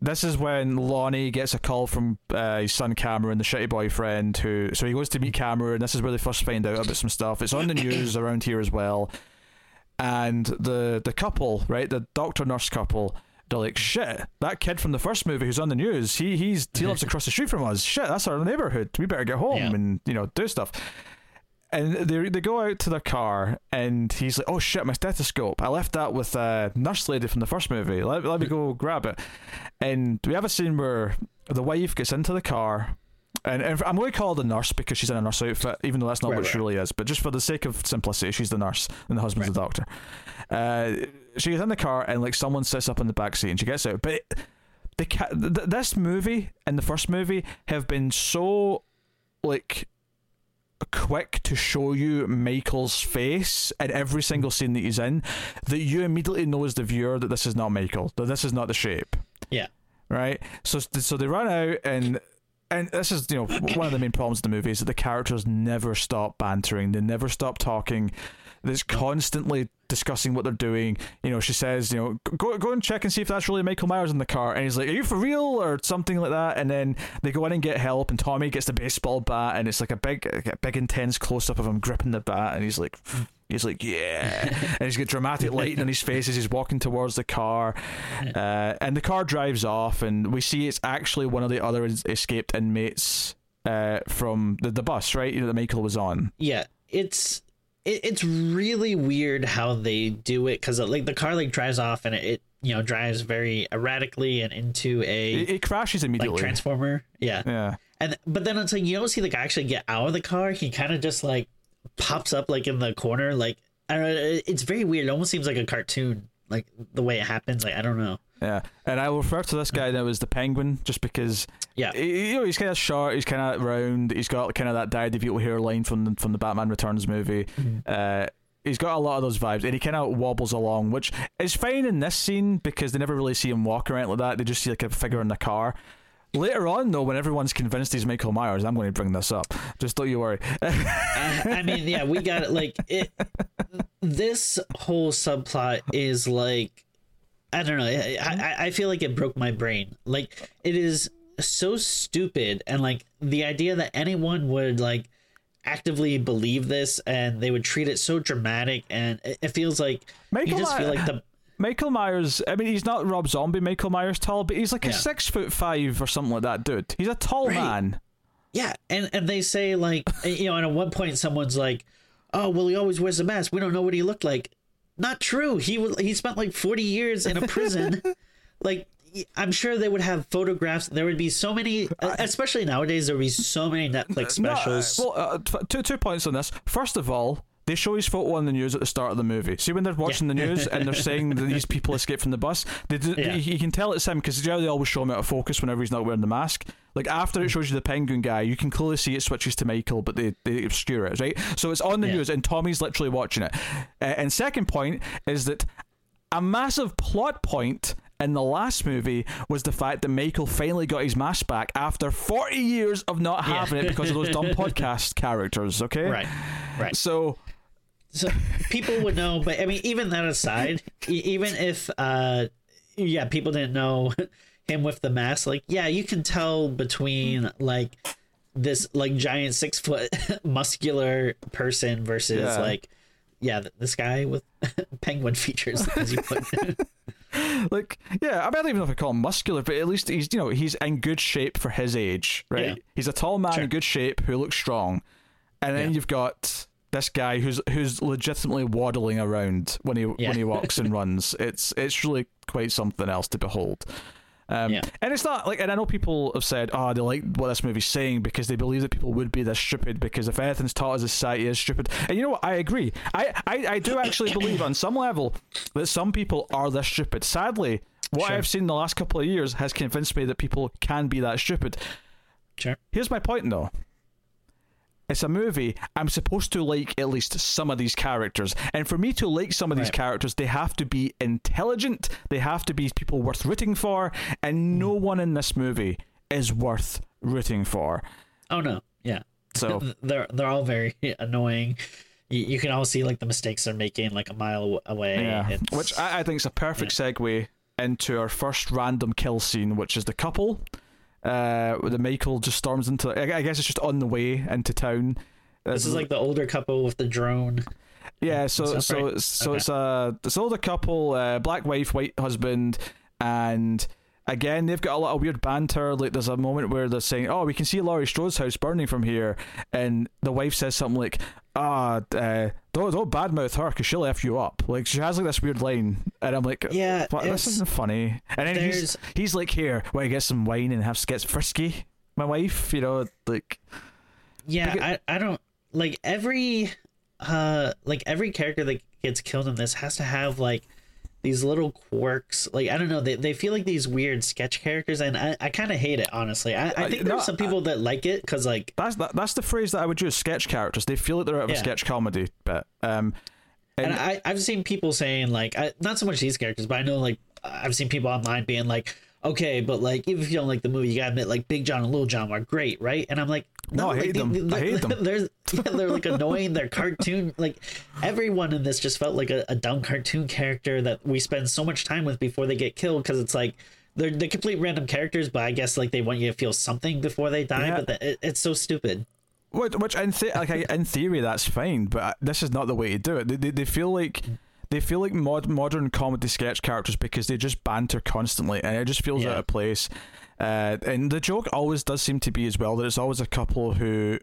this is when Lonnie gets a call from uh, his son Cameron, the shitty boyfriend. Who so he goes to meet Cameron. This is where they first find out about some stuff. It's on the news around here as well. And the the couple, right, the doctor nurse couple, they're like, shit, that kid from the first movie who's on the news, he he's he lives across the street from us. Shit, that's our neighborhood. We better get home Yeah. and you know do stuff. And they they go out to their car, and he's like, "Oh shit, my stethoscope! I left that with a nurse lady from the first movie. Let, let me go grab it." And we have a scene where the wife gets into the car, and, and I'm going to call her the nurse because she's in a nurse outfit, even though that's not Right, what she right. really is. But just for the sake of simplicity, she's the nurse, and the husband's the doctor. Uh, she gets in the car, and like someone sits up in the back seat, and she gets out. But it, the ca- th- this movie and the first movie have been so like quick to show you Michael's face in every single scene that he's in that you immediately know as the viewer that this is not Michael, that this is not the shape. yeah Right? So so they run out and and this is you know one of the main problems of the movie is that the characters never stop bantering. They never stop talking. There's constantly discussing what they're doing. You know, she says, you know, go go and check and see if that's really Michael Myers in the car. And he's like, "Are you for real?" or something like that. And then they go in and get help, and Tommy gets the baseball bat, and it's like a big, a big intense close up of him gripping the bat, and he's like. He's like, yeah, and he's got dramatic lighting on his face as he's walking towards the car, uh, and the car drives off, and we see it's actually one of the other escaped inmates uh, from the, the bus, right? You know that Michael was on. yeah it's it, it's really weird how they do it because uh, like the car like drives off and it, it you know drives very erratically and into a It, it crashes like immediately. transformer. Yeah. Yeah, and but then it's like you don't see the guy actually get out of the car. He kind of just like pops up like in the corner like I don't know, it's very weird. It almost seems like a cartoon like the way it happens. Like i don't know yeah. And I will refer to this guy now as the Penguin, just because yeah he- you know he's kind of short, he's kind of round, he's got kind of that Danny DeVito hairline from the, from the Batman Returns movie. Uh, he's got a lot of those vibes, and he kind of wobbles along, which is fine in this scene because they never really see him walk around like that. They just see like a figure in the car. Later on, though, when everyone's convinced he's Michael Myers, I'm going to bring this up. Just don't you worry. I, I mean yeah we got it like it this whole subplot is like i don't know I, I mm-hmm. i feel like it broke my brain like it is so stupid and like the idea that anyone would like actively believe this and they would treat it so dramatic and it, it feels like Michael you just feel like the Michael Myers, I mean, he's not Rob Zombie Michael Myers tall, but he's like a six foot five or something like that, dude. He's a tall Right. man. Yeah, and and they say like you know, and at one point someone's like, "Oh, well, he always wears a mask. We don't know what he looked like." Not true. He was he spent like 40 years in a prison. like I'm sure they would have photographs. There would be so many, especially nowadays. There would be so many Netflix specials. No, well, uh, two two points on this. First of all, they show his photo on the news at the start of the movie. See when they're watching Yeah. the news and they're saying that these people escaped from the bus, they do, Yeah. you, you can tell it's him because they always show him out of focus whenever he's not wearing the mask. Like after Mm. it shows you the penguin guy, you can clearly see it switches to Michael, but they, they obscure it, right? So it's on the Yeah. news and Tommy's literally watching it. Uh, and second point is that a massive plot point in the last movie was the fact that Michael finally got his mask back after 40 years of not Yeah. having it because of those dumb podcast characters, okay? Right, right. So, so people would know but i mean even that aside even if uh yeah people didn't know him with the mask like yeah you can tell between like this like giant six foot muscular person versus Yeah. like yeah this guy with penguin features as you put like, yeah, I, mean, I don't even know if I call him muscular, but at least he's, you know, he's in good shape for his age, right? Yeah. He's a tall man Sure. in good shape who looks strong. And then Yeah. you've got this guy who's who's legitimately waddling around when he Yeah. when he walks and runs. It's it's really quite something else to behold. Um, Yeah. And it's not like, and I know people have said, oh, they like what this movie's saying because they believe that people would be this stupid because if anything's taught as a society is stupid. And you know what? I agree. I, I, I do actually believe on some level that some people are this stupid. Sadly, what Sure. I've seen the last couple of years has convinced me that people can be that stupid. sure Here's my point though. It's a movie. I'm supposed to like at least some of these characters. And for me to like some of these characters, they have to be intelligent, they have to be people worth rooting for, and hmm. no one in this movie is worth rooting for. oh no yeah So they're they're all very annoying you, you can all see like the mistakes they're making like a mile away yeah. It's- Which I, I think is a perfect segue into our first random kill scene, which is the couple. Uh, the Michael just storms into. I guess it's just on the way into town. this is like the older couple with the drone Yeah, so so right. so Okay. it's a this older couple, uh, black wife, white husband, and again they've got a lot of weird banter. Like there's a moment where they're saying, "Oh, we can see Laurie Strode's house burning from here," and the wife says something like, "Ah, uh, don't don't badmouth her because she'll f you up." Like she has like this weird line, and I'm like, Yeah, this isn't funny." And then he's he's like, "Here, why you get some wine and have gets frisky." My wife, you know, like Yeah, Like I, I don't like every uh like every character that gets killed in this has to have like these little quirks. Like I don't know, they, they feel like these weird sketch characters, and I, I kind of hate it honestly. I, I Uh, think there's some people that like it because like that's that, that's the phrase that I would use. Sketch characters. They feel like they're out of a sketch comedy bit. Um, and I I've seen people saying like I, not so much these characters, but I know like I've seen people online being like. Okay, but like, even if you don't like the movie, you gotta admit, like, Big John and Little John are great, right? And I'm like, No, I like, hate the- them. the- I hate them. They're, yeah, they're like annoying. They're cartoon. Like everyone in this just felt like a, a dumb cartoon character that we spend so much time with before they get killed because it's like they're the complete random characters, but I guess like they want you to feel something before they die. Yeah. But it, it's so stupid. Which, which in, the- like, I- in theory, that's fine, but this is not the way to do it. They, they, they feel like they feel like mod, modern comedy sketch characters because they just banter constantly, and it just feels Yeah. out of place. Uh, and the joke always does seem to be as well that it's always a couple who,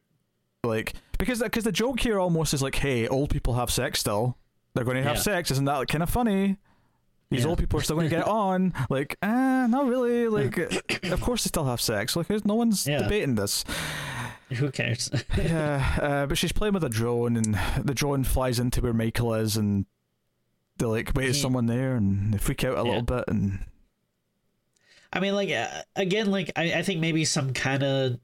like, because because the joke here almost is like, hey, old people have sex still. They're going to have Yeah. sex. Isn't that kind of funny? These Yeah. old people are still going to get on. Like, ah, not really. Like, of course they still have sex. Like, no one's Yeah. debating this Who cares? yeah, uh, but she's playing with a drone, and the drone flies into where Michael is, and they're like, "Wait, is someone there?" And they freak out a little bit, and I mean, like uh, again, like I, I think maybe some kind of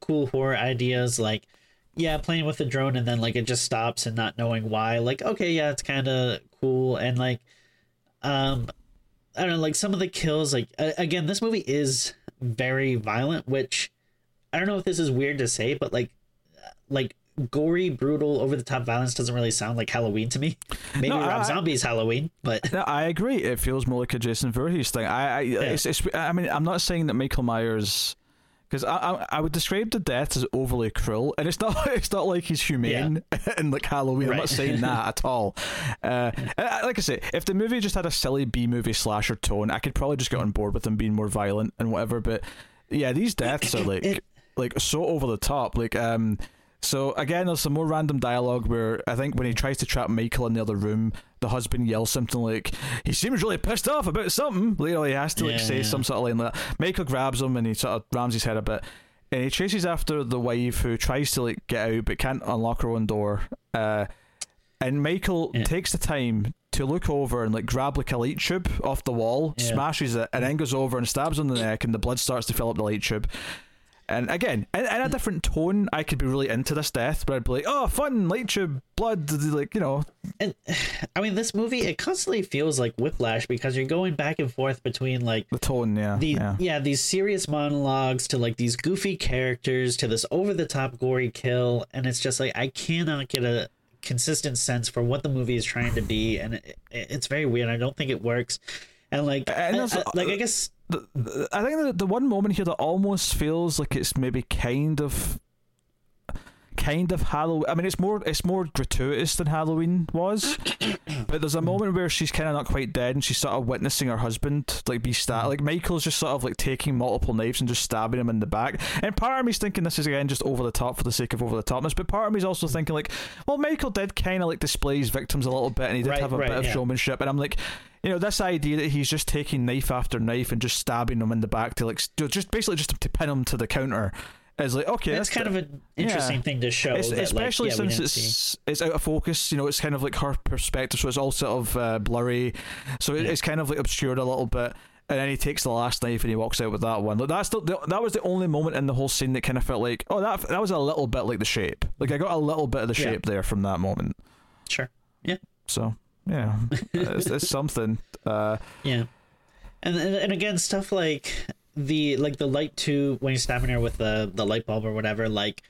cool horror ideas, like yeah, playing with the drone and then like it just stops and not knowing why. Like okay, yeah, it's kind of cool and like um I don't know, like some of the kills. Like uh, again, this movie is very violent, which I don't know if this is weird to say, but like like gory, brutal, over the top violence doesn't really sound like Halloween to me. Maybe No, Rob I- Zombie's Halloween, but No, I agree. It feels more like a Jason Voorhees thing. I, I, it's, it's, I mean, I'm not saying that Michael Myers, because I, I, I would describe the death as overly cruel, and it's not, it's not like he's humane in like Halloween. I'm not saying that at all. Uh, like I say, if the movie just had a silly B movie slasher tone, I could probably just get on board with them being more violent and whatever. But yeah, these deaths are like, It- like so over the top. Like, um, So again, there's some more random dialogue where I think when he tries to trap Michael in the other room, the husband yells something like, "He seems really pissed off about something." Literally, he has to like Yeah, say yeah. some sort of line like that. Michael grabs him and he sort of rams his head a bit, and he chases after the wife who tries to like get out but can't unlock her own door. Uh, and Michael Yeah. takes the time to look over and like grab like a light tube off the wall, smashes it, and then goes over and stabs him in the neck, and the blood starts to fill up the light tube. And again, in, in a different tone, I could be really into this death, but I'd be like, "Oh, fun, light tube, blood!" Like you know, And I mean, this movie it constantly feels like whiplash because you're going back and forth between like the tone, yeah, the yeah. yeah. these serious monologues to like these goofy characters to this over the top gory kill, and it's just like I cannot get a consistent sense for what the movie is trying to be, and it, it's very weird. I don't think it works. And like, And I, I- like uh, I guess The- the- I think the, the one moment here that almost feels like it's maybe kind of, kind of Halloween. I mean, it's more it's more gratuitous than Halloween was, but there's a moment where she's kind of not quite dead and she's sort of witnessing her husband like be stabbed. Mm-hmm. Like Michael's just sort of like taking multiple knives and just stabbing him in the back. And part of me's thinking this is again just over the top for the sake of over the topness, but part of me's also mm. thinking like, well, Michael did kind of like display his victims a little bit, and he did Right, have a right, bit of yeah. showmanship. And I'm like, you know, this idea that he's just taking knife after knife and just stabbing them in the back to like, just basically just to pin him to the counter is like, okay, that's kind of an interesting yeah. thing to show. it's, that, like, especially yeah, since it's it's out of focus. You know, it's kind of like her perspective, so it's all sort of uh, blurry. So it, Yeah. it's kind of like obscured a little bit. And then he takes the last knife and he walks out with that one. Like that's the, the that was the only moment in the whole scene that kind of felt like, oh, that that was a little bit like the shape. Like I got a little bit of the shape there from that moment. Sure. Yeah. So yeah, it's, it's something. Uh, Yeah, and, and and again, stuff like the like the light tube when you're stabbing her with the the light bulb or whatever. Like,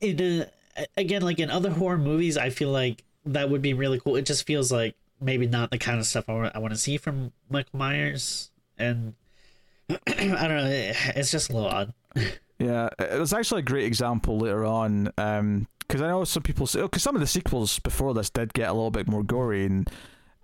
in a, again, like in other horror movies, I feel like that would be really cool. It just feels like maybe not the kind of stuff I want, I want to see from Michael Myers, and I don't know. It's just a little odd. Yeah, it was actually a great example later on. um Because I know some people say, because some of the sequels before this did get a little bit more gory, and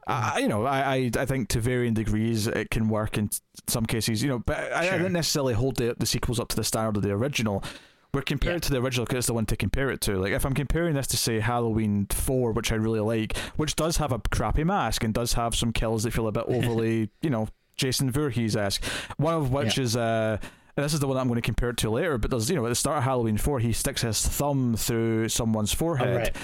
I, you know, I, I, I think to varying degrees it can work in some cases. You know, but I, I Sure. didn't necessarily hold the, the sequels up to the standard of the original. We're compared Yeah. to the original because it's the one to compare it to. Like, if I'm comparing this to say Halloween Four, which I really like, which does have a crappy mask and does have some kills that feel a bit overly, you know, Jason Voorhees esque. One of which is uh, and this is the one that I'm going to compare it to later. But there's you know at the start of Halloween Four, he sticks his thumb through someone's forehead. Oh, right.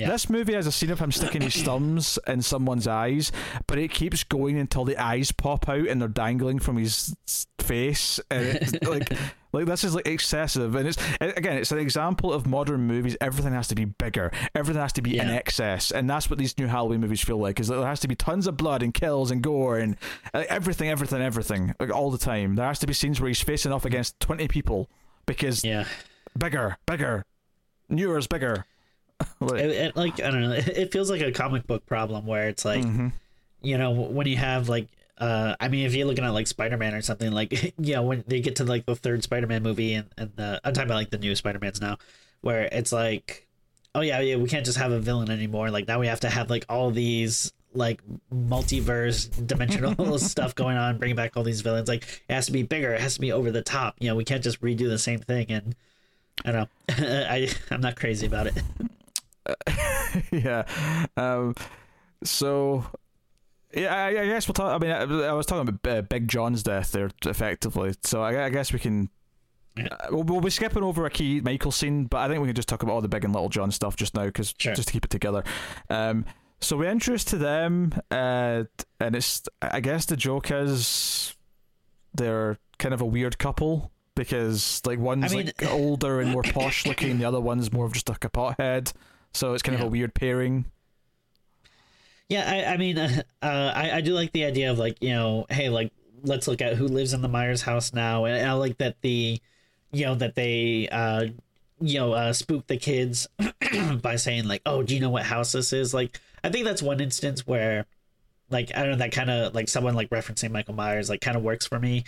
Yeah. This movie has a scene of him sticking his thumbs in someone's eyes, but it keeps going until the eyes pop out and they're dangling from his face. And it's like, like this is like excessive. And it's again, it's an example of modern movies. Everything has to be bigger. Everything has to be in excess, and that's what these new Halloween movies feel like. Is that there has to be tons of blood and kills and gore and uh, everything, everything, everything, like all the time. There has to be scenes where he's facing off against twenty people because Yeah. bigger, bigger, newer is bigger. like, It, it, like I don't know. It, feels like a comic book problem where it's like. mhm. you know when you have like uh i mean if you're looking at like spider-man or something like you know when they get to like the third spider-man movie and, and the i'm talking about like the new spider-mans now where it's like oh yeah yeah we can't just have a villain anymore like now we have to have like all these like multiverse dimensional stuff going on bringing back all these villains like it has to be bigger it has to be over the top you know we can't just redo the same thing and i don't know i i'm not crazy about it yeah. Um, so, yeah, I, I guess we'll talk. I mean, I, I was talking about uh, Big John's death there, effectively. So I, I guess we can. Yeah. Uh, we'll, we'll be skipping over a key Michael scene, but I think we can just talk about all the Big and Little John stuff just now, because Sure. just to keep it together. Um, so we introduce to them, uh, and it's I guess the joke is they're kind of a weird couple because like one's mean- like older and more posh looking, the other one's more of just like a pothead. So it's kind of a weird pairing. Yeah, I, I mean, uh, uh, I, I do like the idea of like, you know, hey, like, let's look at who lives in the Myers house now. And I like that the, you know, that they, uh, you know, uh, spook the kids by saying, like, oh, do you know what house this is? Like, I think that's one instance where, like, I don't know, that kind of, like, someone like referencing Michael Myers, like, kind of works for me.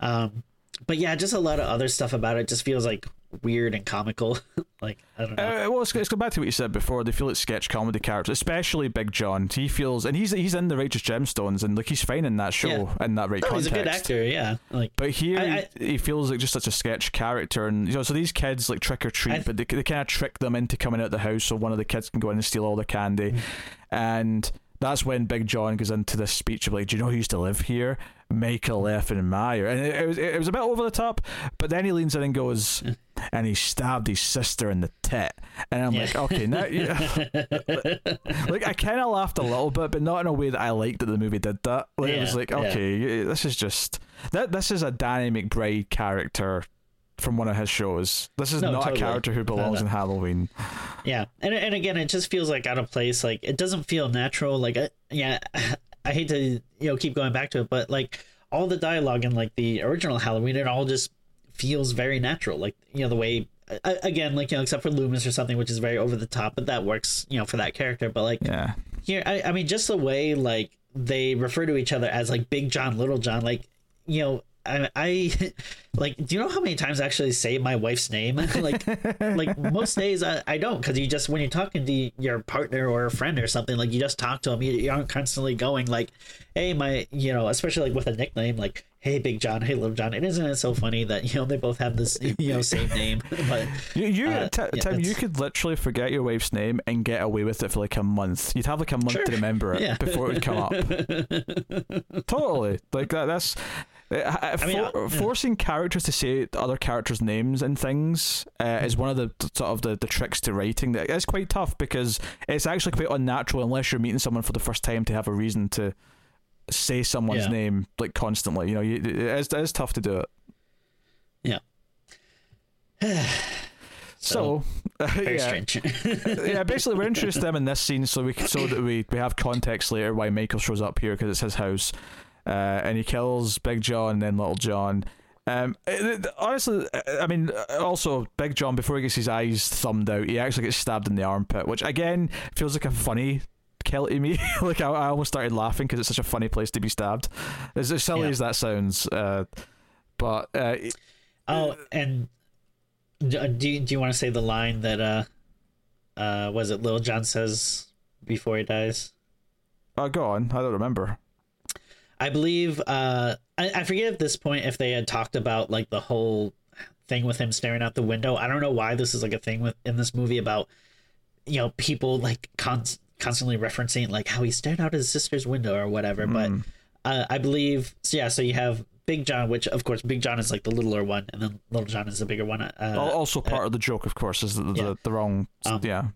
Um, but yeah, just a lot of other stuff about it just feels like weird and comical. like I don't know. Uh, well, let's, go back to what you said before. They feel like sketch comedy characters, especially Big John. He feels, and he's he's in the Righteous Gemstones, and like he's fine in that show Yeah. in that right no, he's a good actor. Yeah, like But here, I- I- he feels like just such a sketch character, and you know, so these kids like trick or treat, I- but they, they kind of trick them into coming out of the house, so one of the kids can go in and steal all the candy, Mm. and that's when Big John goes into this speech of like, "Do you know who used to live here? Michael and Meyer," and it, it was it was a bit over the top, but then he leans in and goes, "And he stabbed his sister in the tit," and I'm Yeah. like, "Okay, now." Yeah. like I kind of laughed a little bit, but not in a way that I liked that the movie did that. Like it was Yeah, like, yeah. okay, this is just that. This is a Danny McBride character from one of his shows. This is No, not totally. a character who belongs in Halloween. Yeah, and and again, it just feels like out of place. Like it doesn't feel natural. Like I, yeah, I hate to you know keep going back to it, but like all the dialogue in like the original Halloween, it all just feels very natural. Like you know the way again, like you know, except for Loomis or something, which is very over the top, but that works you know for that character. But like Yeah, here, I, I mean, just the way like they refer to each other as like Big John, Little John, like you know. I, I like. Do you know how many times I actually say my wife's name? like, like most days I, I don't because you just when you're talking to your partner or a friend or something like you just talk to them. You, you aren't constantly going like, "Hey, my," you know, especially like with a nickname like, "Hey, Big John," "Hey, Little John." It isn't it so funny that you know they both have this you know same name, but you, you Uh, Ti- yeah, Tim, you could literally forget your wife's name and get away with it for like a month. You'd have like a month Sure. to remember it Yeah. before it would come up. totally, like that. That's. Uh, I mean, for- I- yeah. forcing characters to say other characters' names and things uh, is one of the sort of the, the tricks to writing. That is quite tough because it's actually quite unnatural unless you're meeting someone for the first time to have a reason to say someone's Yeah. name like constantly. You know, you, it, is, it is tough to do it. yeah. So, Very yeah. strange. yeah, basically we're introduced them in this scene so we so that we we have context later why Michael shows up here because it's his house, uh, and he kills Big John and then Little John. Um, it- it- honestly, I mean, also Big John before he gets his eyes thumbed out, he actually gets stabbed in the armpit, which again feels like a funny kill to me. like I, I almost started laughing because it's such a funny place to be stabbed. As, as silly Yeah. as that sounds, uh, but uh, Oh, and do do you, do you want to say the line that uh uh was it Lil John says before he dies? oh, go on. I don't remember. I believe uh I, I forget at this point if they had talked about like the whole thing with him staring out the window. I don't know why this is like a thing with in this movie about you know people like con- constantly referencing like how he stared out his sister's window or whatever. But uh, I believe so yeah. So you have Big John, which of course Big John is like the littler one, and then Little John is the bigger one. Uh, also, part of the joke, of course, is the the, yeah. the wrong. Um, yeah,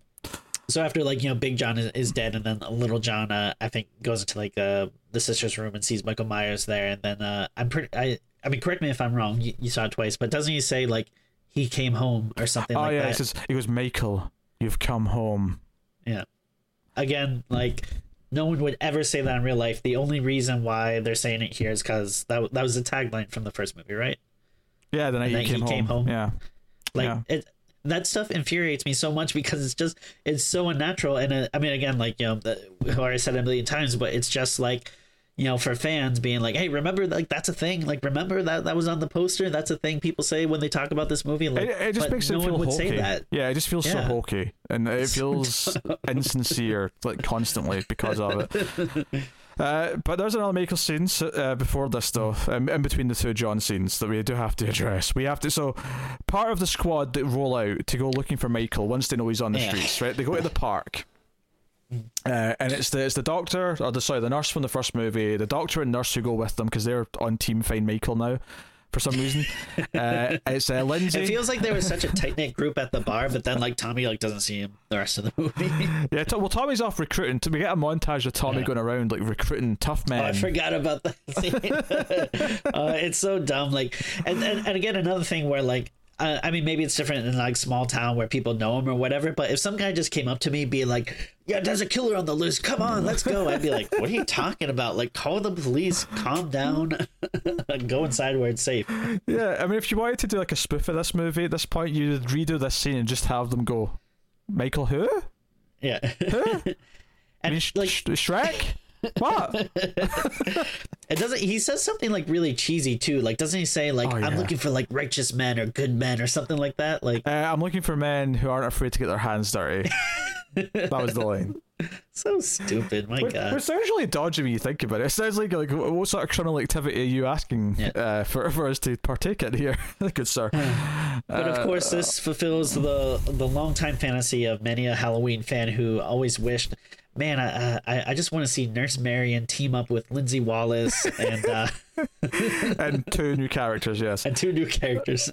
so after like you know big john is, is dead and then little john uh, i think goes into like uh, the sister's room and sees michael myers there and then uh i'm pretty i i mean correct me if i'm wrong you, you saw it twice but doesn't he say like he came home or something oh like yeah, that he says he goes, Michael, you've come home. yeah again like no one would ever say that in real life the only reason why they're saying it here is because that, that was the tagline from the first movie right Yeah, the night The he, came, he home. came home. Yeah, like Yeah. it that stuff infuriates me so much because it's just it's so unnatural. And uh, i mean again like you know the, who i said a million times but it's just like you know for fans being like hey remember like that's a thing. Like remember that that was on the poster? That's a thing people say when they talk about this movie. Like it, it just makes no it feel one would hokey. say that. Yeah, it just feels so hokey, and it feels insincere, like constantly because of it. Uh, but there's another Michael scene uh, before this, though, um, in between the two John scenes that we do have to address. We have to. So, part of the squad that roll out to go looking for Michael once they know he's on the Yeah. streets, right? They go to the park. Uh, and it's the it's the doctor or the sorry the nurse from the first movie the doctor and nurse who go with them because they're on team find Michael now for some reason uh, it's uh, Lindsay it feels like there was such a tight-knit group at the bar but then like tommy like doesn't see him the rest of the movie Yeah, well, Tommy's off recruiting. We get a montage of Tommy Yeah. going around like recruiting tough men. Oh, I forgot about that scene. uh, it's so dumb. Like, and, and, and again, another thing where like, uh, I mean, maybe it's different in like small town where people know him or whatever. But if some guy just came up to me being like, "Yeah, there's a killer on the loose. Come on, let's go," I'd be like, "What are you talking about? Like, call the police. Calm down. go inside where it's safe." Yeah, I mean, if you wanted to do like a spoof of this movie at this point, you'd redo this scene and just have them go, Michael who? Yeah. I and mean, like, Sh- Shrek? What? It doesn't. He says something like really cheesy too. Like, doesn't he say like, Oh, "I'm looking for like righteous men or good men or something like that"? Like, Uh, I'm looking for men who aren't afraid to get their hands dirty. that was the line. so stupid. My Which, God. which sounds really dodgy when you think about it. It sounds like like what sort of criminal activity are you asking Yeah. uh, for for us to partake in here? Good sir. But of course, this fulfills the the longtime fantasy of many a Halloween fan who always wished, man, I I, I just want to see Nurse Marion team up with Lindsay Wallace and uh, and two new characters, yes. and two new characters.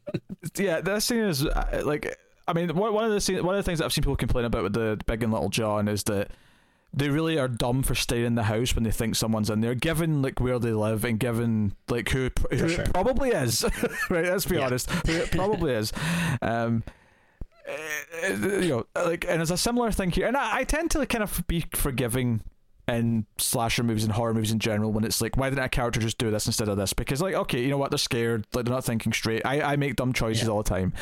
yeah, that scene is uh, like I mean one of the scene, one of the things that I've seen people complain about with the Big and Little John is that they really are dumb for staying in the house when they think someone's in there, given like where they live and given like who, who sure. it probably is. right, let's be Yeah. honest, who it probably is. Um, you know, like, and it's a similar thing here, and I, I tend to kind of be forgiving in slasher movies and horror movies in general when it's like why didn't a character just do this instead of this? Because like okay you know what? They're scared. Like they're not thinking straight. I, I make dumb choices Yeah. all the time.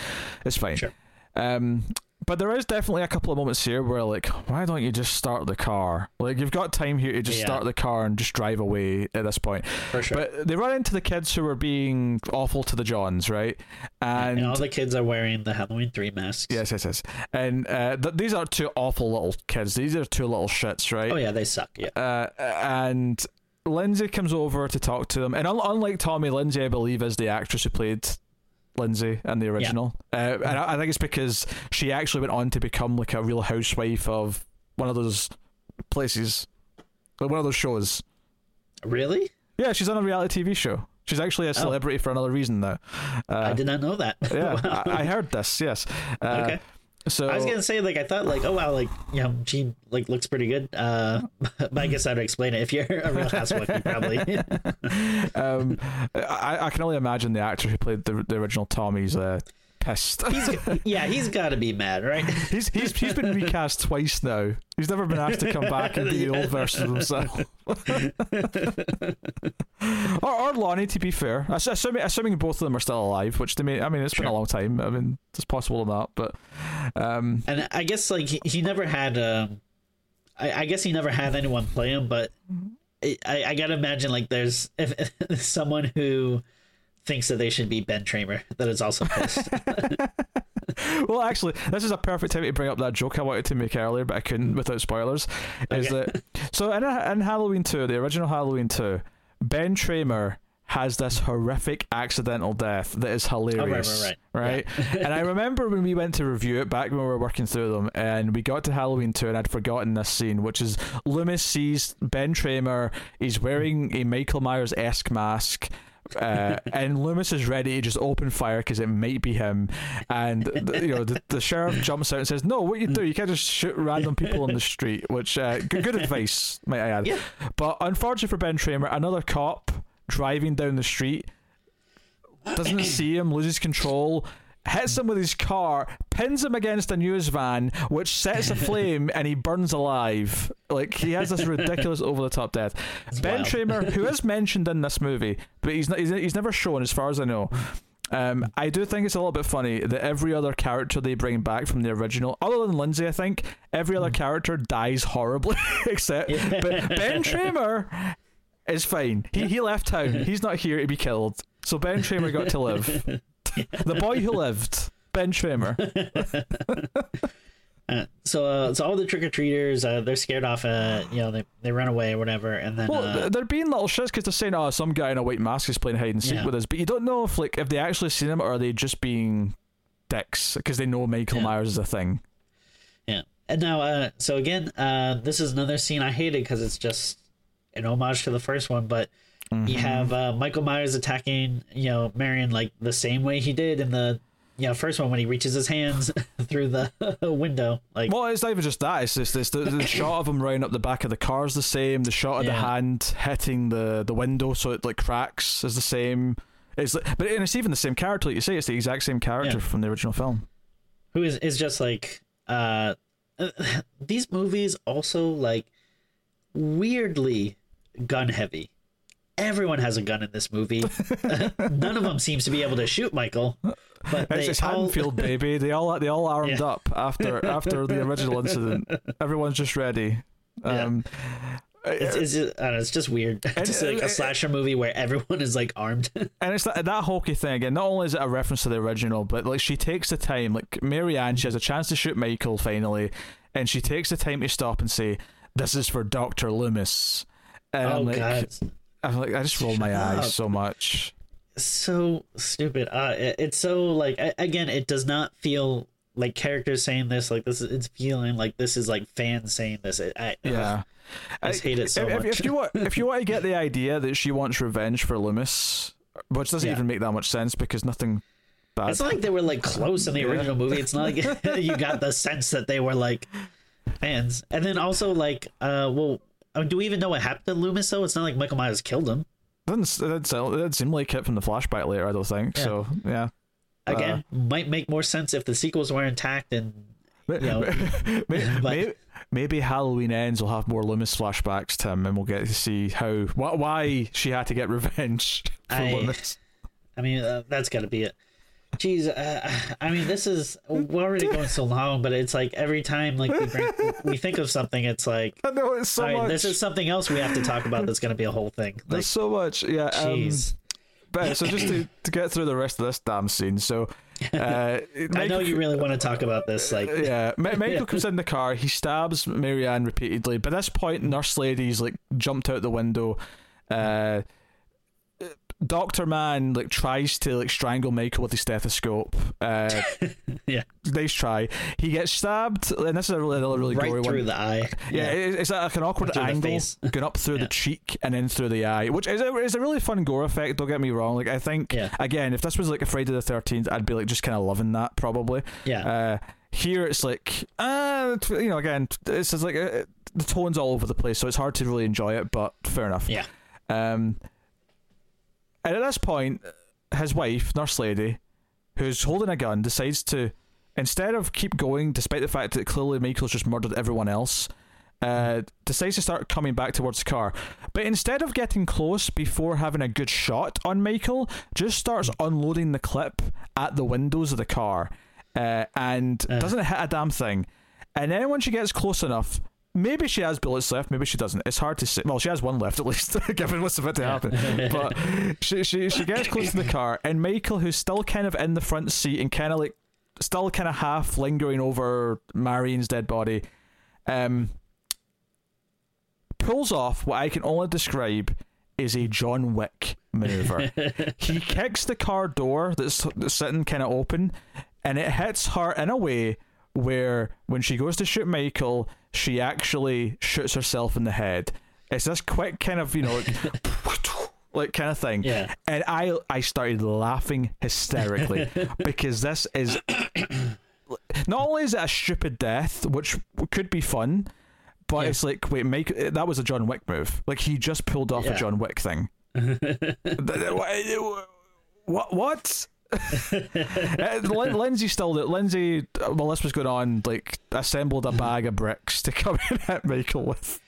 It's fine. Sure. um but there is definitely a couple of moments here where like why don't you just start the car like you've got time here to just Yeah. start the car and just drive away at this point For sure. but they run into the kids who are being awful to the johns right and, and all the kids are wearing the Halloween three masks. yes yes yes and uh, th- these are two awful little kids these are two little shits right Oh yeah, they suck. Yeah. uh, and Lindsay comes over to talk to them. And un- unlike Tommy, Lindsay, I believe, is the actress who played Lindsay in the original. Uh, and I, I think it's because she actually went on to become like a real housewife of one of those places, like one of those shows. Really? Yeah, she's on a reality TV show. She's actually a celebrity for another reason though. Uh, I did not know that. yeah, Wow. I, I heard this. Yes. Uh, Okay. So I was gonna say like I thought like oh wow like you know she like looks pretty good uh but I guess I'd explain it if you're a real housewife you probably. Um, I, I can only imagine the actor who played the, the original Tommy's uh, pissed. he's yeah he's got to be mad right He's he's he's been recast twice now. He's never been asked to come back and be the old version of himself. or, or Lonnie, to be fair, assuming assuming both of them are still alive, which to me, I mean, it's been a long time. I mean, it's possible or not, but um, and I guess like he, he never had um I, I guess he never had anyone play him but I, I, I gotta imagine like there's if, if someone who thinks that they should be Ben Tramer that is also pissed well, actually, this is a perfect time to bring up that joke I wanted to make earlier, but I couldn't without spoilers. Is Okay. that so? In, in Halloween two, the original Halloween two, Ben Tramer has this horrific accidental death that is hilarious. Oh, right, right? and I remember when we went to review it back when we were working through them, and we got to Halloween two, and I'd forgotten this scene, which is Loomis sees Ben Tramer. He's wearing a Michael Myers esque mask. Uh, and Loomis is ready to just open fire because it might be him. And you know, the, the sheriff jumps out and says, "No, what you do? You can't just shoot random people on the street." Which uh, good, good advice, might I add. Yeah. But unfortunately for Ben Tramer, another cop driving down the street doesn't see him, loses control. Hits him with his car, pins him against a news van, which sets a flame, and he burns alive. Like he has this ridiculous, over-the-top death. ben wild. Tramer, who is mentioned in this movie, but he's not, he's, he's never shown, as far as I know. Um, I do think it's a little bit funny that every other character they bring back from the original, other than Lindsay, I think every other character dies horribly, except but Ben Tramer is fine. He he left town. He's not here to be killed. So Ben Tramer got to live. the boy who lived, Ben Tramer. uh, so uh, so all the trick-or-treaters uh, they're scared off uh you know they, they run away or whatever and then Well, uh, they're being little shits because they're saying, "Oh, some guy in a white mask is playing hide and seek Yeah. with us," but you don't know if like if they actually seen him or are they just being dicks because they know Michael Yeah. Myers is a thing. Yeah. And now, uh, so again, uh, this is another scene I hated because it's just an homage to the first one. But Mm-hmm. you have uh, Michael Myers attacking, you know, Marion like the same way he did in the, you know, first one when he reaches his hands through the window. Like, Well, it's not even just that. It's just it's the, the shot of him running up the back of the car is the same. The shot of the hand hitting the, the window so it like cracks is the same. It's like, but and it's even the same character. Like you say, it's the exact same character Yeah. from the original film. who is is just like, uh, these movies also like weirdly gun heavy. Everyone has a gun in this movie. None of them seems to be able to shoot Michael, but It's, they it's all, Haddonfield, baby. They all they all armed Yeah. up after after the original incident. Everyone's just ready. Um, It's, it's, just, I don't know, it's just weird. just like a slasher movie where everyone is like armed. and it's that, that hokey thing again. Not only is it a reference to the original, but like she takes the time. Like Marianne, she has a chance to shoot Michael finally, and she takes the time to stop and say, "This is for Doctor Loomis." And oh I'm like, god, I'm like, I just roll my Shut eyes up. so much. so stupid. Uh, it, it's so like a- again, it does not feel like characters saying this. Like this, is, it's feeling like this is like fans saying this. It, I, Yeah. I just hate it so if, if- much. If you want, if you want to get the idea that she wants revenge for Loomis, which doesn't Yeah. even make that much sense because nothing bad. It's not like they were like close in the Yeah. original movie. It's not like you got the sense that they were like fans. And then also like, uh, well, uh, do we even know what happened to Loomis? Though it's not like Michael Myers killed him. doesn't it didn't, sound- it didn't seem like it from the flashback later. I don't think Yeah. so. Yeah. Again, might make more sense if the sequels were intact and know, maybe, maybe, maybe Halloween ends will have more Loomis flashbacks, Tim, and we'll get to see how why she had to get revenge for I- Loomis. I mean, uh, that's got to be it. Jeez, uh, I mean, this is we're already going so long, but it's like every time like we bring, we think of something, it's like, I know it's so all right, much. this is something else we have to talk about. That's going to be a whole thing. Like, There's so much. Yeah. Um, but so just to, to get through the rest of this damn scene, so uh, I know you really want to talk about this. Like, Yeah, Ma- Michael comes in the car. He stabs Marianne repeatedly. By this point, Nurse Lady's like jumped out the window. Uh, Doctor Man like tries to like strangle Michael with his stethoscope. Uh, yeah, nice try. He gets stabbed, and this is a really, another really right gory through one. the eye. Yeah, it- it's like an awkward angle going up through Yeah. the cheek and then through the eye, which is a, is a really fun gore effect. Don't get me wrong. Like I think Yeah. again, if this was like a Friday the Thirteenth, I'd be like just kind of loving that probably. yeah. Uh, here it's like, uh, you know, again, it's just like uh, the tone's all over the place, so it's hard to really enjoy it. But fair enough. Yeah. Um, and at this point, his wife, Nurse Lady, who's holding a gun, decides to instead of keep going, despite the fact that clearly Michael's just murdered everyone else. Uh, decides to start coming back towards the car, but instead of getting close before having a good shot on Michael, just starts unloading the clip at the windows of the car, uh, and Uh. doesn't hit a damn thing. And then when she gets close enough, maybe she has bullets left, maybe she doesn't. It's hard to say. Well, she has one left at least, given what's about to happen. But she, she she gets close to the car, and Michael, who's still kind of in the front seat and kind of like still kind of half lingering over Marion's dead body, um, pulls off what I can only describe is a John Wick maneuver. he kicks the car door that's, that's sitting kind of open, and it hits her in a way where when she goes to shoot Michael, she actually shoots herself in the head. It's this quick kind of you know like, like kind of thing. Yeah. And I I started laughing hysterically because this is not only is it a stupid death, which could be fun, but Yeah. it's like wait, make that was a John Wick move. Like he just pulled off a John Wick thing. Th- th- wha- what? What? Uh, Lin- Lindsay still did. Lindsay, while this was going on, like assembled a bag of bricks to come in at Michael with.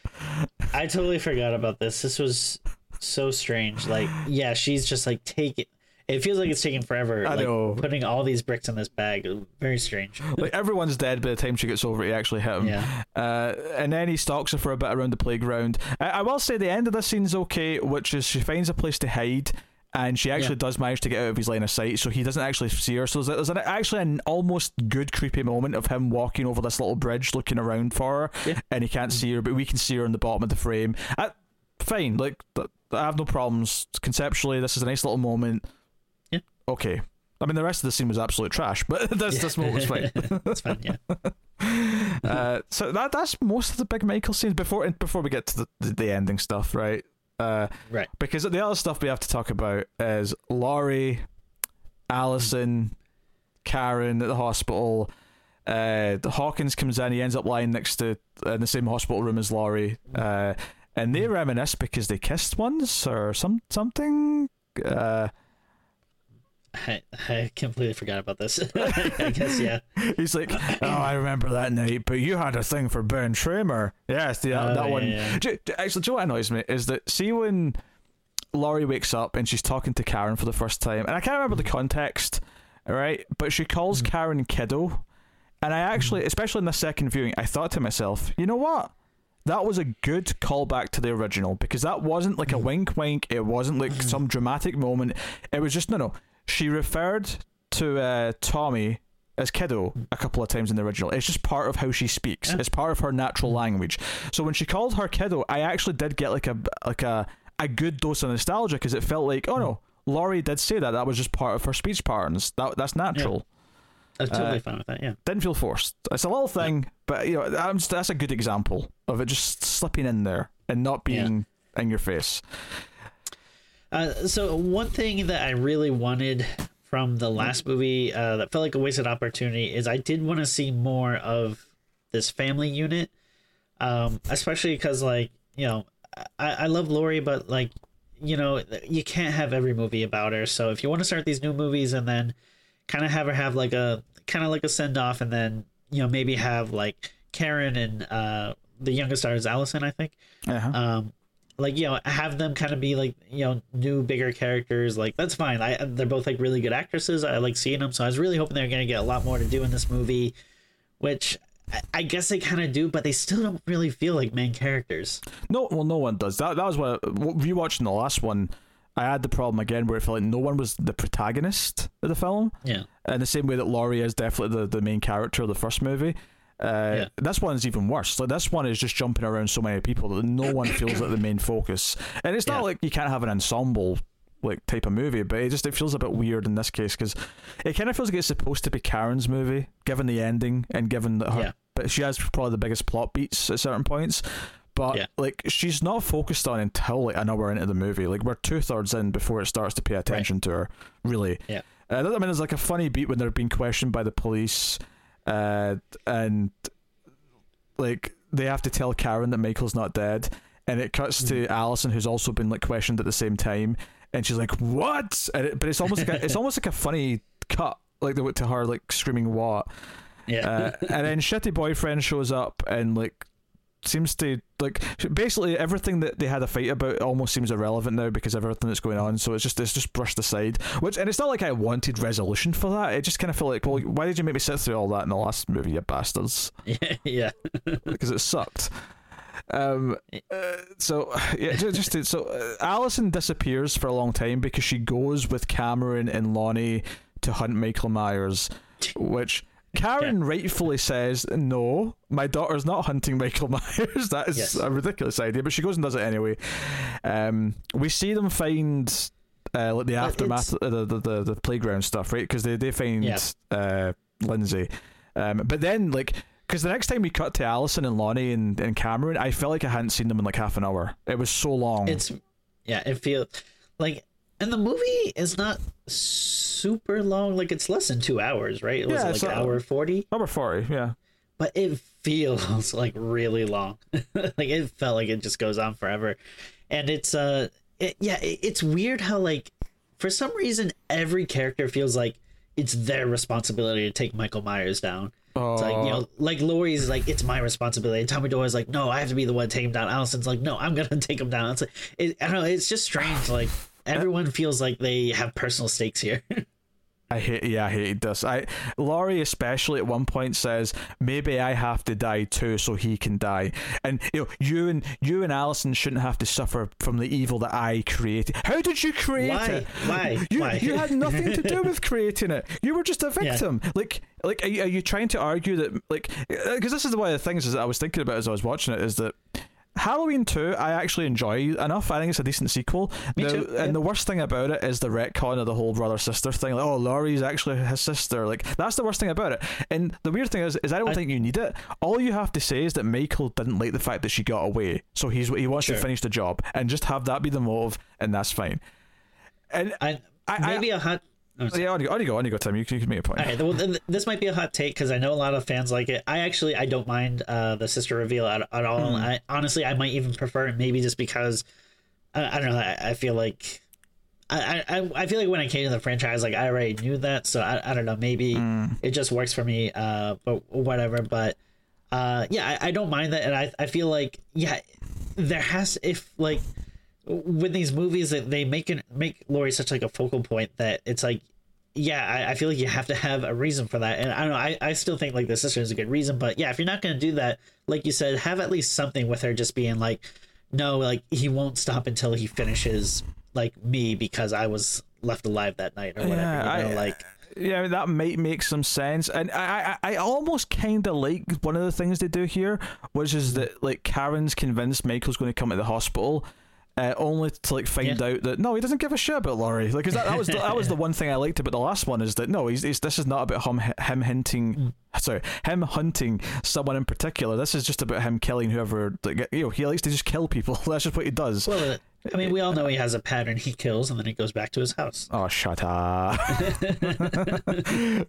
I totally forgot about this. This was so strange. Like, yeah, she's just like taking. It feels like it's taking forever. I like, know. Putting all these bricks in this bag. Very strange. Like everyone's dead by the time she gets over it. He actually hit him. Yeah. Uh, and then he stalks her for a bit around the playground. I, I will say the end of this scene's okay, which is she finds a place to hide. And she actually Yeah. does manage to get out of his line of sight, so he doesn't actually see her. So there's, there's an, actually an almost good creepy moment of him walking over this little bridge, looking around for her, Yeah. and he can't see her, but we can see her in the bottom of the frame. Uh, fine, like th- I have no problems conceptually. This is a nice little moment. Yeah. Okay. I mean, the rest of the scene was absolute trash, but this this moment was fine. That's fine. Yeah. uh, so that that's most of the big Michael scenes before before we get to the, the, the ending stuff, right? Uh, Right. because the other stuff we have to talk about is Laurie, Allison, Karen at the hospital. Uh, Hawkins comes in. He ends up lying next to in the same hospital room as Laurie, uh, and they reminisce because they kissed once or some something. Uh, I, I completely forgot about this. I guess yeah. He's like, oh, I remember that night, but you had a thing for Ben Tramer. Yes, the, Oh, that yeah, one. yeah. Do, do- actually, do you know what annoys me is that see when Laurie wakes up and she's talking to Karen for the first time, and I can't remember the context, all right, but she calls Mm. Karen kiddo, and I actually, hmm. especially in the second viewing, I thought to myself, you know what? that was a good callback to the original because that wasn't like a hmm. wink wink. It wasn't like hmm. some dramatic moment. It was just no no. She referred to uh, Tommy as kiddo a couple of times in the original. It's just part of how she speaks. Yeah. It's part of her natural language. So when she called her kiddo, I actually did get like a like a a good dose of nostalgia because it felt like oh no, Laurie did say that. That was just part of her speech patterns. That that's natural. I'm totally Uh, fine with that. Yeah. Didn't feel forced. It's a little thing, but you know just, that's a good example of it just slipping in there and not being in your face. Uh, so one thing that I really wanted from the last movie uh, that felt like a wasted opportunity is I did want to see more of this family unit, um, especially because like you know I, I love Laurie, but like you know you can't have every movie about her. So if you want to start these new movies and then kind of have her have like a kind of like a send off, and then you know maybe have like Karen and uh, the youngest star is Allison, I think Uh-huh. um like you know have them kind of be like you know new bigger characters like that's fine i they're both like really good actresses i like seeing them so i was really hoping they're going to get a lot more to do in this movie which I- i guess they kind of do but they still don't really feel like main characters No, well, no one does. That that was what rewatching the last one. I had the problem again where it felt like no one was the protagonist of the film, yeah in the same way that Laurie is definitely the, the main character of the first movie. Uh, Yeah. This one is even worse. Like this one is just jumping around so many people that no one feels like the main focus. And it's not Yeah. like you can't have an ensemble like type of movie, but it just it feels a bit weird in this case because it kind of feels like it's supposed to be Karen's movie, given the ending and given that her. Yeah. But she has probably the biggest plot beats at certain points. But Yeah. like she's not focused on until like an hour into the movie. Like we're two thirds in before it starts to pay attention to her. Really. Yeah. Uh, I mean, there's like a funny beat when they're being questioned by the police, uh, and like they have to tell Karen that Michael's not dead, and it cuts to Allison who's also been like questioned at the same time, and she's like, "What?" And it, but it's almost like a, it's almost like a funny cut, like the to her like screaming "What?" yeah uh, and then shitty boyfriend shows up and like seems to like basically everything that they had a fight about almost seems irrelevant now because of everything that's going on so it's just it's just brushed aside. Which and it's not like i wanted resolution for that it just kind of felt like well why did you make me sit through all that in the last movie you bastards? Yeah. Yeah because it sucked. Um uh, so yeah ju- just so uh, allison disappears for a long time because she goes with cameron and lonnie to hunt michael myers which Karen rightfully says, "No, my daughter's not hunting Michael Myers. That is Yes. a ridiculous idea." But she goes and does it anyway. Um, we see them find uh, like the But aftermath, uh, the, the the the playground stuff, right? Because they they find Yeah. uh, Lindsay, um, but then like. Because the next time we cut to Allison and Lonnie and, and Cameron, I felt like I hadn't seen them in like half an hour. It was so long. it's yeah it feels like and the movie is not super long like it's less than two hours right? It was Yeah, like an hour 40 number forty, yeah. but it feels like really long. Like it felt like it just goes on forever. And it's uh it, yeah it, it's weird how like for some reason every character feels like it's their responsibility to take michael myers down. It's like you know like Laurie's like it's my responsibility. And tommy Doyle's like no i have to be the one to take him down. Allison's like no i'm gonna take him down. It's like it, i don't know it's just strange like everyone feels like they have personal stakes here I hate, yeah, I hated this. I Laurie especially at one point says, "Maybe I have to die too, so he can die." And you know, you and you and Allison shouldn't have to suffer from the evil that I created. How did you create why it? why You, why you had nothing to do with creating it. You were just a victim. Like, like, are you, are you trying to argue that, like, uh, because this is one of the things is that I was thinking about as I was watching it is that Halloween 2, I actually enjoy enough. I think it's a decent sequel. Me Now- too, yeah. And the worst thing about it is the retcon of the whole brother sister thing. Like, oh, Laurie's actually his sister. Like, that's the worst thing about it. And the weird thing is, is I don't I- think you need it. All you have to say is that Michael didn't like the fact that she got away, so he's he wants to finish the job, and just have that be the motive, and that's fine. And I, I- I- maybe a hot oh, yeah, on you go, on you go, on you go, Tim. You can, you can make a point. All right, well, th- this might be a hot take because I know a lot of fans like it. I actually I don't mind uh, the sister reveal at, at all. Hmm. I honestly I might even prefer it maybe just because I, I don't know. I, I feel like I, I I feel like when I came to the franchise, like I already knew that, so I, I don't know. Maybe Hmm. it just works for me. Uh, but whatever. But uh, yeah, I, I don't mind that, and I I feel like yeah, there has if like with these movies that they make it make Laurie such like a focal point that it's like yeah, I, I, feel like you have to have a reason for that. And I don't know, I, I still think like the sister is a good reason, but yeah, if you're not gonna do that, like you said, have at least something with her just being like, no, like he won't stop until he finishes like me because I was left alive that night or whatever. Yeah, you know, I, like yeah, that might make some sense, and I, I, I almost kind of like one of the things they do here, which is that like Karen's convinced Michael's going to come to the hospital, uh, only to like find yeah. out that no, he doesn't give a shit about Laurie. Like, that, that was the, that was the one thing I liked about the last one is that no, he's, he's this is not about him him hinting, mm. sorry, him hunting someone in particular. This is just about him killing whoever. Like, you know, he likes to just kill people. That's just what he does. Well, I mean, we all know he has a pattern. He kills and then he goes back to his house. Oh, shut up!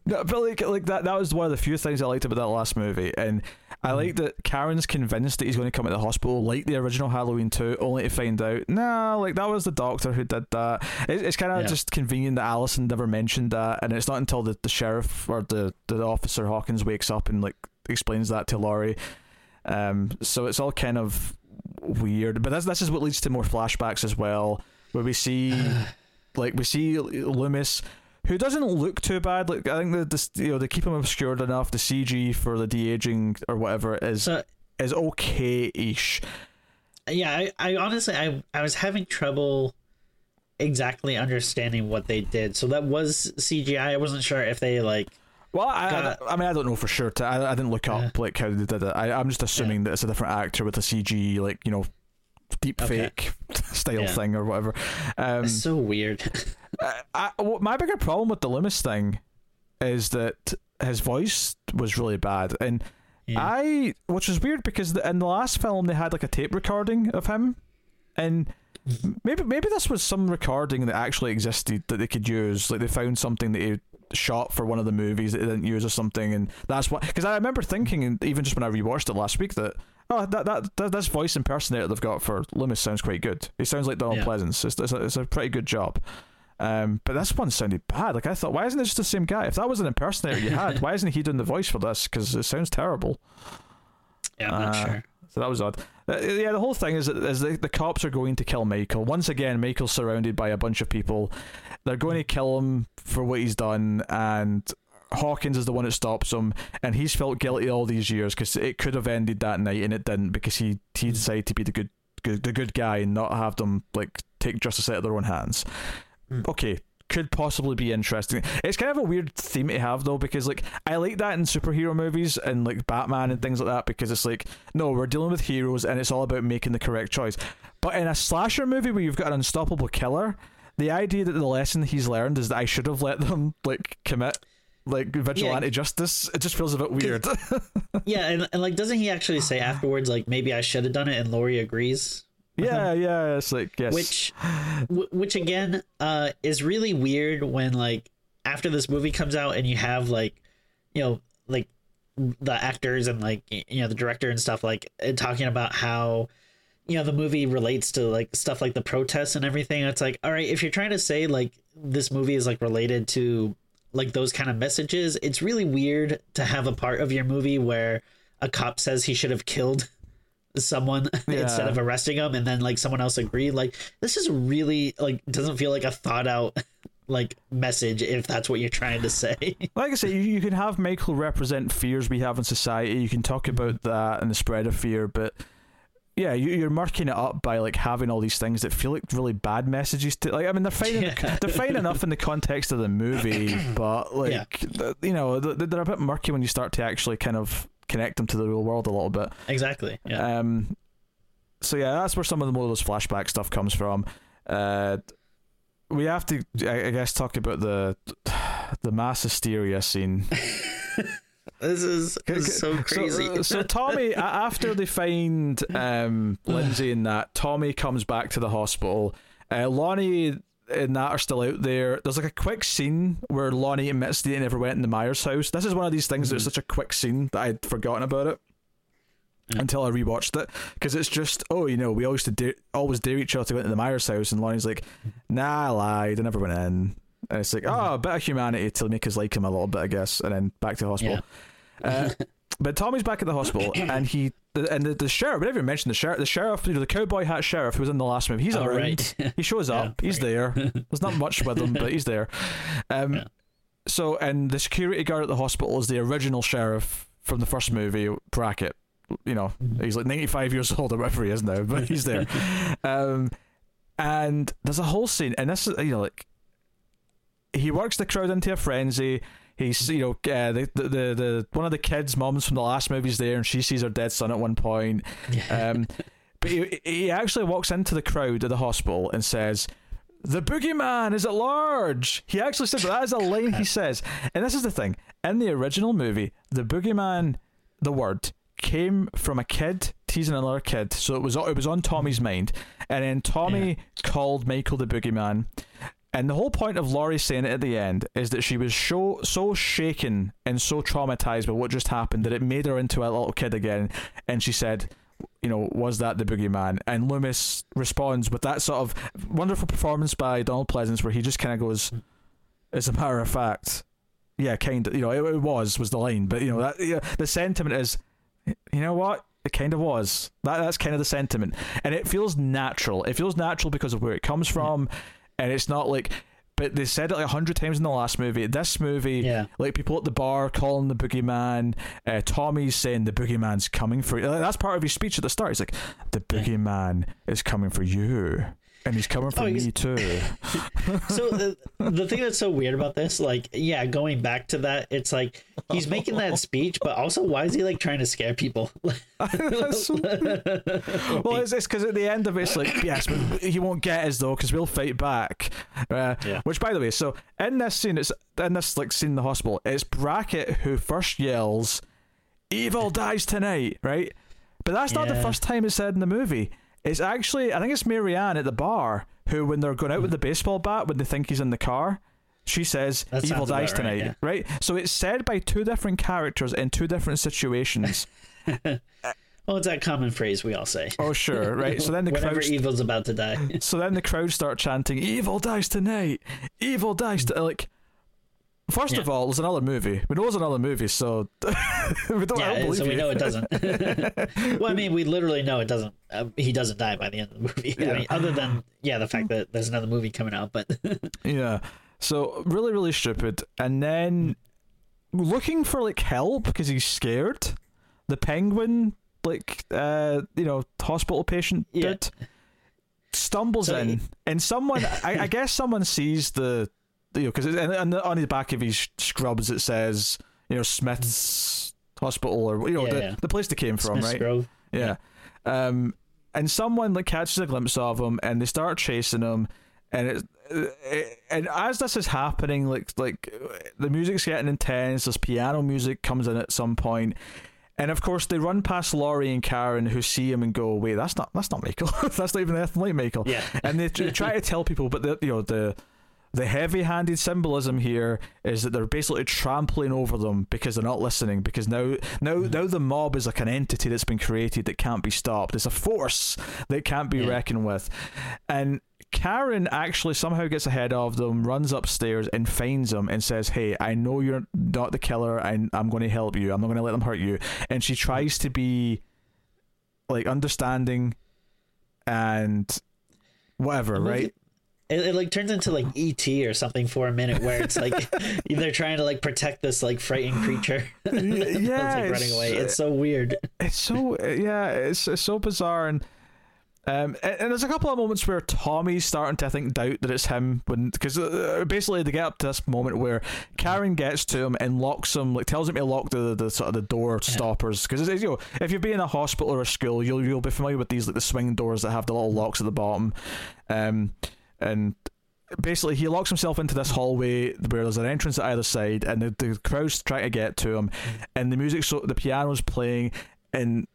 no, but like, like that. That was one of the few things I liked about that last movie, and I like that Karen's convinced that he's going to come at the hospital like the original Halloween 2, only to find out, no, like that was the doctor who did that. It, it's kind of yeah. just convenient that Allison never mentioned that, and it's not until the, the sheriff or the, the officer Hawkins wakes up and like explains that to Laurie. Um, so it's all kind of weird, but this this is what leads to more flashbacks as well, where we see, like, we see Loomis who doesn't look too bad. Like I think the, you know they keep him obscured enough. The CG for the de aging or whatever is so, is okay-ish. Yeah, I, I honestly I I was having trouble exactly understanding what they did. So that was CGI. I wasn't sure if they like. Well, I, I, I mean, I don't know for sure. I, I didn't look up yeah. like how they did it. I, I'm just assuming yeah. that it's a different actor with a CG, like you know, deep fake okay. style yeah. thing or whatever. Um, it's so weird. I, I, my bigger problem with the Loomis thing is that his voice was really bad, and yeah. I, which was weird because the, in the last film they had like a tape recording of him, and maybe maybe this was some recording that actually existed that they could use. Like they found something that he shot for one of the movies that they didn't use or something, and that's why. Because I remember thinking, and even just when I rewatched it last week, that oh, that, that, that this voice impersonator they've got for Loomis sounds quite good. He sounds like Donald yeah. Pleasence. It's, it's, a, it's a pretty good job. Um, but this one sounded bad. Like I thought, why isn't it just the same guy? If that was an impersonator you had, why isn't he doing the voice for this? Because it sounds terrible. Yeah, I'm not uh, sure. So that was odd. Uh, yeah, the whole thing is that is the, the cops are going to kill Michael. Once again, Michael's surrounded by a bunch of people. They're going to kill him for what he's done, and Hawkins is the one that stops him, and he's felt guilty all these years because it could have ended that night, and it didn't because he he decided to be the good, good the good guy and not have them like take justice out of their own hands. Mm. Okay, could possibly be interesting. It's kind of a weird theme to have though, because like I like that in superhero movies and like Batman and things like that, because it's like no, we're dealing with heroes and it's all about making the correct choice. But in a slasher movie where you've got an unstoppable killer, the idea that the lesson he's learned is that I should have let them like commit like vigilante yeah. justice it just feels a bit weird yeah and, and like doesn't he actually say afterwards like maybe i should have done it and laurie agrees yeah him. yeah it's like yes which which again uh is really weird when like after this movie comes out and you have like you know like the actors and like you know the director and stuff like talking about how you know the movie relates to like stuff like the protests and everything it's like all right if you're trying to say like this movie is like related to like those kind of messages it's really weird to have a part of your movie where a cop says he should have killed someone yeah. instead of arresting him and then like someone else agreed like this is really like doesn't feel like a thought out like message if that's what you're trying to say like i say you, you can have michael represent fears we have in society you can talk about that and the spread of fear but yeah, you, are marking it up by like having all these things that feel like really bad messages to like. I mean, they're fine. Yeah. They're fine enough in the context of the movie, but like yeah. you know, they're a bit murky when you start to actually kind of connect them to the real world a little bit. Exactly. Yeah. Um. So yeah, that's where some of the more of those flashback stuff comes from. Uh, we have to, I guess, talk about the the mass hysteria scene. This is, this is so crazy. So, so Tommy, after they find um, Lindsay and that, Tommy comes back to the hospital. Uh, Lonnie and that are still out there. There's like a quick scene where Lonnie admits they never went in the Myers house. This is one of these things mm-hmm. that's such a quick scene that I'd forgotten about it mm-hmm. until I rewatched it because it's just oh you know we always to dare, always dare each other to go into the Myers house and Lonnie's like nah I lied I never went in and it's like mm-hmm. oh a bit of humanity to make us like him a little bit I guess and then back to the hospital. Yeah. uh, but Tommy's back at the hospital, and he and the, the sheriff. Whenever you mention the sheriff, the sheriff, you know, the cowboy hat sheriff who was in the last movie, he's oh, around. Right. he shows up. Yeah, he's right. there. There's not much with him, but he's there. Um, yeah. so and the security guard at the hospital is the original sheriff from the first movie, Brackett. You know, he's like 95 years old or whatever he is now, but he's there. um, and there's a whole scene, and this is you know like he works the crowd into a frenzy. He's you know uh, the, the the the one of the kids' moms from the last movie's there, and she sees her dead son at one point. Um, but he, he actually walks into the crowd at the hospital and says, "The boogeyman is at large." He actually says that is a line he says, and this is the thing: in the original movie, the boogeyman, the word came from a kid teasing another kid, so it was it was on Tommy's mind, and then Tommy Yeah. called Michael the boogeyman. And the whole point of Laurie saying it at the end is that she was so so shaken and so traumatized by what just happened that it made her into a little kid again. And she said, you know, was that the boogeyman? And Loomis responds with that sort of wonderful performance by Donald Pleasence, where he just kind of goes, "As a matter of fact, yeah, kind of, you know, it, it was was the line, but you know that yeah, the sentiment is, you know what." It kind of was. That that's kind of the sentiment, and it feels natural. It feels natural because of where it comes from, and it's not like. But they said it like a hundred times in the last movie. This movie, Yeah. like people at the bar calling the boogeyman. Uh, Tommy's saying the boogeyman's coming for you. That's part of his speech at the start. He's like, "The boogeyman is coming for you, and he's coming for Oh, me too." so the, the thing that's so weird about this like yeah going back to that it's like he's making that speech but also why is he like trying to scare people That's so weird. well, it's because at the end of it, it's like, yes, but he won't get us though, because we'll fight back. Uh, Yeah. Which, by the way, so in this scene, it's in this like scene in the hospital, it's Brackett who first yells, "Evil dies tonight," right? But that's not the first time it's said in the movie. It's actually, I think it's Marianne at the bar who, when they're going out with the baseball bat, when they think he's in the car. She says, That "Evil dies right, tonight," yeah. right? So it's said by two different characters in two different situations. well it's that common phrase we all say oh, sure, right? So then the whenever crowd evil's about to die So then the crowd start chanting, "Evil dies tonight! Evil dies!" To-. Like, first of Yeah. all, there's another movie. We know there's another movie, so we don't, I don't believe so we you. know it doesn't well i mean we literally know it doesn't uh, he doesn't die by the end of the movie Yeah. I mean, other than yeah the fact that there's another movie coming out but Yeah. So really, really stupid. And then looking for like help because he's scared. The penguin, like uh, you know, hospital patient Yeah. did, stumbles So in, he- and someone, I, I guess, someone sees the, you know, because and, and on the back of his scrubs it says, you know, Smith's Hospital or you know Yeah, the yeah. the place they came from, Smith's right? Grove. Yeah. Um, and someone like catches a glimpse of him, and they start chasing him, and it, it, and as this is happening, like like the music's getting intense. This piano music comes in at some point. And of course, they run past Laurie and Karen, who see him and go, "Wait, that's not that's not Michael. that's not even anything like Michael." Yeah. and they, they try to tell people, but the you know the the heavy-handed symbolism here is that they're basically trampling over them because they're not listening. Because now, now, mm-hmm. now the mob is like an entity that's been created that can't be stopped. It's a force that can't be Yeah. reckoned with, and. Karen actually somehow gets ahead of them, runs upstairs and finds them and says, "Hey, I know you're not the killer, and I'm going to help you. I'm not going to let them hurt you." And she tries to be like understanding and whatever, right? It, it like turns into like ET or something for a minute, where it's like they're trying to like protect this like frightened creature yeah, like running away. It's so weird. It's so yeah, it's, it's so bizarre and. Um, and, and there's a couple of moments where Tommy's starting to I think doubt that it's him when because uh, basically they get up to this moment where Karen gets to him and locks him like tells him to lock the, the sort of the door stoppers because you know if you've been in a hospital or a school you'll you'll be familiar with these like the swing doors that have the little locks at the bottom, um, and basically he locks himself into this hallway where there's an entrance at either side and the, the crowd's trying to get to him and the music so the piano's playing and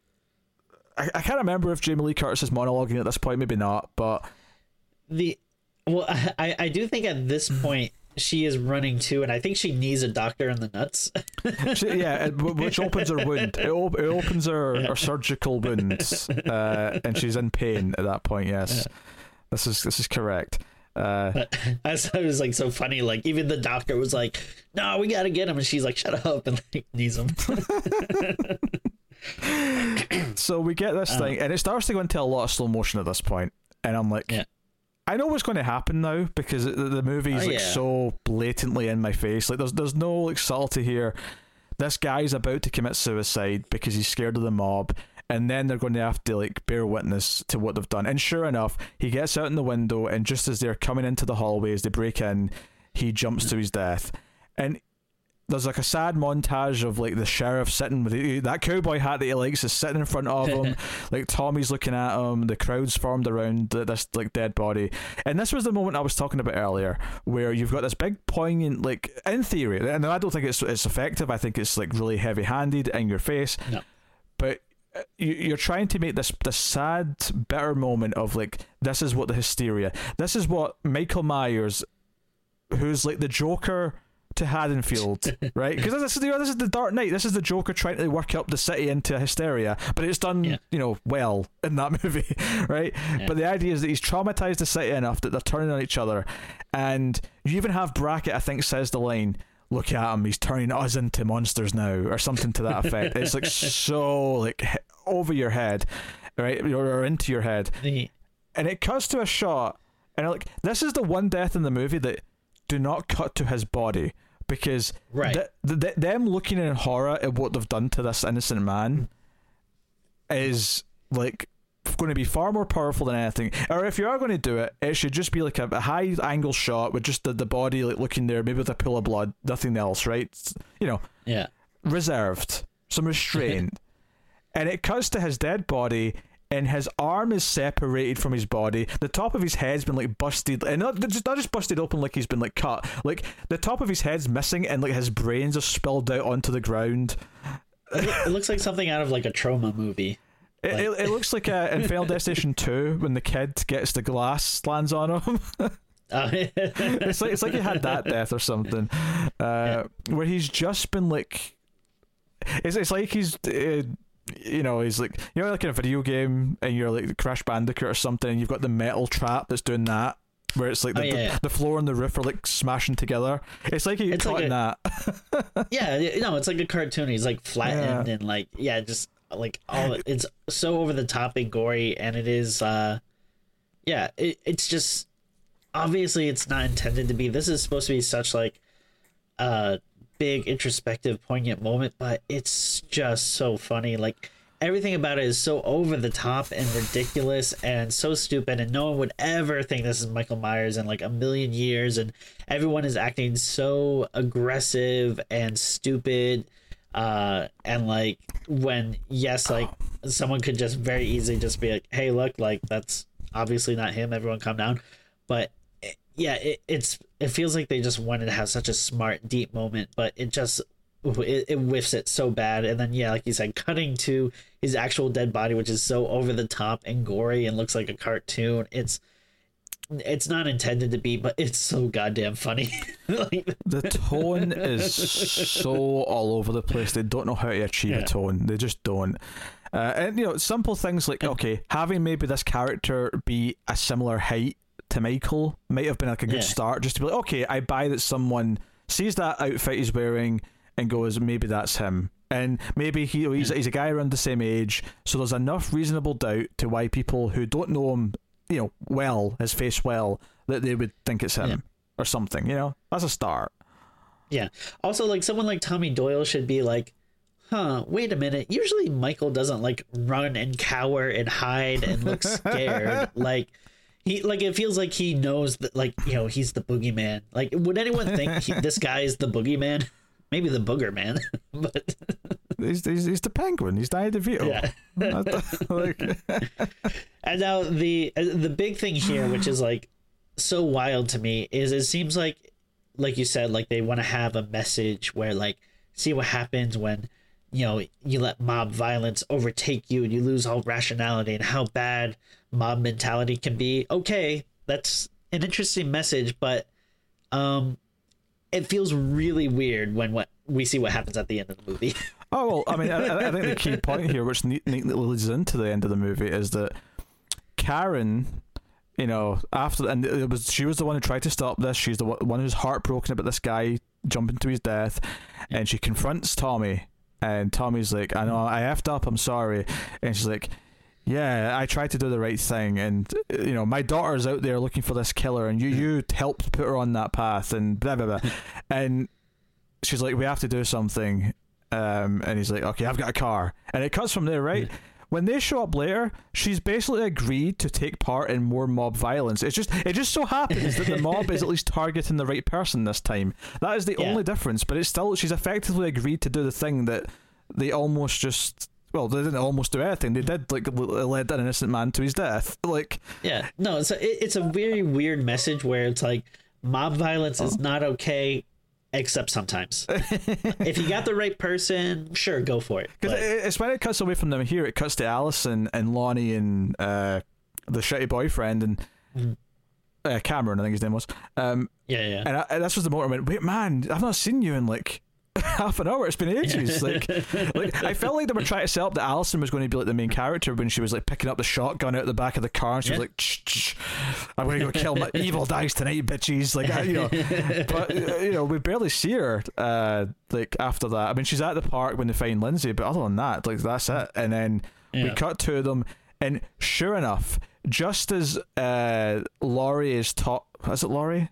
I, I can't remember if Jamie Lee Curtis is monologuing at this point maybe not but The well, I I do think at this point she is running too, and I think she needs a doctor in the nuts. she, yeah it, which opens her wound. It, op- it opens her, her surgical wounds, uh, and she's in pain at that point yes this is this is correct uh, I it was like so funny. Like even the doctor was like, "No, we gotta get him," and she's like, "Shut up," and like needs him. so we get this thing and it starts to go into a lot of slow motion at this point and I'm like Yeah. I know what's going to happen now because the, the movie is Oh, like yeah. so blatantly in my face. Like there's there's no like subtlety here. This guy's about to commit suicide because he's scared of the mob, and then they're going to have to like bear witness to what they've done. And sure enough, he gets out in the window, and just as they're coming into the hallway as they break in, he jumps to his death. And there's like a sad montage of like the sheriff sitting with the, that cowboy hat that he likes is sitting in front of him. like Tommy's looking at him. The crowd's formed around th- this like dead body. And this was the moment I was talking about earlier, where you've got this big poignant, like in theory, and I don't think it's it's effective. I think it's like really heavy handed in your face. No. You're trying to make this this sad, bitter moment of like this is what the hysteria. This is what Michael Myers, who's like the Joker to Haddonfield, right? Because this is you know, this is the Dark Knight. This is the Joker trying to work up the city into hysteria, but it's done Yeah. you know well in that movie, right? Yeah. But the idea is that he's traumatized the city enough that they're turning on each other, and you even have Brackett, I think, says the line. Look at him, he's turning us into monsters now, or something to that effect. it's like so like over your head, right? Or, into your head and it cuts to a shot and like this is the one death in the movie that do not cut to his body because Right. th- th- th- them looking in horror at what they've done to this innocent man mm. is like going to be far more powerful than anything or if you are going to do it it should just be like a, a high angle shot with just the, the body like looking there maybe with a pool of blood nothing else right It's- you know yeah. reserved, some restraint. and it cuts to his dead body, and his arm is separated from his body. The top of his head's been like busted, and not just not just busted open like he's been like cut. Like the top of his head's missing, and like his brains are spilled out onto the ground. It, it looks like something out of like a trauma movie. It, it, it looks like uh, in Final Destination Two when the kid gets the glass lands on him. Uh, it's like it's like he had that death or something, uh, where he's just been like, it's it's like he's. Uh, you know, he's like you know, like in a video game, and you're like the Crash Bandicoot or something, and you've got the metal trap that's doing that, where it's like the, Oh, yeah, the, yeah. the floor and the roof are like smashing together. It's like he It's caught like in a- that. yeah, no, it's like a cartoon. He's like flattened and like yeah, just like all it's so over the top and gory, and it is uh, yeah, it, it's just obviously it's not intended to be. This is supposed to be such like a big introspective, poignant moment, but it's just so funny. Like everything about it is so over the top and ridiculous and so stupid, and no one would ever think this is Michael Myers in like a million years, and everyone is acting so aggressive and stupid. Uh, and like when yes, like someone could just very easily just be like, "Hey, look, like that's obviously not him. Everyone, calm down." But it- yeah, it, it's it feels like they just wanted to have such a smart, deep moment, but it just it, it whiffs it so bad. And then yeah, like you said, cutting to his actual dead body, which is so over the top and gory and looks like a cartoon. It's it's not intended to be, but it's so goddamn funny. like, The tone is so all over the place. They don't know how to achieve Yeah. a tone. They just don't. Uh, and you know, simple things like okay, having maybe this character be a similar height to Michael might have been like a good Yeah. start. Just to be like, okay, I buy that someone sees that outfit he's wearing and goes, maybe that's him. And maybe he he's, he's a guy around the same age, so there's enough reasonable doubt to why people who don't know him, you know, well, his face well, that they would think it's him Yeah. or something. You know, that's a start. Yeah. Also, like someone like Tommy Doyle should be like, huh, wait a minute. Usually Michael doesn't like run and cower and hide and look scared. like he like it feels like he knows that like you know he's the boogeyman. Like would anyone think he, this guy is the boogeyman? Maybe the booger man, but He's, he's, he's the penguin. He's Danny DeVito. yeah. like, And now the the big thing here, which is like so wild to me, is it seems like, like you said, like they want to have a message where like see what happens when you know you let mob violence overtake you and you lose all rationality and how bad mob mentality can be. Okay, that's an interesting message, but um, it feels really weird when what we see what happens at the end of the movie. oh well, I mean, I, I think the key point here, which neatly leads into the end of the movie, is that Karen, you know, after and it was she was the one who tried to stop this. She's the one one who's heartbroken about this guy jumping to his death, and she confronts Tommy, and Tommy's like, "I know I effed up. I'm sorry," and she's like. Yeah, I tried to do the right thing, and uh, you know, my daughter's out there looking for this killer, and you you helped put her on that path, and blah blah blah, and she's like, we have to do something, um, and he's like, okay, I've got a car, and it cuts from there, right? When they show up later, she's basically agreed to take part in more mob violence. It's just it just so happens that the mob is at least targeting the right person this time. That is the Yeah. only difference, but it's still she's effectively agreed to do the thing that they almost just well, they didn't almost do anything. They did like led an innocent man to his death. Like Yeah, no, so it, it's a very weird message where it's like mob violence is Oh. not okay, except sometimes. if you got the right person, sure, go for it. Because But- it's when it cuts away from them here, it cuts to Allison and Lonnie and uh, the shitty boyfriend and Mhm. uh, Cameron, I think his name was. Um, yeah, yeah. and I, and this was the moment I went, wait, man, I've not seen you in like half an hour. It's been ages. like, like I felt like they were trying to set up that Allison was going to be like the main character when she was like picking up the shotgun out of the back of the car and she was Yeah. like, "Shh, shh, I'm going to go kill my evil dies tonight, bitches. Like, you know, but you know, we barely see her uh, like after that. I mean, she's at the park when they find Lindsay, but other than that, like that's it. And then we Yeah. cut to them, and sure enough, just as uh, Laurie is talk, is it Laurie?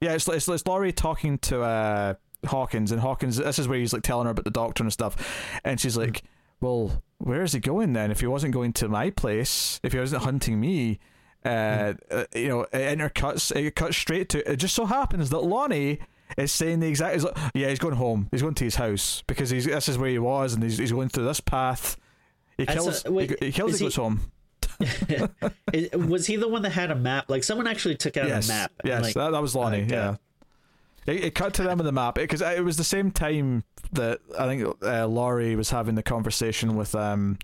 Yeah, it's, it's it's Laurie talking to uh, Hawkins, and Hawkins. This is where he's like telling her about the doctor and stuff, and she's like, "Well, where is he going then? If he wasn't going to my place, if he wasn't hunting me." Uh, uh, you know, it intercuts. It cuts straight to. It just so happens that Lonnie is saying the exact. He's like, yeah, he's going home. He's going to his house because he's this is where he was, and he's he's going through this path. He kills. a- wait, he, he kills. He he- goes home. Was he the one that had a map? Like someone actually took out yes, a map. yes, like, that, that was Lonnie. like, yeah, uh, it, it cut to them on the map because it was the same time that I think uh, Laurie was having the conversation with um,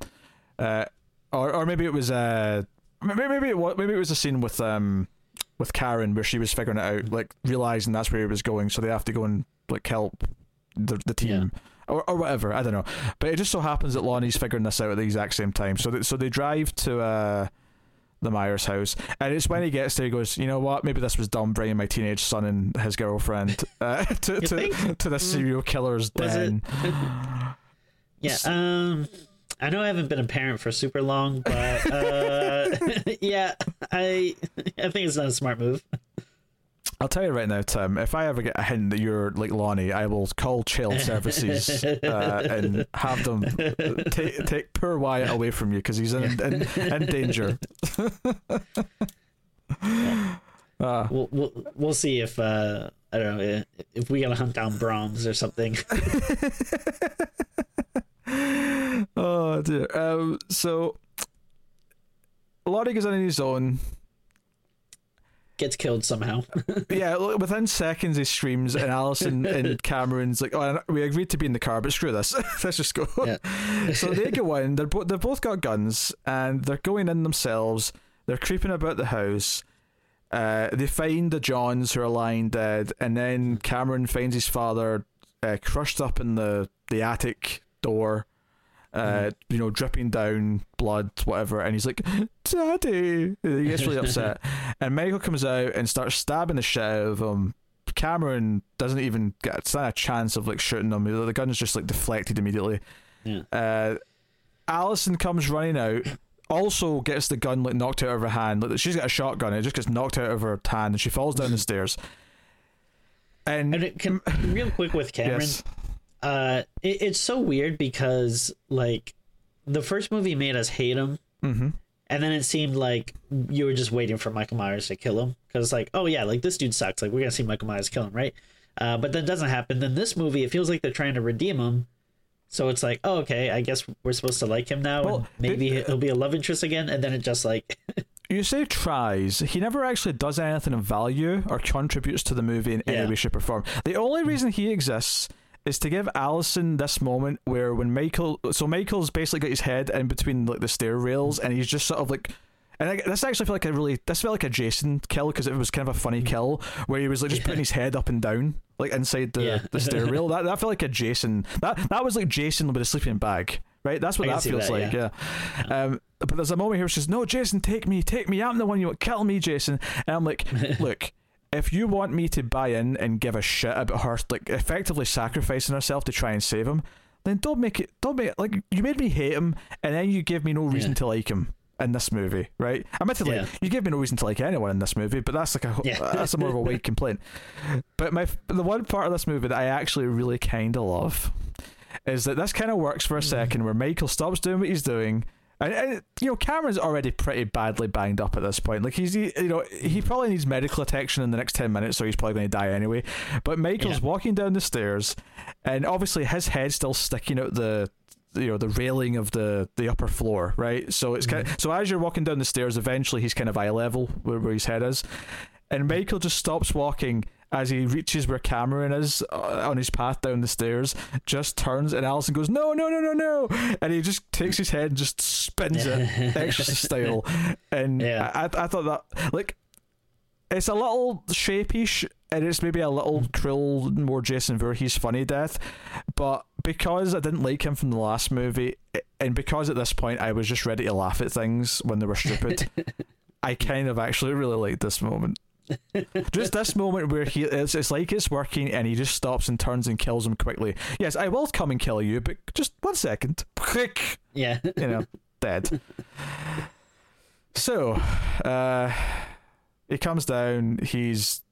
uh, or or maybe it was uh, maybe maybe it was, maybe it was a scene with um with Karen where she was figuring it out, like realizing that's where he was going, so they have to go and like help the the team. Or, or whatever, I don't know. But it just so happens that Lonnie's figuring this out at the exact same time. So, they, so they drive to uh, the Myers house, and it's when he gets there, he goes, "You know what? Maybe this was dumb bringing my teenage son and his girlfriend uh, to to, think? to the serial killer's Was it- den." Yeah. Um, I know I haven't been a parent for super long, but uh, yeah, I I think it's not a smart move. I'll tell you right now, Tim. If I ever get a hint that you're like Lonnie, I will call child services uh, and have them take take poor Wyatt away from you because he's in, in in danger. Ah. We'll we'll, we'll see if uh, I don't know if we gotta hunt down Brahms or something. oh dear. Um, so Lonnie goes on his own. Gets killed somehow. Yeah, look, within seconds he screams, and Allison and Cameron's like, "Oh, we agreed to be in the car, but screw this. Let's just go." Yeah. so they go in. They're both they've both got guns, and they're going in themselves. They're creeping about the house. Uh, they find the Johns who are lying dead, and then Cameron finds his father uh, crushed up in the the attic door. Uh, you know, dripping down blood, whatever, and he's like, "Daddy!" He gets really upset, and Michael comes out and starts stabbing the shit out of him. Cameron doesn't even get it's not a chance of like shooting him. The gun's just like deflected immediately. Yeah. Uh, Allison comes running out. Also gets the gun like knocked out of her hand. Like she's got a shotgun, it just gets knocked out of her hand, and she falls down the stairs. And, And it can, real quick with Cameron, yes, uh, it, it's so weird because like the first movie made us hate him, mm-hmm. and then it seemed like you were just waiting for Michael Myers to kill him because like, oh yeah, like this dude sucks. Like we're gonna see Michael Myers kill him, right? Uh, but that doesn't happen. Then this movie, it feels like they're trying to redeem him. So it's like, oh, okay, I guess we're supposed to like him now, Well, and maybe he'll be a love interest again. And then it just like, You say tries. He never actually does anything of value or contributes to the movie in Yeah. any way, shape, or form. The only reason he exists is to give Allison this moment where when Michael, so Michael's basically got his head in between like the stair rails, and he's just sort of like. And I, this actually felt like a really this felt like a Jason kill because it was kind of a funny kill where he was like just putting his head up and down like inside the, Yeah. the stair rail. That that felt like a Jason. That that was like Jason with a sleeping bag, right? That's what I that feels that, like. yeah. Yeah. Um, but there's a moment here where she says, "No, Jason, take me, take me. I'm the one you want. Kill me, Jason." And I'm like, "Look, if you want me to buy in and give a shit about her, like effectively sacrificing herself to try and save him, then don't make it. Don't make it like you made me hate him, and then you give me no reason Yeah. to like him. in this movie, right? Admittedly, Yeah. you give me no reason to like anyone in this movie, but that's like a Yeah. that's a more of a weight complaint. But my the one part of this movie that I actually really kind of love is that this kind of works for a hmm. second, where Michael stops doing what he's doing. And, and you know, Cameron's already pretty badly banged up at this point. Like he's, you know, he probably needs medical attention in the next ten minutes, so he's probably going to die anyway. But Michael's Yeah. walking down the stairs, and obviously his head's still sticking out the, you know, the railing of the the upper floor, right? So it's kind. Mm-hmm. so as you're walking down the stairs, eventually he's kind of eye level where, where his head is, and Michael just stops walking as he reaches where Cameron is uh, on his path down the stairs, just turns, and Allison goes, "No, no, no, no, no!" And he just takes his head and just spins it, Exorcist style. And Yeah. I, I, I thought that like it's a little shapey, and it's maybe a little cruel, more Jason Voorhees funny death, but because I didn't like him from the last movie, and because at this point I was just ready to laugh at things when they were stupid, I kind of actually really liked this moment. Just this moment where he it's, it's like it's working and he just stops and turns and kills him quickly. Yes, I will come and kill you, but just one second. Quick, Yeah. you know, dead. So, uh, he comes down. He's,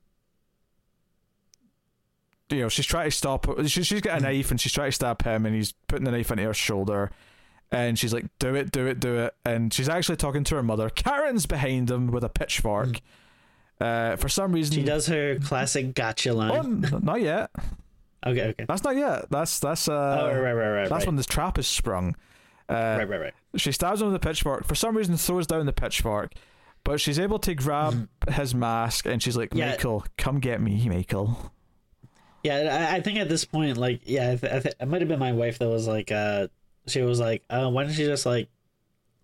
you know, she's trying to stop. She, she's got a knife and she's trying to stab him, and he's putting the knife into her shoulder. And she's like, "Do it, do it, do it!" And she's actually talking to her mother. Karen's behind him with a pitchfork. Uh, for some reason, She does her classic gotcha Oh, line. n- not yet. Okay, okay. That's not yet. That's that's uh, oh, right, right, right, right. that's right. when this trap is sprung. Uh, right, right, right. she stabs him with a pitchfork. For some reason, throws down the pitchfork, but she's able to grab his mask and she's like, Yeah. "Michael, come get me, Michael." Yeah, I, I think at this point, like, yeah, I th- I th- it might have been my wife that was like, uh, she was like, uh, why don't you just like,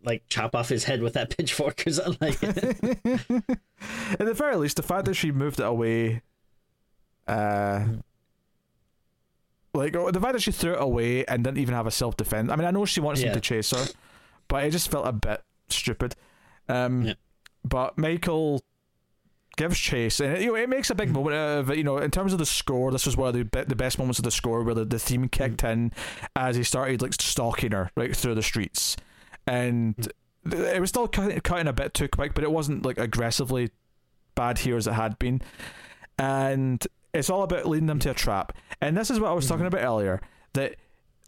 like chop off his head with that pitchfork or something like? At the very least, the fact that she moved it away, uh, like the fact that she threw it away and didn't even have a self defense. I mean, I know she wants him to chase her, but it just felt a bit stupid. Um, Yeah. But Michael gives chase, and it, you know, it makes a big moment of it. You know, in terms of the score, this was one of the be- the best moments of the score where the, the theme kicked in as he started like stalking her right through the streets, and hmm. it was still cutting, a bit too quick, but it wasn't like aggressively bad here as it had been, and it's all about leading them to a trap. And this is what I was talking hmm. about earlier that.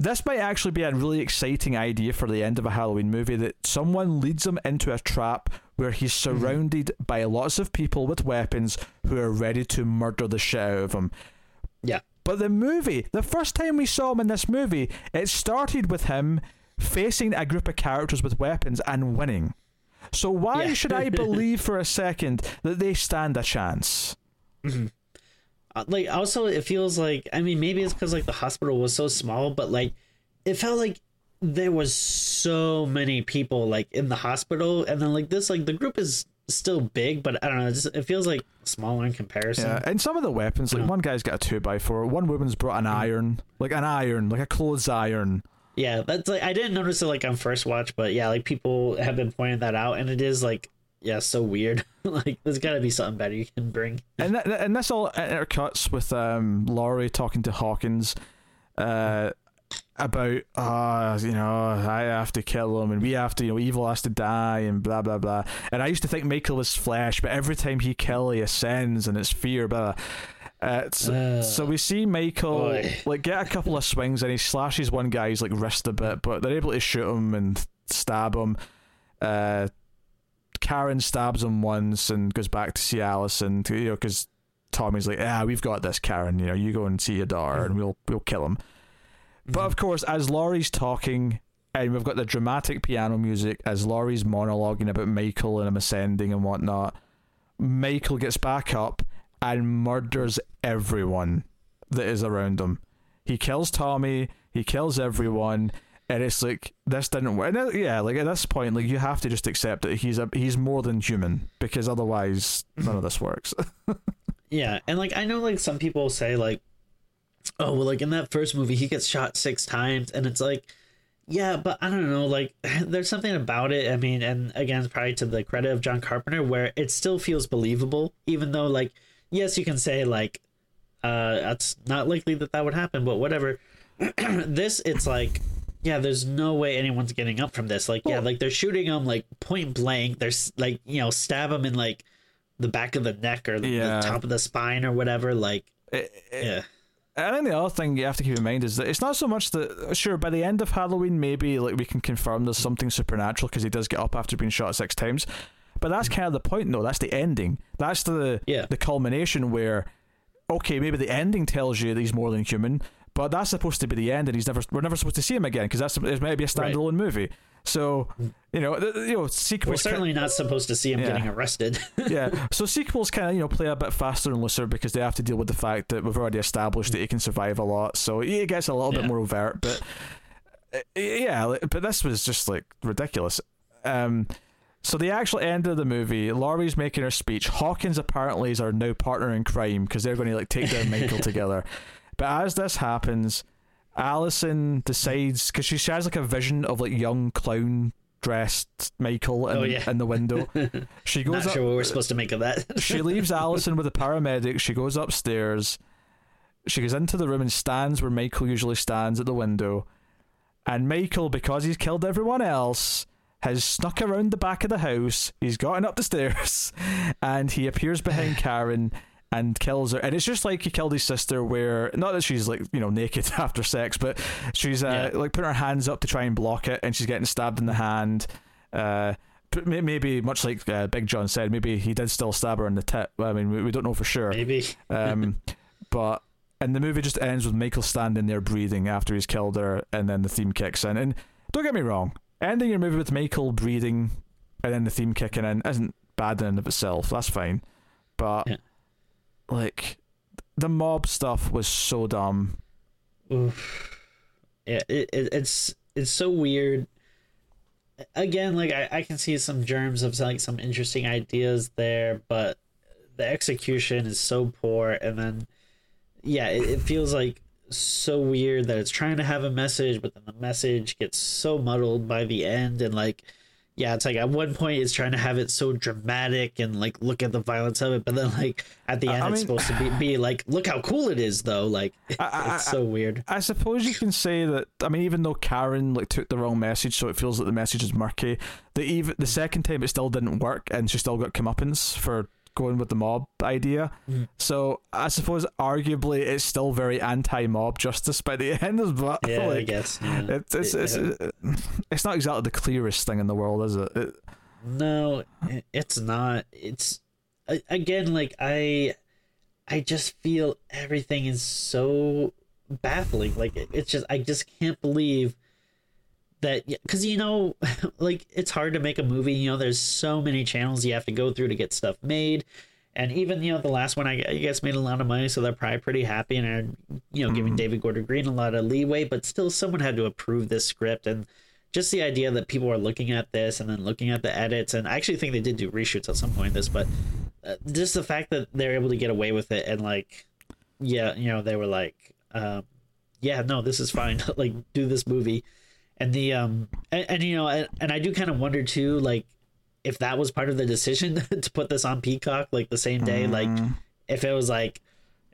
This might actually be a really exciting idea for the end of a Halloween movie that someone leads him into a trap where he's hmm. surrounded by lots of people with weapons who are ready to murder the shit out of him. yeah, But the movie, the first time we saw him in this movie, it started with him facing a group of characters with weapons and winning. So why Yeah. should I believe for a second that they stand a chance? Uh, like also it feels like I mean maybe it's because like the hospital was so small, but like it felt like there was so many people like in the hospital, and then like this like the group is still big, but I don't know, it, just, it feels like smaller in comparison. Yeah, and some of the weapons, like one guy's got a two by four, one woman's brought an iron, like an iron, like a clothes iron. Yeah, that's like I didn't notice it like on first watch, but yeah, like people have been pointing that out, and it is like yeah, so weird. like there's got to be something better you can bring. and th- and this all intercuts with um Laurie talking to Hawkins uh about uh you know I have to kill him and we have to you know evil has to die and blah blah blah and I used to think Michael was flesh but every time he kill he ascends and it's fear blah uh, so, Uh, so we see Michael boy. like get a couple of swings and he slashes one guy's like wrist a bit but they're able to shoot him and stab him uh Karen stabs him once and goes back to see Allison, to, you know, because Tommy's like, "Ah, we've got this, Karen. You know, you go and see your daughter, and we'll we'll kill him." But of course, as Laurie's talking, and we've got the dramatic piano music as Laurie's monologuing about Michael and him ascending and whatnot, Michael gets back up and murders everyone that is around him. He kills Tommy. He kills everyone. And it's like this didn't work. And yeah, like at this point, like you have to just accept that he's a he's more than human because otherwise none of this works. Yeah, and like I know like some people say like, oh well, like in that first movie he gets shot six times, and it's like, yeah, but I don't know, like there's something about it. I mean, and again, probably to the credit of John Carpenter, where it still feels believable, even though like yes, you can say like, uh, that's not likely that that would happen, but whatever. this it's like. yeah, there's no way anyone's getting up from this. Like, yeah, like they're shooting him like point blank. They're like, you know, stab him in like the back of the neck or the, Yeah. the top of the spine or whatever. Like, It- it- yeah, I think the other thing you have to keep in mind is that it's not so much that sure by the end of Halloween maybe like we can confirm there's something supernatural because he does get up after being shot six times, but that's kind of the point though. That's the ending. That's the Yeah. the culmination where okay maybe the ending tells you that he's more than human, but that's supposed to be the end and he's never we're never supposed to see him again because that's it might be a Right. standalone movie. So you know th- you know we're sequels. ca- certainly not supposed to see him Yeah. getting arrested. yeah. So sequels kind of you know play a bit faster and looser because they have to deal with the fact that we've already established that he can survive a lot. So it gets a little bit more overt, but uh, yeah. But this was just like ridiculous. Um. So the actual end of the movie, Laurie's making her speech. Hawkins apparently is our now partner in crime because they're going to like take down Michael together. But as this happens, Allison decides because she has like a vision of like young clown dressed Michael in, Oh, yeah. in the window. She goes not up, sure what we're supposed to make of that. she leaves Allison with the paramedic. She goes upstairs. She goes into the room and stands where Michael usually stands at the window. And Michael, because he's killed everyone else, has snuck around the back of the house. He's gotten up the stairs and he appears behind Karen and kills her. And it's just like he killed his sister, where not that she's like, you know, naked after sex, but she's uh, Yeah. like putting her hands up to try and block it and she's getting stabbed in the hand. Uh, maybe much like uh, Big John said, maybe he did still stab her in the tip. I mean, we, we don't know for sure. Maybe. Um, but and the movie just ends with Michael standing there breathing after he's killed her, and then the theme kicks in. And don't get me wrong, ending your movie with Michael breathing and then the theme kicking in isn't bad in and of itself. That's fine, but Yeah. like the mob stuff was so dumb. Oof. Yeah, it, it, it's it's so weird. Again, like I, I can see some germs of like some interesting ideas there, but the execution is so poor, and then yeah, it, it feels like so weird that it's trying to have a message, but then the message gets so muddled by the end, and like yeah, it's like at one point it's trying to have it so dramatic and like look at the violence of it, but then like at the end I it's mean- supposed to be, be like look how cool it is though, like I- it's so weird. I suppose you can say that. I mean, even though Karen like took the wrong message, so it feels like the message is murky. The even the second time it still didn't work, and she still got comeuppance for going with the mob idea. Mm. So I suppose arguably it's still very anti-mob justice by the end, but Yeah, I guess. Yeah. it's it's It- it's, uh, it's not exactly the clearest thing in the world, is it? it no, it's not. It's again like I, I just feel everything is so baffling. Like it's just I just can't believe that because you know like it's hard to make a movie. You know, there's so many channels you have to go through to get stuff made. And even you know the last one I guess made a lot of money, so they're probably pretty happy and are you know giving David Gordon Green a lot of leeway. But still, someone had to approve this script, and just the idea that people are looking at this and then looking at the edits, and I actually think they did do reshoots at some point in this, but uh, just the fact that they're able to get away with it and like, yeah, you know, they were like, um, yeah, no, this is fine, like do this movie, and the um, and, and you know, and, and I do kind of wonder too, like if that was part of the decision to put this on Peacock like the same day, like Mm. if it was like.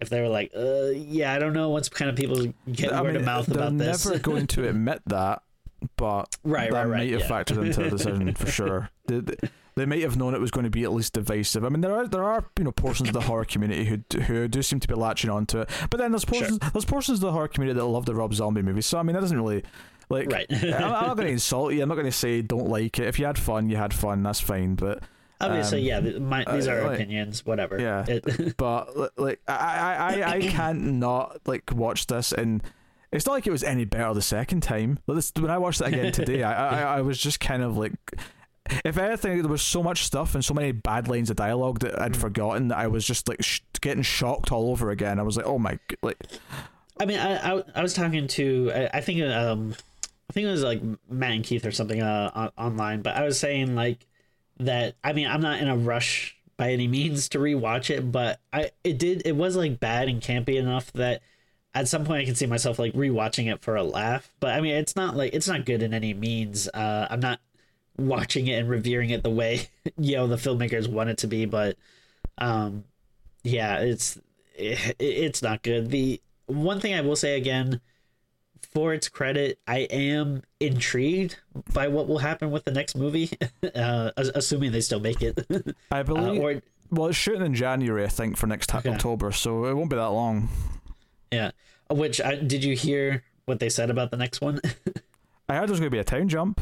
If they were like, uh, yeah, I don't know. Once kind of people get I word mean, of mouth they're about this, never going to admit that, but Right, that right, right, might have yeah. factored into the decision for sure. They, they, they might have known it was going to be at least divisive. I mean, there are there are you know portions of the horror community who who do seem to be latching onto it, but then there's portions there's portions of the horror community that love the Rob Zombie movies. So I mean, that doesn't really like. Right. I'm, I'm not going to insult you. I'm not going to say don't like it. If you had fun, you had fun. That's fine. But Obviously, Um, yeah. th- My, these uh, are like- opinions, whatever. Yeah. It, but like I, I, I, I can't not like watch this and it's not like it was any better the second time. This, when I watched it again today, I, I I was just kind of like if anything there was so much stuff and so many bad lines of dialogue that I'd forgotten that I was just like sh- getting shocked all over again. I was like, "Oh my like I mean, I, I I was talking to I, I think um I think it was like Matt and Keith or something uh on, online, but I was saying like that. I mean, I'm not in a rush by any means to rewatch it, but I it did it was like bad and campy enough that at some point I can see myself like rewatching it for a laugh. But I mean, it's not like it's not good in any means. Uh, I'm not watching it and revering it the way you know the filmmakers want it to be, but um, yeah, it's it, it's not good. The one thing I will say again for its credit, I am intrigued by what will happen with the next movie, uh, assuming they still make it. I believe. Uh, or, well, it's shooting in January, I think, for next okay. October, so it won't be that long. Yeah. Which I, did you hear what they said about the next one? I heard there's going to be a time jump.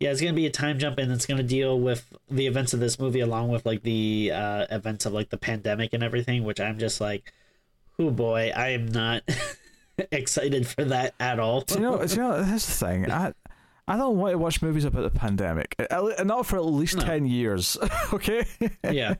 Yeah, it's going to be a time jump, and it's going to deal with the events of this movie along with like the uh, events of like the pandemic and everything. Which I'm just like, oh boy, I am not excited for that at all. you know, you know, that's the thing. I I don't want to watch movies about the pandemic. Not for at least no. ten years. okay. Yeah.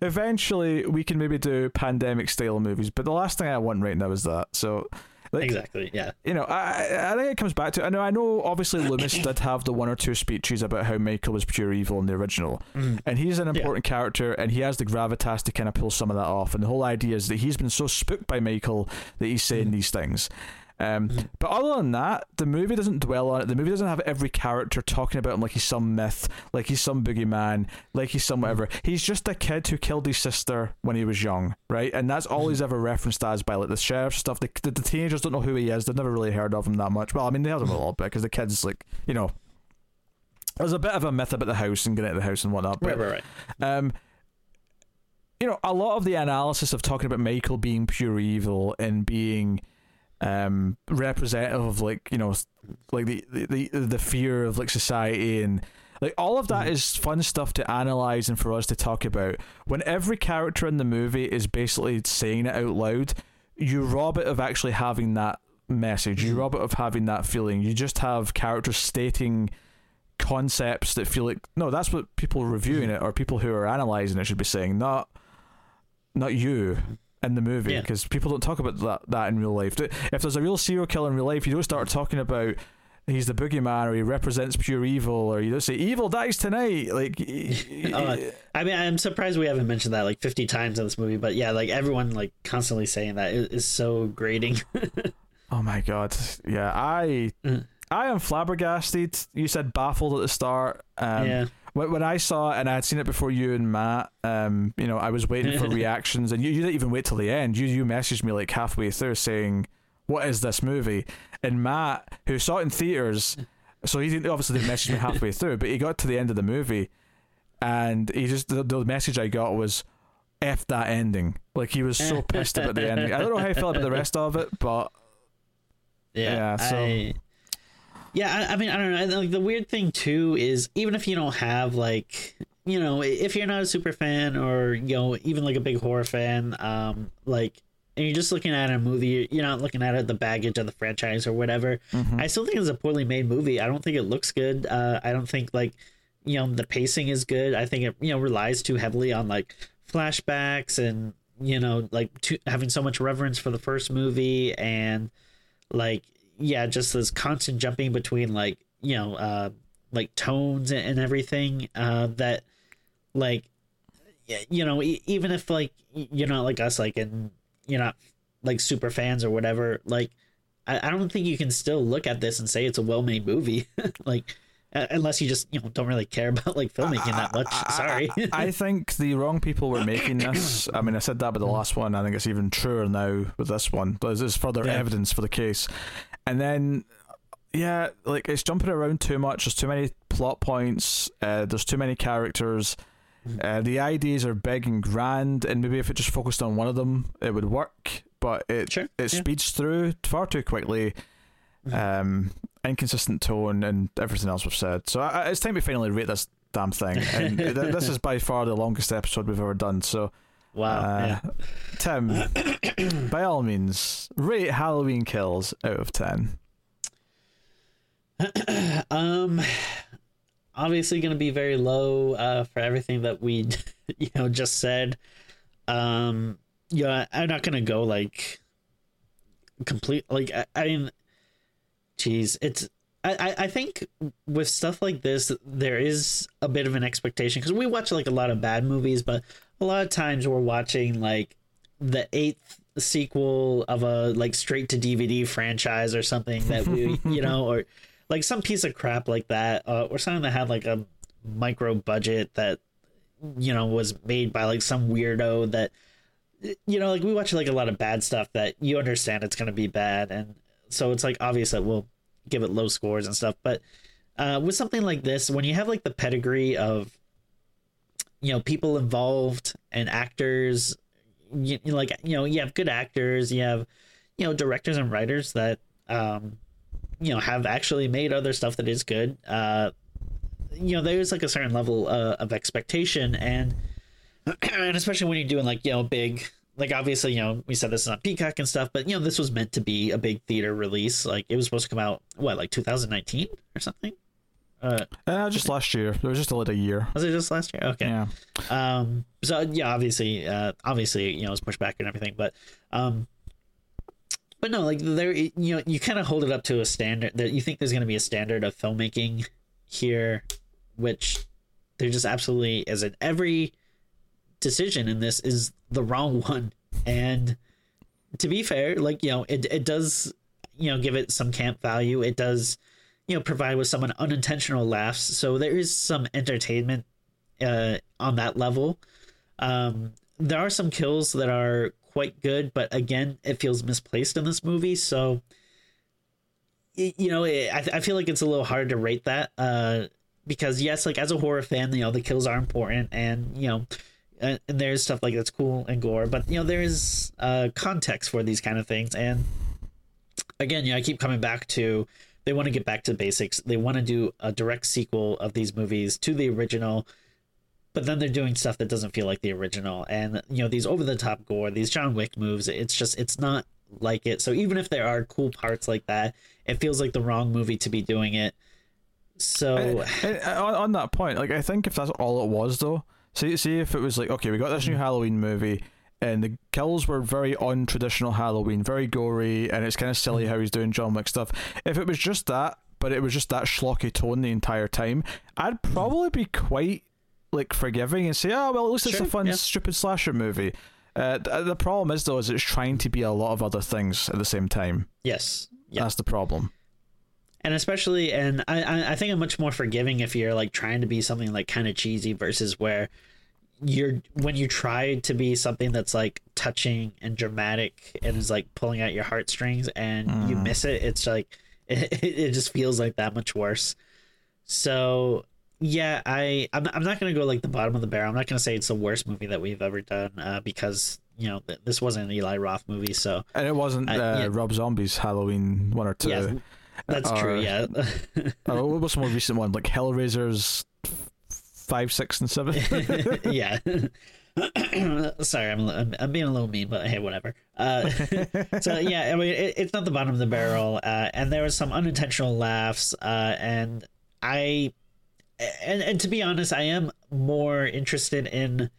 Eventually, we can maybe do pandemic style movies, but the last thing I want right now is that. So like, exactly. Yeah. You know, I I think it comes back to I know I know obviously Loomis did have the one or two speeches about how Michael was pure evil in the original, mm. and he's an important yeah. character, and he has the gravitas to kind of pull some of that off. And the whole idea is that he's been so spooked by Michael that he's saying mm. these things. Um, mm-hmm. But other than that, the movie doesn't dwell on it. The movie doesn't have every character talking about him like he's some myth, like he's some boogeyman, like he's some whatever. He's just a kid who killed his sister when he was young, right? And that's all he's mm-hmm. ever referenced as by like the sheriff stuff. The, the, the teenagers don't know who he is. They've never really heard of him that much. Well, I mean, they heard him a little bit because the kids, like, you know, there's a bit of a myth about the house and getting out of the house and whatnot. But, right, right, right. Um, you know, a lot of the analysis of talking about Michael being pure evil and being um, representative of like you know like the, the the fear of like society and like all of that mm-hmm. is fun stuff to analyze and for us to talk about when every character in the movie is basically saying it out loud you rob it of actually having that message you mm-hmm. rob it of having that feeling you just have characters stating concepts that feel like no that's what people reviewing mm-hmm. it or people who are analyzing it should be saying not not you in the movie because yeah. people don't talk about that that in real life. If there's a real serial killer in real life, you don't start talking about he's the boogeyman or he represents pure evil or you don't say evil dies tonight. Like, uh, I mean, I'm surprised we haven't mentioned that like 50 times in this movie, but yeah, like everyone like constantly saying that is, is so grating. oh my god, yeah, I. Mm. I am flabbergasted. You said baffled at the start. Um, yeah when, when I saw it and I had seen it before you and Matt, um, you know, I was waiting for reactions, and you, you didn't even wait till the end. You you messaged me like halfway through saying, "What is this movie?" And Matt, who saw it in theaters, so he didn't obviously didn't message me halfway through, but he got to the end of the movie, and he just the, the message I got was. F that ending. Like he was so pissed about the ending. I don't know how he felt about the rest of it, but yeah, yeah so I, yeah, I, I mean, I don't know. Like the weird thing too is even if you don't have like you know if you're not a super fan or you know even like a big horror fan, um, like and you're just looking at a movie, you're not looking at it the baggage of the franchise or whatever. Mm-hmm. I still think it's a poorly made movie. I don't think it looks good. Uh, I don't think like you know the pacing is good. I think it you know relies too heavily on like flashbacks and you know like having so much reverence for the first movie and like yeah, just this constant jumping between like you know uh like tones and everything uh that like you know even if like you're not like us like and you're not like super fans or whatever like I, I don't think you can still look at this and say it's a well-made movie like unless you just you know don't really care about like filmmaking that much. Sorry. I, I, think the wrong people were making this. I mean, I said that with the last one. I think it's even truer now with this one. There's, there's further yeah. evidence for the case, and then yeah, like it's jumping around too much. There's too many plot points. Uh, there's too many characters. Uh, the ideas are big and grand, and maybe if it just focused on one of them, it would work. But it sure. it yeah. speeds through far too quickly. Mm-hmm. Um, inconsistent tone and everything else we've said. So I, it's time we finally rate this damn thing. And this is by far the longest episode we've ever done. So. Wow. Uh, yeah. Tim, by all means, rate Halloween Kills out of 10. um obviously going to be very low uh, for everything that we you know just said. Um yeah, I'm not going to go like complete like I, I mean Jeez, it's I, I think with stuff like this, there is a bit of an expectation because we watch like a lot of bad movies, but a lot of times we're watching like the eighth sequel of a like straight to DVD franchise or something that we, you know, or like some piece of crap like that, uh, or something that had like a micro budget that, you know, was made by like some weirdo that, you know, like we watch like a lot of bad stuff that you understand it's going to be bad. And so it's like obvious that we'll give it low scores and stuff. But uh, with something like this, when you have like the pedigree of you know people involved and actors, you, like you know you have good actors, you have you know directors and writers that um, you know have actually made other stuff that is good. Uh, you know there's like a certain level uh, of expectation and and especially when you're doing like you know big like obviously you know we said this is on peacock and stuff but you know this was meant to be a big theater release like it was supposed to come out what like 2019 or something uh, uh just last year. It was just a little year. Was it just last year? Okay. Yeah. Um so yeah obviously uh obviously you know it's pushed back and everything but um but no like there you know you kind of hold it up to a standard that you think there's going to be a standard of filmmaking here which there just absolutely isn't. Every decision in this is the wrong one. And to be fair, like, you know, it, it does, you know, give it some camp value. It does, you know, provide with some unintentional laughs. So there is some entertainment uh, on that level. Um, there are some kills that are quite good, but again, it feels misplaced in this movie. So, you know, it, I, I feel like it's a little hard to rate that uh, because, yes, like as a horror fan, you know, the kills are important and, you know, and, and there's stuff like that's cool and gore, but you know there is uh, context for these kind of things. And again, yeah, I keep coming back to they want to get back to basics. They want to do a direct sequel of these movies to the original, but then they're doing stuff that doesn't feel like the original. And you know these over the top gore, these John Wick moves. It's just it's not like it. So even if there are cool parts like that, it feels like the wrong movie to be doing it. So and, uh, on, on that point, like I think if that's all it was though, See, see if it was like, okay, we got this new Halloween movie, and the kills were very untraditional Halloween, very gory, and it's kind of silly mm. how he's doing John Wick stuff. If it was just that, but it was just that schlocky tone the entire time, I'd mm. probably be quite like forgiving and say, oh well, at least it's a fun, yeah. stupid slasher movie. Uh, th- uh, the problem is though, is it's trying to be a lot of other things at the same time. Yes, yep. that's the problem and especially and I I think I'm much more forgiving if you're like trying to be something like kind of cheesy versus where you're when you try to be something that's like touching and dramatic and is like pulling out your heartstrings and mm. you miss it it's like it, it just feels like that much worse so yeah i i'm, I'm not gonna go like the bottom of the barrel i'm not gonna say it's the worst movie that we've ever done uh, because you know this wasn't an eli roth movie so and it wasn't uh, uh, yeah. rob zombie's halloween one or two yeah, that's or, true. Yeah. uh, what was the more recent one? Like Hellraiser's five, six, and seven. yeah. Sorry, I'm, I'm, I'm being a little mean, but hey, whatever. Uh, so yeah, I mean, it, it's not the bottom of the barrel, uh, and there was some unintentional laughs, uh, and I, and and to be honest, I am more interested in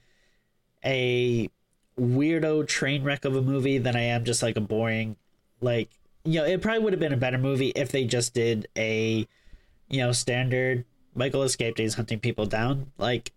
a weirdo train wreck of a movie than I am just like a boring, like you know, it probably would have been a better movie if they just did a, you know, standard Michael escaped he's hunting people down. Like,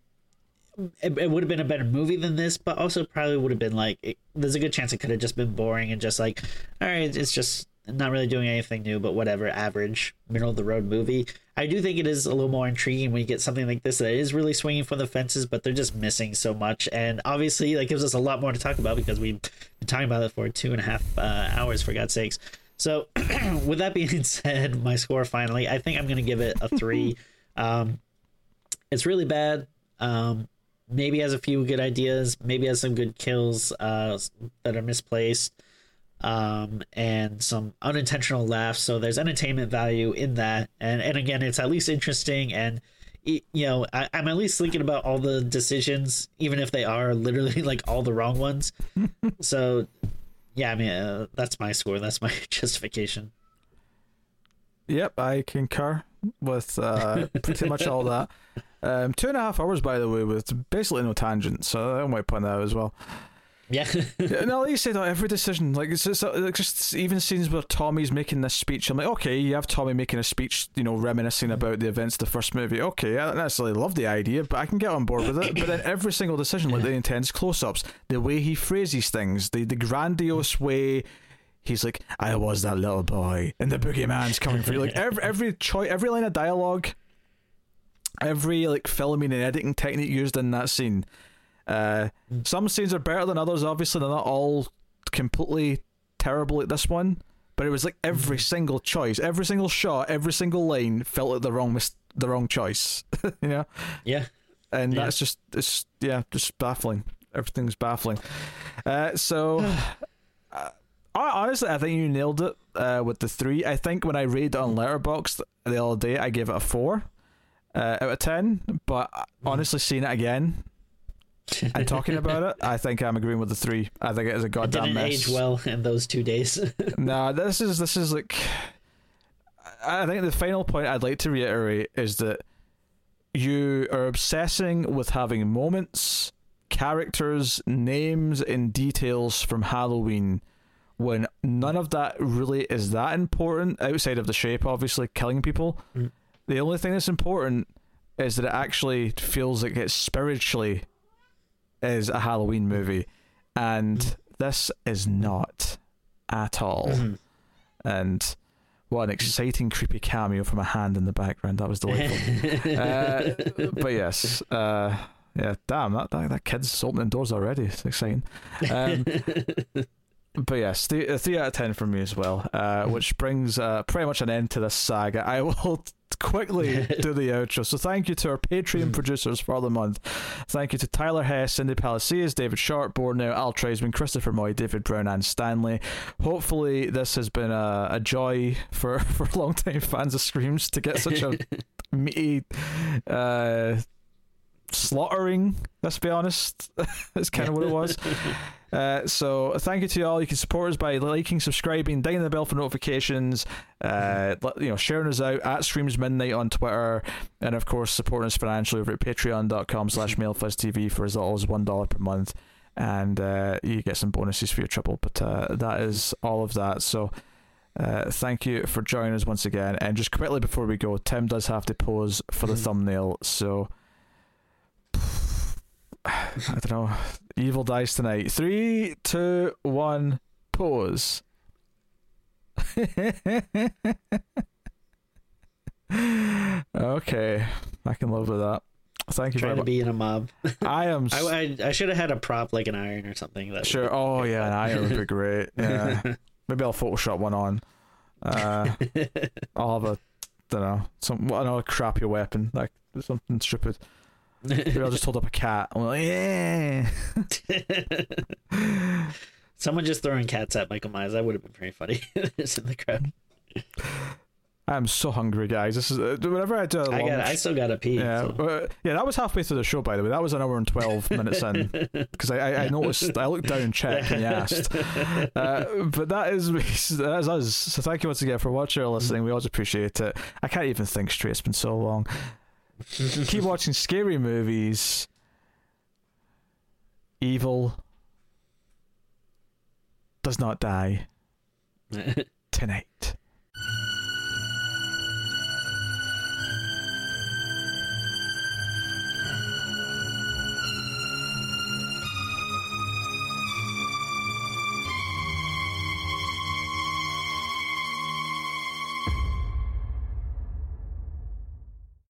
it, it would have been a better movie than this, but also probably would have been like, it, there's a good chance it could have just been boring and just like, all right, it's just not really doing anything new, but whatever, average, middle of the road movie. I do think it is a little more intriguing when you get something like this that is really swinging for the fences, but they're just missing so much. And obviously, that gives us a lot more to talk about because we've been talking about it for two and a half uh, hours, for God's sakes. So, with that being said, my score finally, I think I'm going to give it a three. um, it's really bad. Um, maybe has a few good ideas. Maybe has some good kills uh, that are misplaced, um, and some unintentional laughs. So there's entertainment value in that. And and again, it's at least interesting and you know I, am at least thinking about all the decisions even if they are literally like all the wrong ones so yeah, I mean, uh, that's my score. That's my justification. Yep, I concur with uh, pretty much all that. Um, two and a half hours, by the way, with basically no tangent, so I might point that out as well. Yeah. no, like you said, every decision, like it's just, like just even scenes where Tommy's making this speech. I'm like, okay, you have Tommy making a speech, you know, reminiscing about the events of the first movie. Okay, I don't necessarily love the idea, but I can get on board with it. But then every single decision, like the intense close-ups, the way he phrases things, the the grandiose way he's like, I was that little boy, and the boogeyman's coming for you. Like every every choice, every line of dialogue, every like filming and editing technique used in that scene uh, some scenes are better than others. Obviously, they're not all completely terrible like this one, but it was like every single choice, every single shot, every single line felt like the wrong mis- the wrong choice. you know, Yeah. and Yeah. that's just it's yeah, just baffling. Everything's baffling. Uh, so. uh, I- honestly, I think you nailed it uh, with the three. I think when I read on Letterboxd the other day, I gave it a four uh, out of ten. But honestly, seeing it again and talking about it, I think I'm agreeing with the three. I think it is a It goddamn didn't mess. age well in those two days. no, this is this is like. I think the final point I'd like to reiterate is that you are obsessing with having moments, characters, names, and details from Halloween when none of that really is that important outside of the shape, obviously, killing people. Mm. The only thing that's important is that it actually feels like it spiritually is a Halloween movie. And Mm. this is not at all. Mhm. And what an exciting, creepy cameo from a hand in the background. That was delightful. uh, but yes, uh, yeah, damn, that, that, that kid's opening doors already. It's exciting. Um, but yes, the, three out of ten from me as well, uh, which brings uh, pretty much an end to this saga. I will quickly do the outro. So thank you to our Patreon producers for the month. Thank you to Tyler Hess, Cindy Palacios, David Sharp, Borneo, Al Treisman, Christopher Moy, David Brown, and Stanley. Hopefully, this has been a, a joy for for long-time fans of Screams to get such a meaty. Uh, slaughtering let's be honest. That's kind of what it was. Uh, so thank you to you all. You can support us by liking subscribing dinging the bell for notifications uh, you know sharing us out at streams midnight on twitter and of course supporting us financially over at patreon.com slash mailfuzztv for as little as one dollar per month. And uh, you get some bonuses for your trouble but uh, that is all of that. So uh, thank you for joining us once again. And just quickly before we go tim does have to pose for the Mhm. thumbnail. So I don't know. Evil dies tonight. Three, two, one, pause. okay, I can live with that. Thank you Trying to much. be in a mob. I am s- I, I, I should have had a prop like an iron or something. That sure. Oh yeah, an iron would be great. Yeah, maybe I'll Photoshop one on. Uh, I'll have a, don't know, some I know another crappy weapon like something stupid. I'll just hold up a cat. I'm like, yeah. Someone just throwing cats at Michael Myers. That would have been pretty funny. It's in the crowd. I'm so hungry, guys. This is uh, whenever I do. a I long got. I still got to pee. Yeah, so. uh, yeah, that was halfway through the show, by the way. That was an hour and twelve minutes in because I, I, I noticed. I looked down and checked and asked. Uh, but that is that is us. So thank you once again for watching or listening. We always appreciate it. I can't even think straight. It's been so long. Keep watching scary movies. Evil does not die tonight.